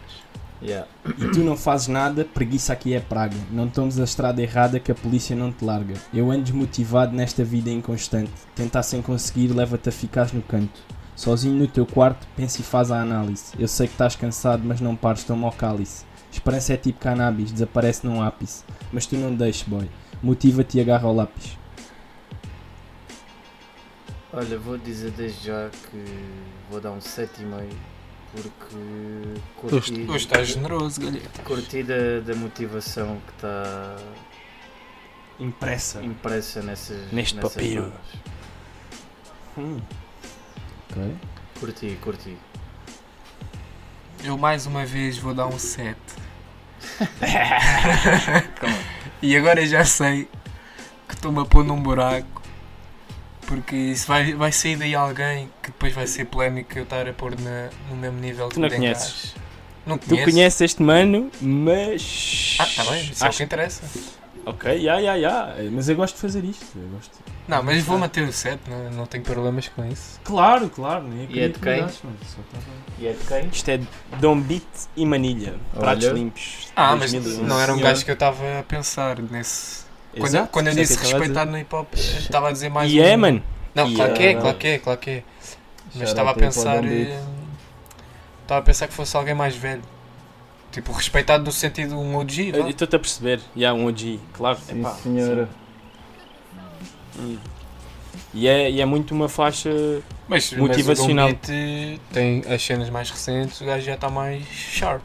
Yeah. E tu não fazes nada, preguiça aqui é praga. Não tomes a estrada errada que a polícia não te larga. Eu ando desmotivado nesta vida inconstante. Tentar sem conseguir, leva-te a ficares no canto. Sozinho no teu quarto, pensa e faz a análise. Eu sei que estás cansado, mas não pares, toma ao cálice. Esperança é tipo cannabis, desaparece num ápice. Mas tu não deixes, boy. Motiva-te e agarra ao lápis. Olha, vou dizer desde já que vou dar um 7,5 porque curti, Hoje estás generoso, galera. curti da, da motivação que está Impressa. impressa nessas, Neste nessas papiro. Hum. Curti, curti. Eu mais uma vez vou dar um 7. e agora já sei que estou-me a pôr num buraco. Porque isso vai, vai sair daí alguém que depois vai ser polémico eu estar a pôr na- no mesmo nível Tu que não o Dengas. conheces? Não Tu conheces? conheces este mano, mas. Ah, tá bem, isso é o Acho- que interessa. Ok, ya, ya, ya. Mas eu gosto de fazer isto. Eu gosto. Não, mas vou manter o 7, não, não tenho problemas com isso. Claro, claro. Nem E é de quem? E é de quem? Isto é Dom Beat e Manilha. Pratos Olha. limpos. Ah, mas 2011. não era um gajo que eu estava a pensar nesse. Quando, Exato, quando eu é disse respeitado no hip hop, eu estava a dizer mais. E um- é, mano. Não, E claro é- que é, claro que é, claro que é. Mas estava a pensar. Estava a pensar que fosse alguém mais velho. Tipo, respeitado no sentido um OG, Eu vá. estou-te a perceber. E há um OG, claro. Sim, epá, senhora. sim. E é, e é muito uma faixa. Mas, motivacional. Mas tem as cenas mais recentes, o gajo já está mais sharp.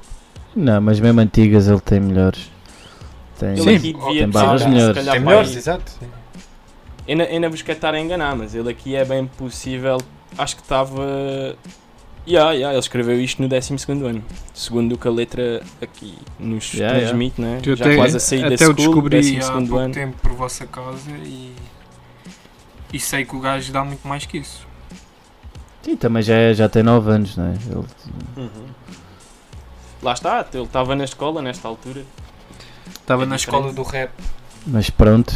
Não, mas mesmo antigas ele tem melhores. Tem. Ele Sim, aqui devia tem barras melhores. se calhar, tem melhores, exato. Ainda, ainda vos quero estar a enganar, mas ele aqui é bem possível. Acho que estava. Yeah, yeah, ele escreveu isto no 12 ano. Segundo o que a letra aqui nos Yeah, transmite, né? Eu já até- quase a sair da Até eu school, descobri 12 há pouco ano. tempo por vossa causa e. E sei que o gajo dá muito mais que isso. Sim, também já, é- já tem 9 anos, não é? Ele- Uhum. Lá está, ele estava na escola nesta altura. Estava É na escola do rap. Mas pronto,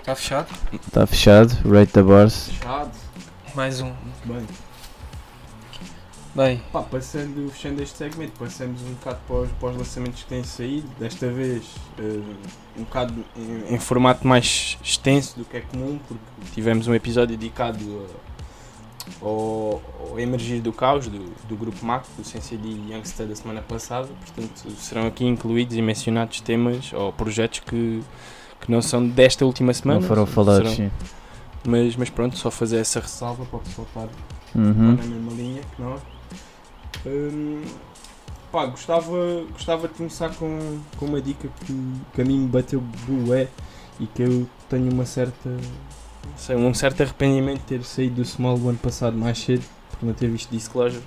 Está fechado? está fechado. Rate the bars. Fechado. Mais um. Muito bem. Bem, Pá, passando, fechando este segmento, passamos um bocado para os, para os lançamentos que têm saído. Desta vez, eh, um bocado em, em formato mais extenso do que é comum, porque tivemos um episódio dedicado a- ao, ao emergir do caos do, do grupo MAC, do CCD Youngster da semana passada. Portanto, serão aqui incluídos e mencionados temas ou projetos que, que não são desta última semana. Não foram falados, sim. mas, mas pronto, só fazer essa ressalva para o pessoal estar Uhum. na mesma linha que nós. Hum, pá, gostava, gostava de começar com, com uma dica que, que a mim me bateu bué e que eu tenho uma certa. Sei, um certo arrependimento de ter saído do Small o ano passado mais cedo, por não ter visto Disclosure.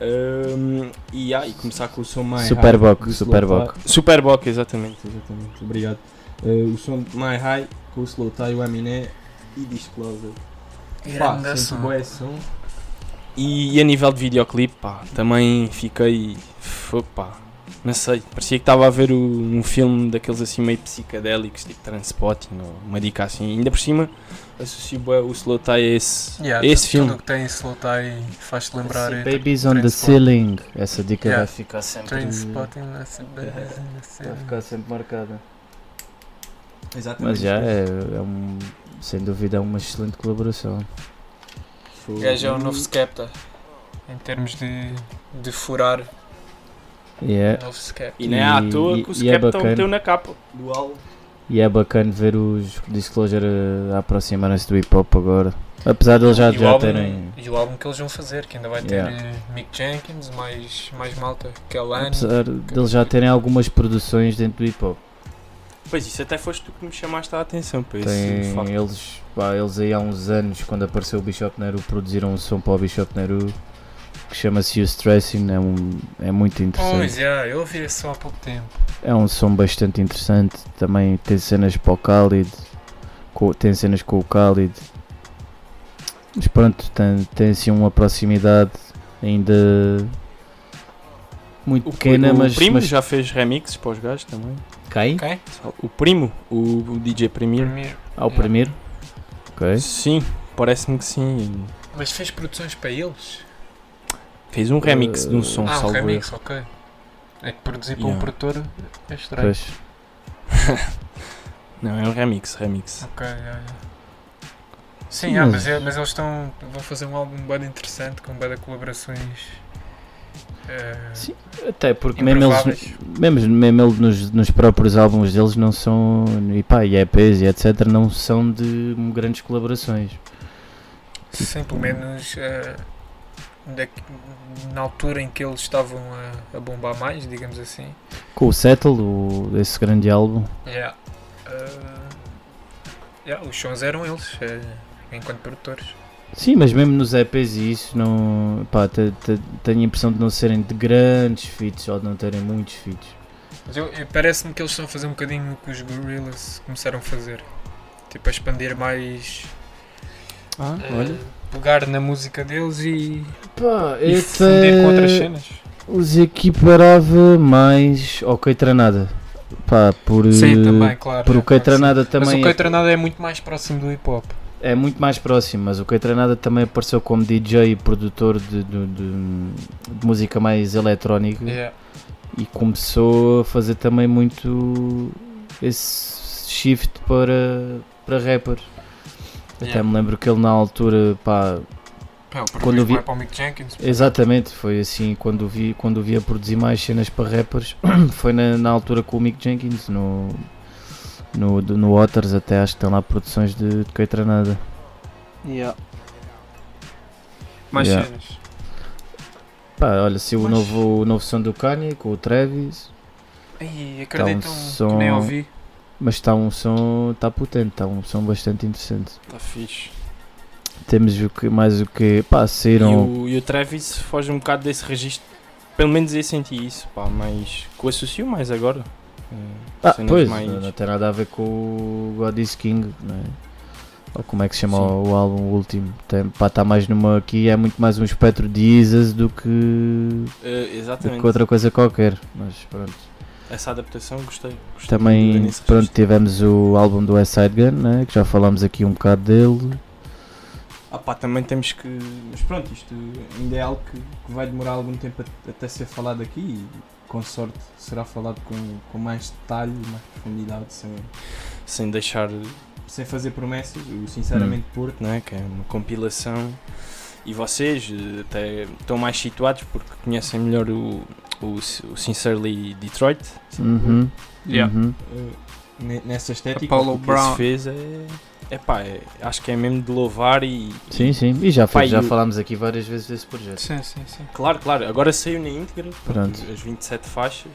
Hum, e, ah, e começar com o som mais Superboc, high do Superboc. Slow Tie. Superboc, exatamente, exatamente, obrigado. Uh, o som mais high com o Slow Tie, o Aminé e Disclosure. Pá, grande senti som. E, e a nível de videoclipe, pá, também fiquei. Pá, não sei, parecia que estava a ver o- um filme daqueles assim meio psicadélicos, tipo Transpotting ou uma dica assim. Ainda por cima, associo bué o Slow Tie a esse, Yeah, esse tudo filme. o que tem slow tie faz-te lembrar. Sim, eh, Babies on the ceiling. Essa dica Yeah. vai ficar sempre. Trainspotting, it, babies in the Vai ceiling. ficar sempre marcada. Exatamente. Mas já é, é um, sem dúvida é uma excelente colaboração. O gajo é o novo Skepta. Em termos de, de furar, Yeah. novo Skepta. E não é à toa que o é Skepta bacana. meteu na capa do álbum. E é bacana ver os Disclosure a, a aproximarem-se do hip hop agora. Apesar de eles já, e, o já álbum, terem. e o álbum que eles vão fazer, que ainda vai ter Yeah. eh, Mick Jenkins, mais, mais malta, Kellan. Apesar de eles já terem algumas produções dentro do hip hop. Pois isso até foste tu que me chamaste a atenção para Tem, facto. eles, pá, eles aí há uns anos, quando apareceu o Bishop Nero, produziram um som para o Bishop Nero que chama-se You Stressing. É, um, é muito interessante. Pois, yeah, eu ouvi esse som há pouco tempo. É um som bastante interessante. Também tem cenas para o Khalid. co- tem cenas com o Khalid. Mas pronto, tem, tem assim uma proximidade ainda muito O, pequena, o mas, primo mas já fez remixes para os gajos também. Quem? Quem? O primo, o, o DJ Premier. Primeiro. Ah, o primeiro? Ok. Sim, parece-me que sim. Mas fez produções para eles? Fez um remix de um som, ah, um salvo remix, ok. É que produzir para um Yeah. produtor é estranho. Não, é um remix, remix. Ok, yeah, yeah. Sim, Sim, ah, mas- mas, é- mas eles estão. vão fazer um álbum bem interessante com bem colaborações. eh, Sim, Até porque mesmo eles, mesmo, mesmo eles nos, nos próprios álbuns deles não são, e pá, e EPs e etc, não são de grandes colaborações. Sim, pelo menos eh, da- na altura em que eles estavam a, a bombar mais, digamos assim. Com o Settle, o, esse grande álbum, Yeah. Eh, yeah, os sons eram eles, eh, enquanto produtores. Sim, mas mesmo nos EPs e isso, não, pá, te- te- tenho a impressão de não serem de grandes feats ou de não terem muitos feats. Parece-me que eles estão a fazer um bocadinho o que os Gorillaz começaram a fazer. Tipo, a expandir mais. Ah, eh, olha. pegar na música deles e, Pá, e fundir com outras cenas. os equiparava mais ao Keitranada. Pá, por, Sim, eh, também, claro. por o claro que sim. Keitranada Mas também o é- Keitranada é muito mais próximo do hip hop. é muito mais próximo, mas o Keitranada também apareceu como DJ e produtor de, de- de- de música mais eletrónica Yeah. e começou a fazer também muito esse shift para, para rappers. Até Yeah. me lembro que ele na altura, pá, É, o Quando vi- vai para o Mick Jenkins. exatamente, foi assim, quando o vi, quando vi a produzir mais cenas para rappers, foi na, na altura com o Mick Jenkins, no, no, no Waters, até acho que tem lá produções de, de Keitranada. Mais Yeah. cenas. Pá, olha, se o novo, o novo som do Kanye com o Travis, Ai, acreditam som- que nem ouvi. Mas está um som, está potente, está um som bastante interessante. Está fixe. Temos o que, mais o que, pá, E saíram, o, e o Travis foge um bocado desse registro. Pelo menos eu senti isso, pá, mas que o associo mais agora. Eh, ah, pois, mais- não, não tem nada a ver com o God is King, não é? Ou como é que se chama o, o álbum último, tem, pá, está mais numa, aqui é muito mais um espectro de Isis do que, Eh, do que outra coisa qualquer, mas pronto. Essa adaptação gostei. gostei Também, pronto, tivemos o álbum do West Side Gun, né, que já falámos aqui um bocado dele. Ah pá, também temos que. Mas pronto, isto ainda é algo que, que vai demorar algum tempo até ser falado aqui e com sorte será falado com, com mais detalhe mais profundidade, sem, sem deixar. sem fazer promessas. O Sinceramente Porto, não é? Que é uma compilação. E vocês eh, até estão mais situados porque conhecem melhor o, o, o Sincerely Detroit. Uhum. Yeah. Uhum. Ne- nessa estética Apollo o que Brown. se fez é. É pá, é- acho que é mesmo de louvar e, Sim, sim. E já, foi, e já falámos aqui várias vezes desse projeto. Sim, sim, sim. Claro, claro. Agora saiu na íntegra. Pronto. As 27 faixas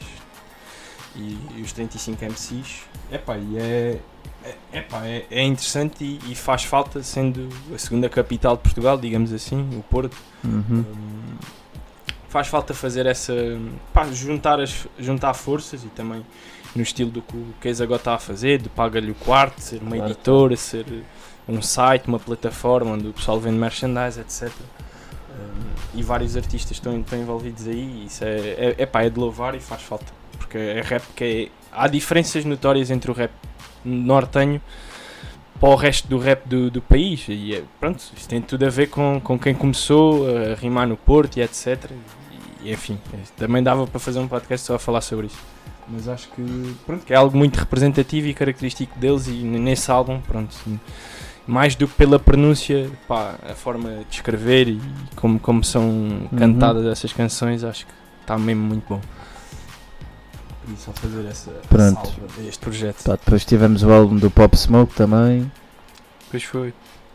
e, e os 35 MCs. Epá, e é, é, epá, é, é interessante e, e faz falta, sendo a segunda capital de Portugal, digamos assim, o Porto. Uhum. Hum, faz falta fazer essa. Pá, juntar, as, juntar forças e também no estilo do que o Case agora está a fazer, de paga-lhe o quarto, ser uma Claro. editora, ser um site, uma plataforma onde o pessoal vende merchandise, etc. Hum, e vários artistas estão, estão envolvidos aí, isso é, é, é, pá, é de louvar e faz falta. Porque é rap que é. Há diferenças notórias entre o rap nortenho para o resto do rap do, do país. E é, pronto, isso tem tudo a ver com, com quem começou a rimar no Porto e etc. Enfim, é, também dava para fazer um podcast só a falar sobre isso. Mas acho que, pronto, que é algo muito representativo e característico deles e nesse álbum, pronto, mais do que pela pronúncia, pá, a forma de escrever e como, como são cantadas essas canções, acho que está mesmo muito bom. E só fazer essa Pronto. salva a este projeto. Pá, depois tivemos o álbum do Pop Smoke também. Pois foi.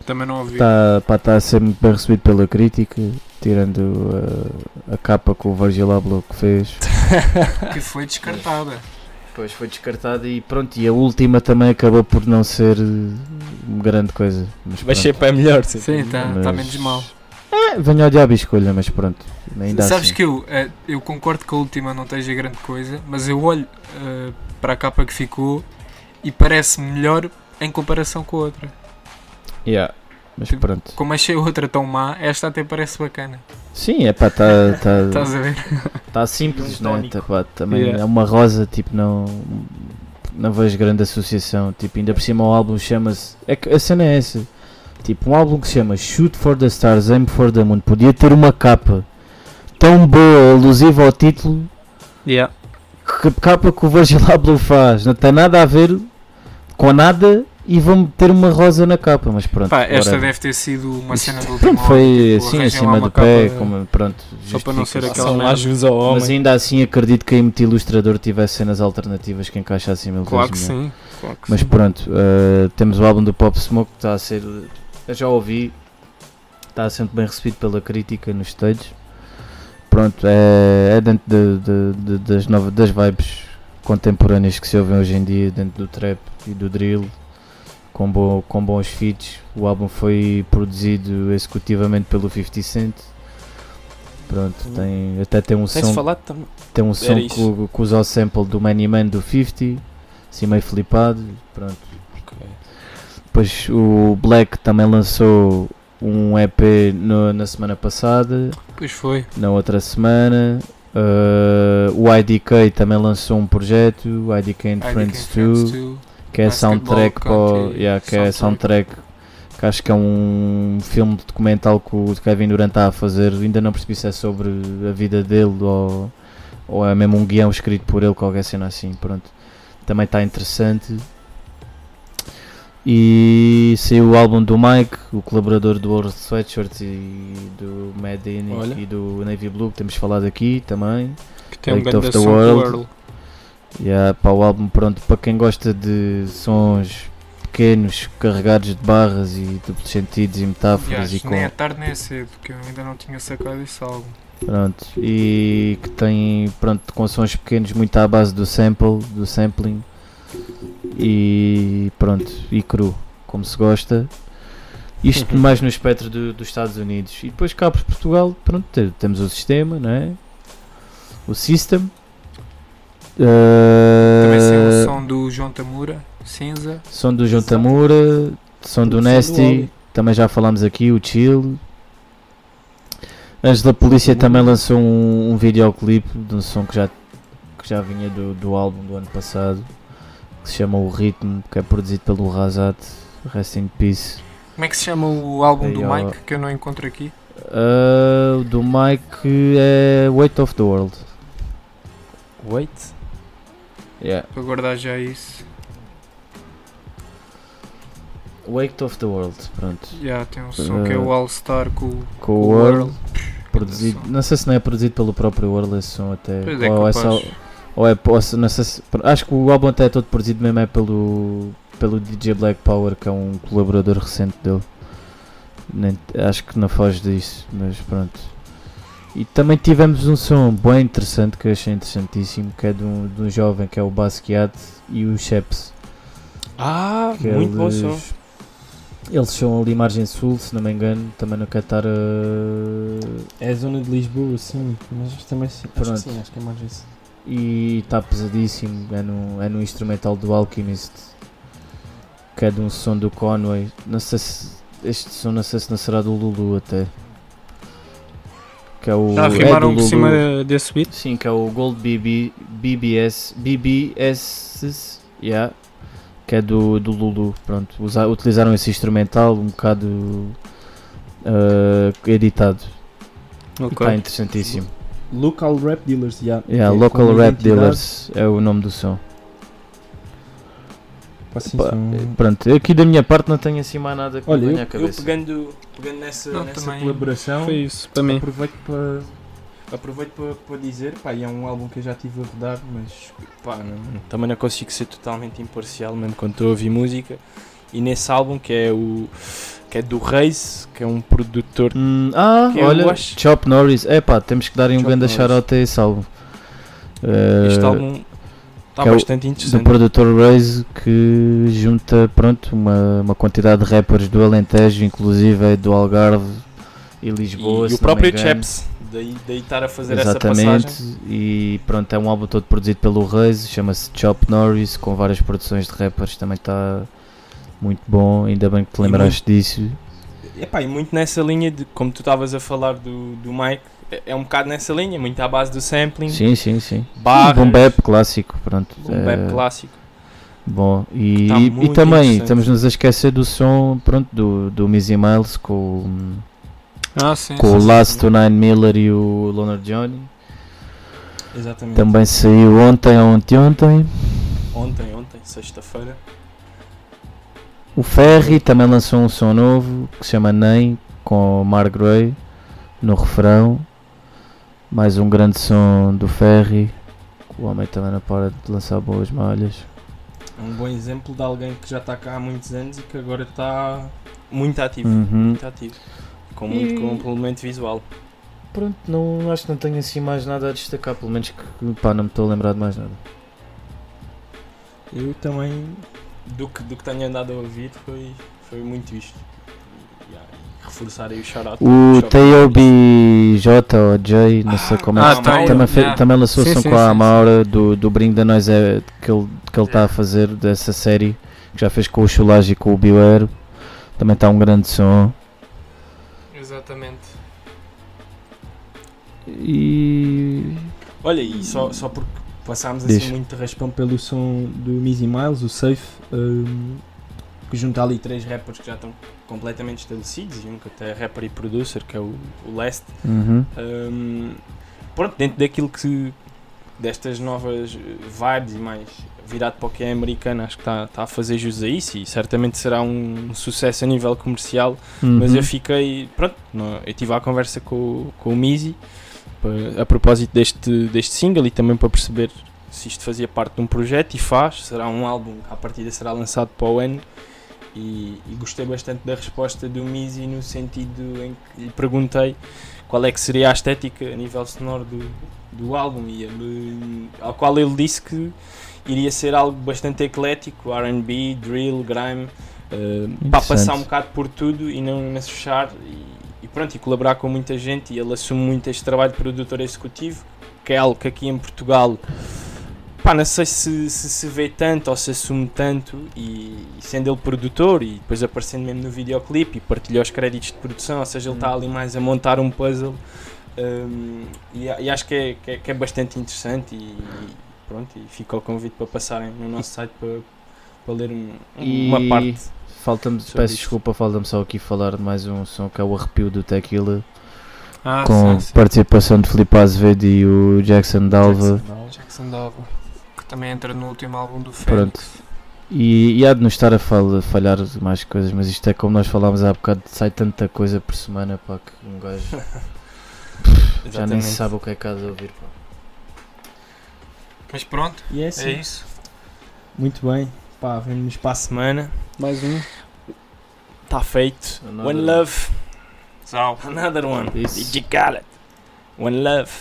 Também não ouvi. Está tá a ser muito bem recebido pela crítica, tirando uh, a capa que o Virgil Abloh que fez. Que foi descartada. Depois foi descartada e pronto, e a última também acabou por não ser uh, grande coisa. Mas sempre é melhor. Sim, sempre. está Mas- tá menos mal. É, venha ao diabo e escolha, mas pronto. Ainda Sabes assim. que eu, eh, eu concordo que a última não esteja grande coisa, mas eu olho eh, para a capa que ficou e parece melhor em comparação com a outra. Yeah, Mas pronto. Como achei outra tão má, esta até parece bacana. Sim, é pá, está tá, Estás a ver? tá simples, né? tónico. Tá, pá, também Yeah. é uma rosa, tipo, não. não vejo grande associação. Tipo, ainda por cima o álbum chama-se. É que a cena é essa. Tipo, um álbum que se chama Shoot for the Stars, Aim for the Moon. Podia ter uma capa tão boa, alusiva ao título, Yeah. que capa que o Virgil Abloh faz. Não tem nada a ver com nada e vão ter uma rosa na capa. Mas pronto. Pá, esta whatever. deve ter sido uma Isso, cena do último Pronto, foi tipo, assim acima do pé. capa Como, pronto, Só para não ser aquela São merda. ajuda ao Mas homem. ainda assim acredito que a MT Ilustrador tivesse cenas alternativas que encaixassem mil Claro que sim. Claro que Mas sim. pronto, eh, temos o álbum do Pop Smoke que está a ser. Eu já ouvi, está sempre bem recebido pela crítica nos stages. Pronto, é, é dentro de- de- de- das, novas, das vibes contemporâneas que se ouvem hoje em dia, dentro do trap e do drill, com, bo, com bons feats. O álbum foi produzido executivamente pelo 50 Cent. Pronto, Hum. tem, até tem um som falado tem um som que, que usa o sample do Many Man do 50, assim meio flipado. Pronto. Depois o Black também lançou um EP no- na semana passada, Pois foi. na outra semana. Uh, o IDK também lançou um projeto, o IDK and I Friends Became 2, Friends too. Que é soundtrack, yeah, que é soundtrack. soundtrack que acho que é um filme documental que o Kevin Durant está a fazer. Ainda não percebi se é sobre a vida dele ou, ou é mesmo um guião escrito por ele, qualquer cena assim. Pronto, também está interessante. E saiu o álbum do Mike, o colaborador do World Sweatshirt e do Mad In Olha. e do Navy Blue, que temos falado aqui também. Que tem um Light grande of the do World. Yeah, para o álbum, pronto, para quem gosta de sons pequenos, carregados de barras e duplos sentidos e metáforas Aliás, e com, nem é tarde nem é cedo, que eu ainda não tinha sacado esse álbum. pronto, e que tem pronto, com sons pequenos muito à base do sample, do sampling e pronto, e cru, como se gosta. Isto Uhum. mais no espectro do- dos Estados Unidos. E depois cá por Portugal, pronto, te- temos o sistema, não é? O System. Também saiu Uh, o som do João Tamura, Cinza. Som do João Tamura, som do Nasty, também já falámos aqui, o Chill. Antes da polícia também lançou um, um videoclipe de um som que já, que já vinha do, do álbum do ano passado, que se chama O Ritmo, que é produzido pelo Razat, Rest in Peace. Como é que se chama o álbum Aí, do ó. Mike que eu não encontro aqui? O do Mike é Weight of the World. Wait. Yeah. Para guardar já isso. Weight of the World, pronto. Já tem um som que é o Uh, All Star com, o- Com o World, Earl. produzido, não sei se não é produzido pelo próprio World esse som até. Pois é, ou é só, Ou é, ou se- não sei se- acho que o álbum até é todo produzido mesmo é pelo, pelo DJ Black Power, que é um colaborador recente dele. Nem- acho que não foge disso, mas pronto. E também tivemos um som bem interessante que eu achei interessantíssimo, que é de um, de um jovem que é o Basquiat e o Sheps. Ah, Que muito bom eles, som. eles são ali margem sul, se não me engano, também não quero estar a... É a zona de Lisboa, sim. Mas também sim. Acho Pronto. que sim, acho que é mais isso. e está pesadíssimo. É no, é no instrumental do Alchemist, que é de um som do Conway. Não sei se este som não sei se não será do Lulu até. Que é o Já é do rimaram por cima desse beat? Sim, que é o Gold BB, BBS, BBS, yeah, que é do, do Lulu. Pronto, usa- utilizaram esse instrumental um bocado ah, editado. E está interessantíssimo. Local Rap Dealers, yeah. Yeah, é Local Rap. Dealers é o nome do som. Pá, sim, Pá, são- Pronto, aqui da minha parte não tenho assim mais nada que Olha, eu, eu cabeça. pegando, pegando nessa, Não, nessa também colaboração, Foi isso, para mim. aproveito para aproveito para, para dizer, pá, e é um álbum que eu já tive a rodar, mas pá, não- também não consigo ser totalmente imparcial, mesmo quando estou a ouvir música. E nesse álbum que é o que é do Reis, que é um produtor Hum, ah, Que eu olha, acho- Chop Norris. É pá, temos que dar um grande shout-out a esse álbum. Este Eh, álbum está é bastante do interessante. produtor Raze que junta pronto, uma, uma quantidade de rappers do Alentejo, inclusive do Algarve e Lisboa. e se o próprio. Chaps, daí, daí estar a fazer essa Exatamente, passagem. e pronto, é um álbum todo produzido pelo Reis, chama-se Chop Norris, com várias produções de rappers, também está muito bom, ainda bem que te E lembraste disso. Epá, e muito nessa linha de como tu estavas a falar do, do Mike, é- um bocado nessa linha, muito à base do sampling, Sim, sim, sim. barras, Um bom bap clássico, pronto. um bap é, clássico. Bom, e, Tá e também estamos-nos a esquecer do som pronto, do, do Mizzy Miles com, o- Ah, sim. com sim, o. Last to Nine Miller e o Loner Johnny. Exatamente. Também saiu ontem, ontem, ontem. Ontem, ontem, sexta-feira. O Ferry também lançou um som novo que se chama Nem com o Mar Gray no refrão. Mais um grande som do Ferry. O homem também não para de lançar boas malhas. É um bom exemplo de alguém que já está cá há muitos anos e que agora está muito ativo. Uhum. Muito ativo. Com muito E- complemento visual. Pronto, não, acho que não tenho assim mais nada a destacar, pelo menos que pá, não me estou a lembrar de mais nada. Eu também, do que, do que tenho andado a ouvir, foi, foi muito isto. Ah, reforçar aí o shout-out. O Shout-out. T.O.B. J ou J, não sei como é Ah, que tá, também, fe- yeah. também lançou som com a sim, Amaura do, do Brinco da Nós é, que ele que ele está a fazer dessa série, que já fez com o Chulage e com o Biuero. Também está um grande som. Exatamente. E. Olha, e só, só porque passámos assim muito raspão pelo som do Mizzy Miles, o Safe, hum, que junta ali três rappers que já estão completamente estabelecidos e um que até é rapper e producer, que é o, o Lest. Uhum. Hum, pronto, dentro daquilo que destas novas eh, vibes e mais virado para o que é americano, acho que está tá a fazer jus a isso e certamente será um sucesso a nível comercial. Mas Uhum. eu fiquei, pronto, não- eu tive a conversa com, o- com o Mizzy a propósito deste, deste single e também para perceber se isto fazia parte de um projeto e faz, será um álbum que à partida será lançado para o ano e, e gostei bastante da resposta do Mizzy no sentido em que lhe perguntei qual é que seria a estética a nível sonoro do, do álbum e ele, ao qual ele disse que iria ser algo bastante eclético, R&B, drill, grime, eh, para passar um bocado por tudo e não, não se fechar e, e pronto, e colaborar com muita gente e ele assume muito este trabalho de produtor executivo, que é algo que aqui em Portugal pá, não sei se, se se vê tanto ou se assume tanto e, e sendo ele produtor e depois aparecendo mesmo no videoclipe e partilhou os créditos de produção, ou seja, ele está ali mais a montar um puzzle hum, e, e acho que é, que, é, que é bastante interessante e, e pronto, e fica o convite para passarem no nosso site para, para ler um- E- uma parte. Falta-me, peço isso. desculpa, falta-me só aqui falar de mais um som que é o Arrepio do Tequila, Ah, com sim, sim. participação de Filipe Azevedo e o Jackson Dalva. Jackson Dava. Também entra no último álbum do Félix. Pronto. E, e há de nos estar a fal- falhar mais coisas, mas isto é como nós falámos há bocado, sai tanta coisa por semana pá, que um gajo já nem sabe o que é que há de ouvir. Pá. Mas pronto, E é assim. é isso. Muito bem. Pá, vemos para a semana. Mais um. Está feito. Another One one. love. Tchau. Another one. Isso. Did you got it? One love.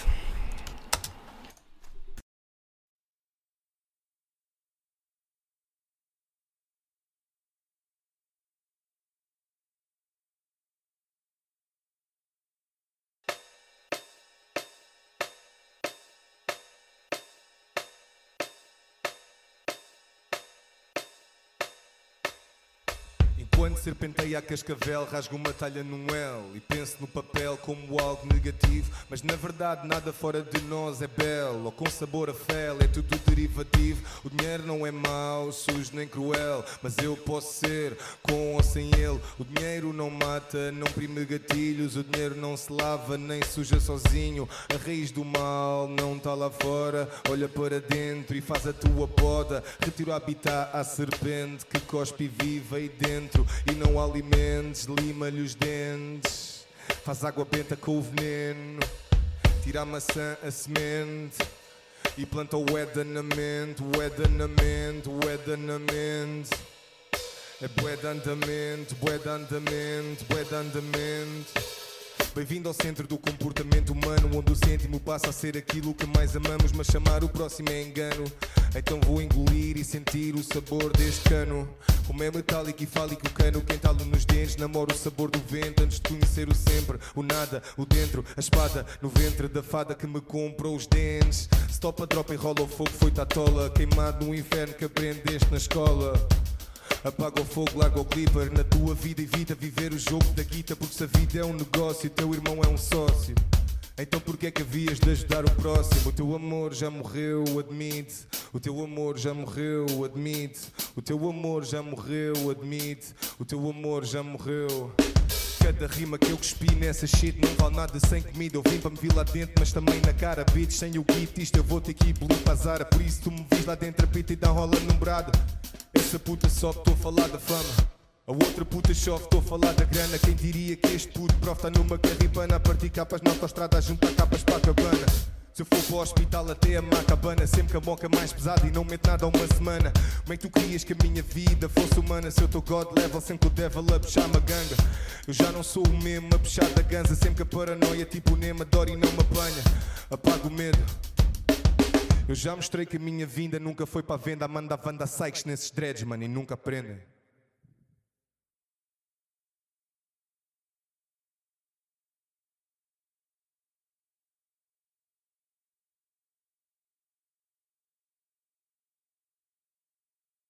Serpenteia a cascavel, rasgo uma talha num L E penso no papel como algo negativo Mas na verdade nada fora de nós é belo Ou com sabor a fel, é tudo derivativo. O dinheiro não é mau, sujo nem cruel Mas eu posso ser, com ou sem ele. O dinheiro não mata, não prime gatilhos O dinheiro não se lava, nem suja sozinho. A raiz do mal não está lá fora Olha para dentro e faz a tua poda. Retira o habitat à serpente que cospe e vive aí dentro E não alimentes, lima-lhe os dentes. Faz água benta com o veneno Tira a maçã, a semente E planta o Eda na mente, o Eda na mente, o Eda na mente É bué de andamento, bué de andamento, bué de andamento Bem-vindo ao centro do comportamento humano, onde o cêntimo passa a ser aquilo que mais amamos, mas chamar o próximo é engano. Então vou engolir e sentir o sabor deste cano. Como é metálico e fálico o cano, quem talo nos dentes, namora o sabor do vento antes de conhecer o sempre, o nada, o dentro, a espada no ventre da fada que me comprou os dentes. Stop a drop, enrola o fogo, foi tatola, queimado no inferno que aprendeste na escola. Apaga o fogo, larga o clipper Na tua vida evita viver o jogo da guita Porque se a vida é um negócio Teu irmão é um sócio Então porquê é que havias de ajudar o próximo? O teu amor já morreu, admite. O teu amor já morreu, admite. O teu amor já morreu, admite. O teu amor já morreu. Cada rima que eu cuspi nessa shit não vale nada sem comida. Eu vim para me vir lá dentro, mas também na cara, bitch. Sem o kit, isto eu vou ter que ir para a Zara. Por isso tu me vis lá dentro a pita e dá rola nombrada. Essa puta só estou a falar da fama. A outra puta chove, estou a falar da grana. Quem diria que este puto prof está numa carribana a partir capas na autostrada a juntar capas para a cabana. Se eu for para o hospital até a macabana Sempre que a boca mais pesada e não mete nada há uma semana Como é que tu querias que a minha vida fosse humana Se eu estou God level, sempre que o devil a puxar uma ganga Eu já não sou o mesmo a puxar da ganza Sempre que a paranoia tipo Nema dora e não me apanha Apago o medo eu já mostrei que a minha vinda nunca foi para venda. A manda a Wanda Sykes nesses dreads, mano, e nunca aprendem.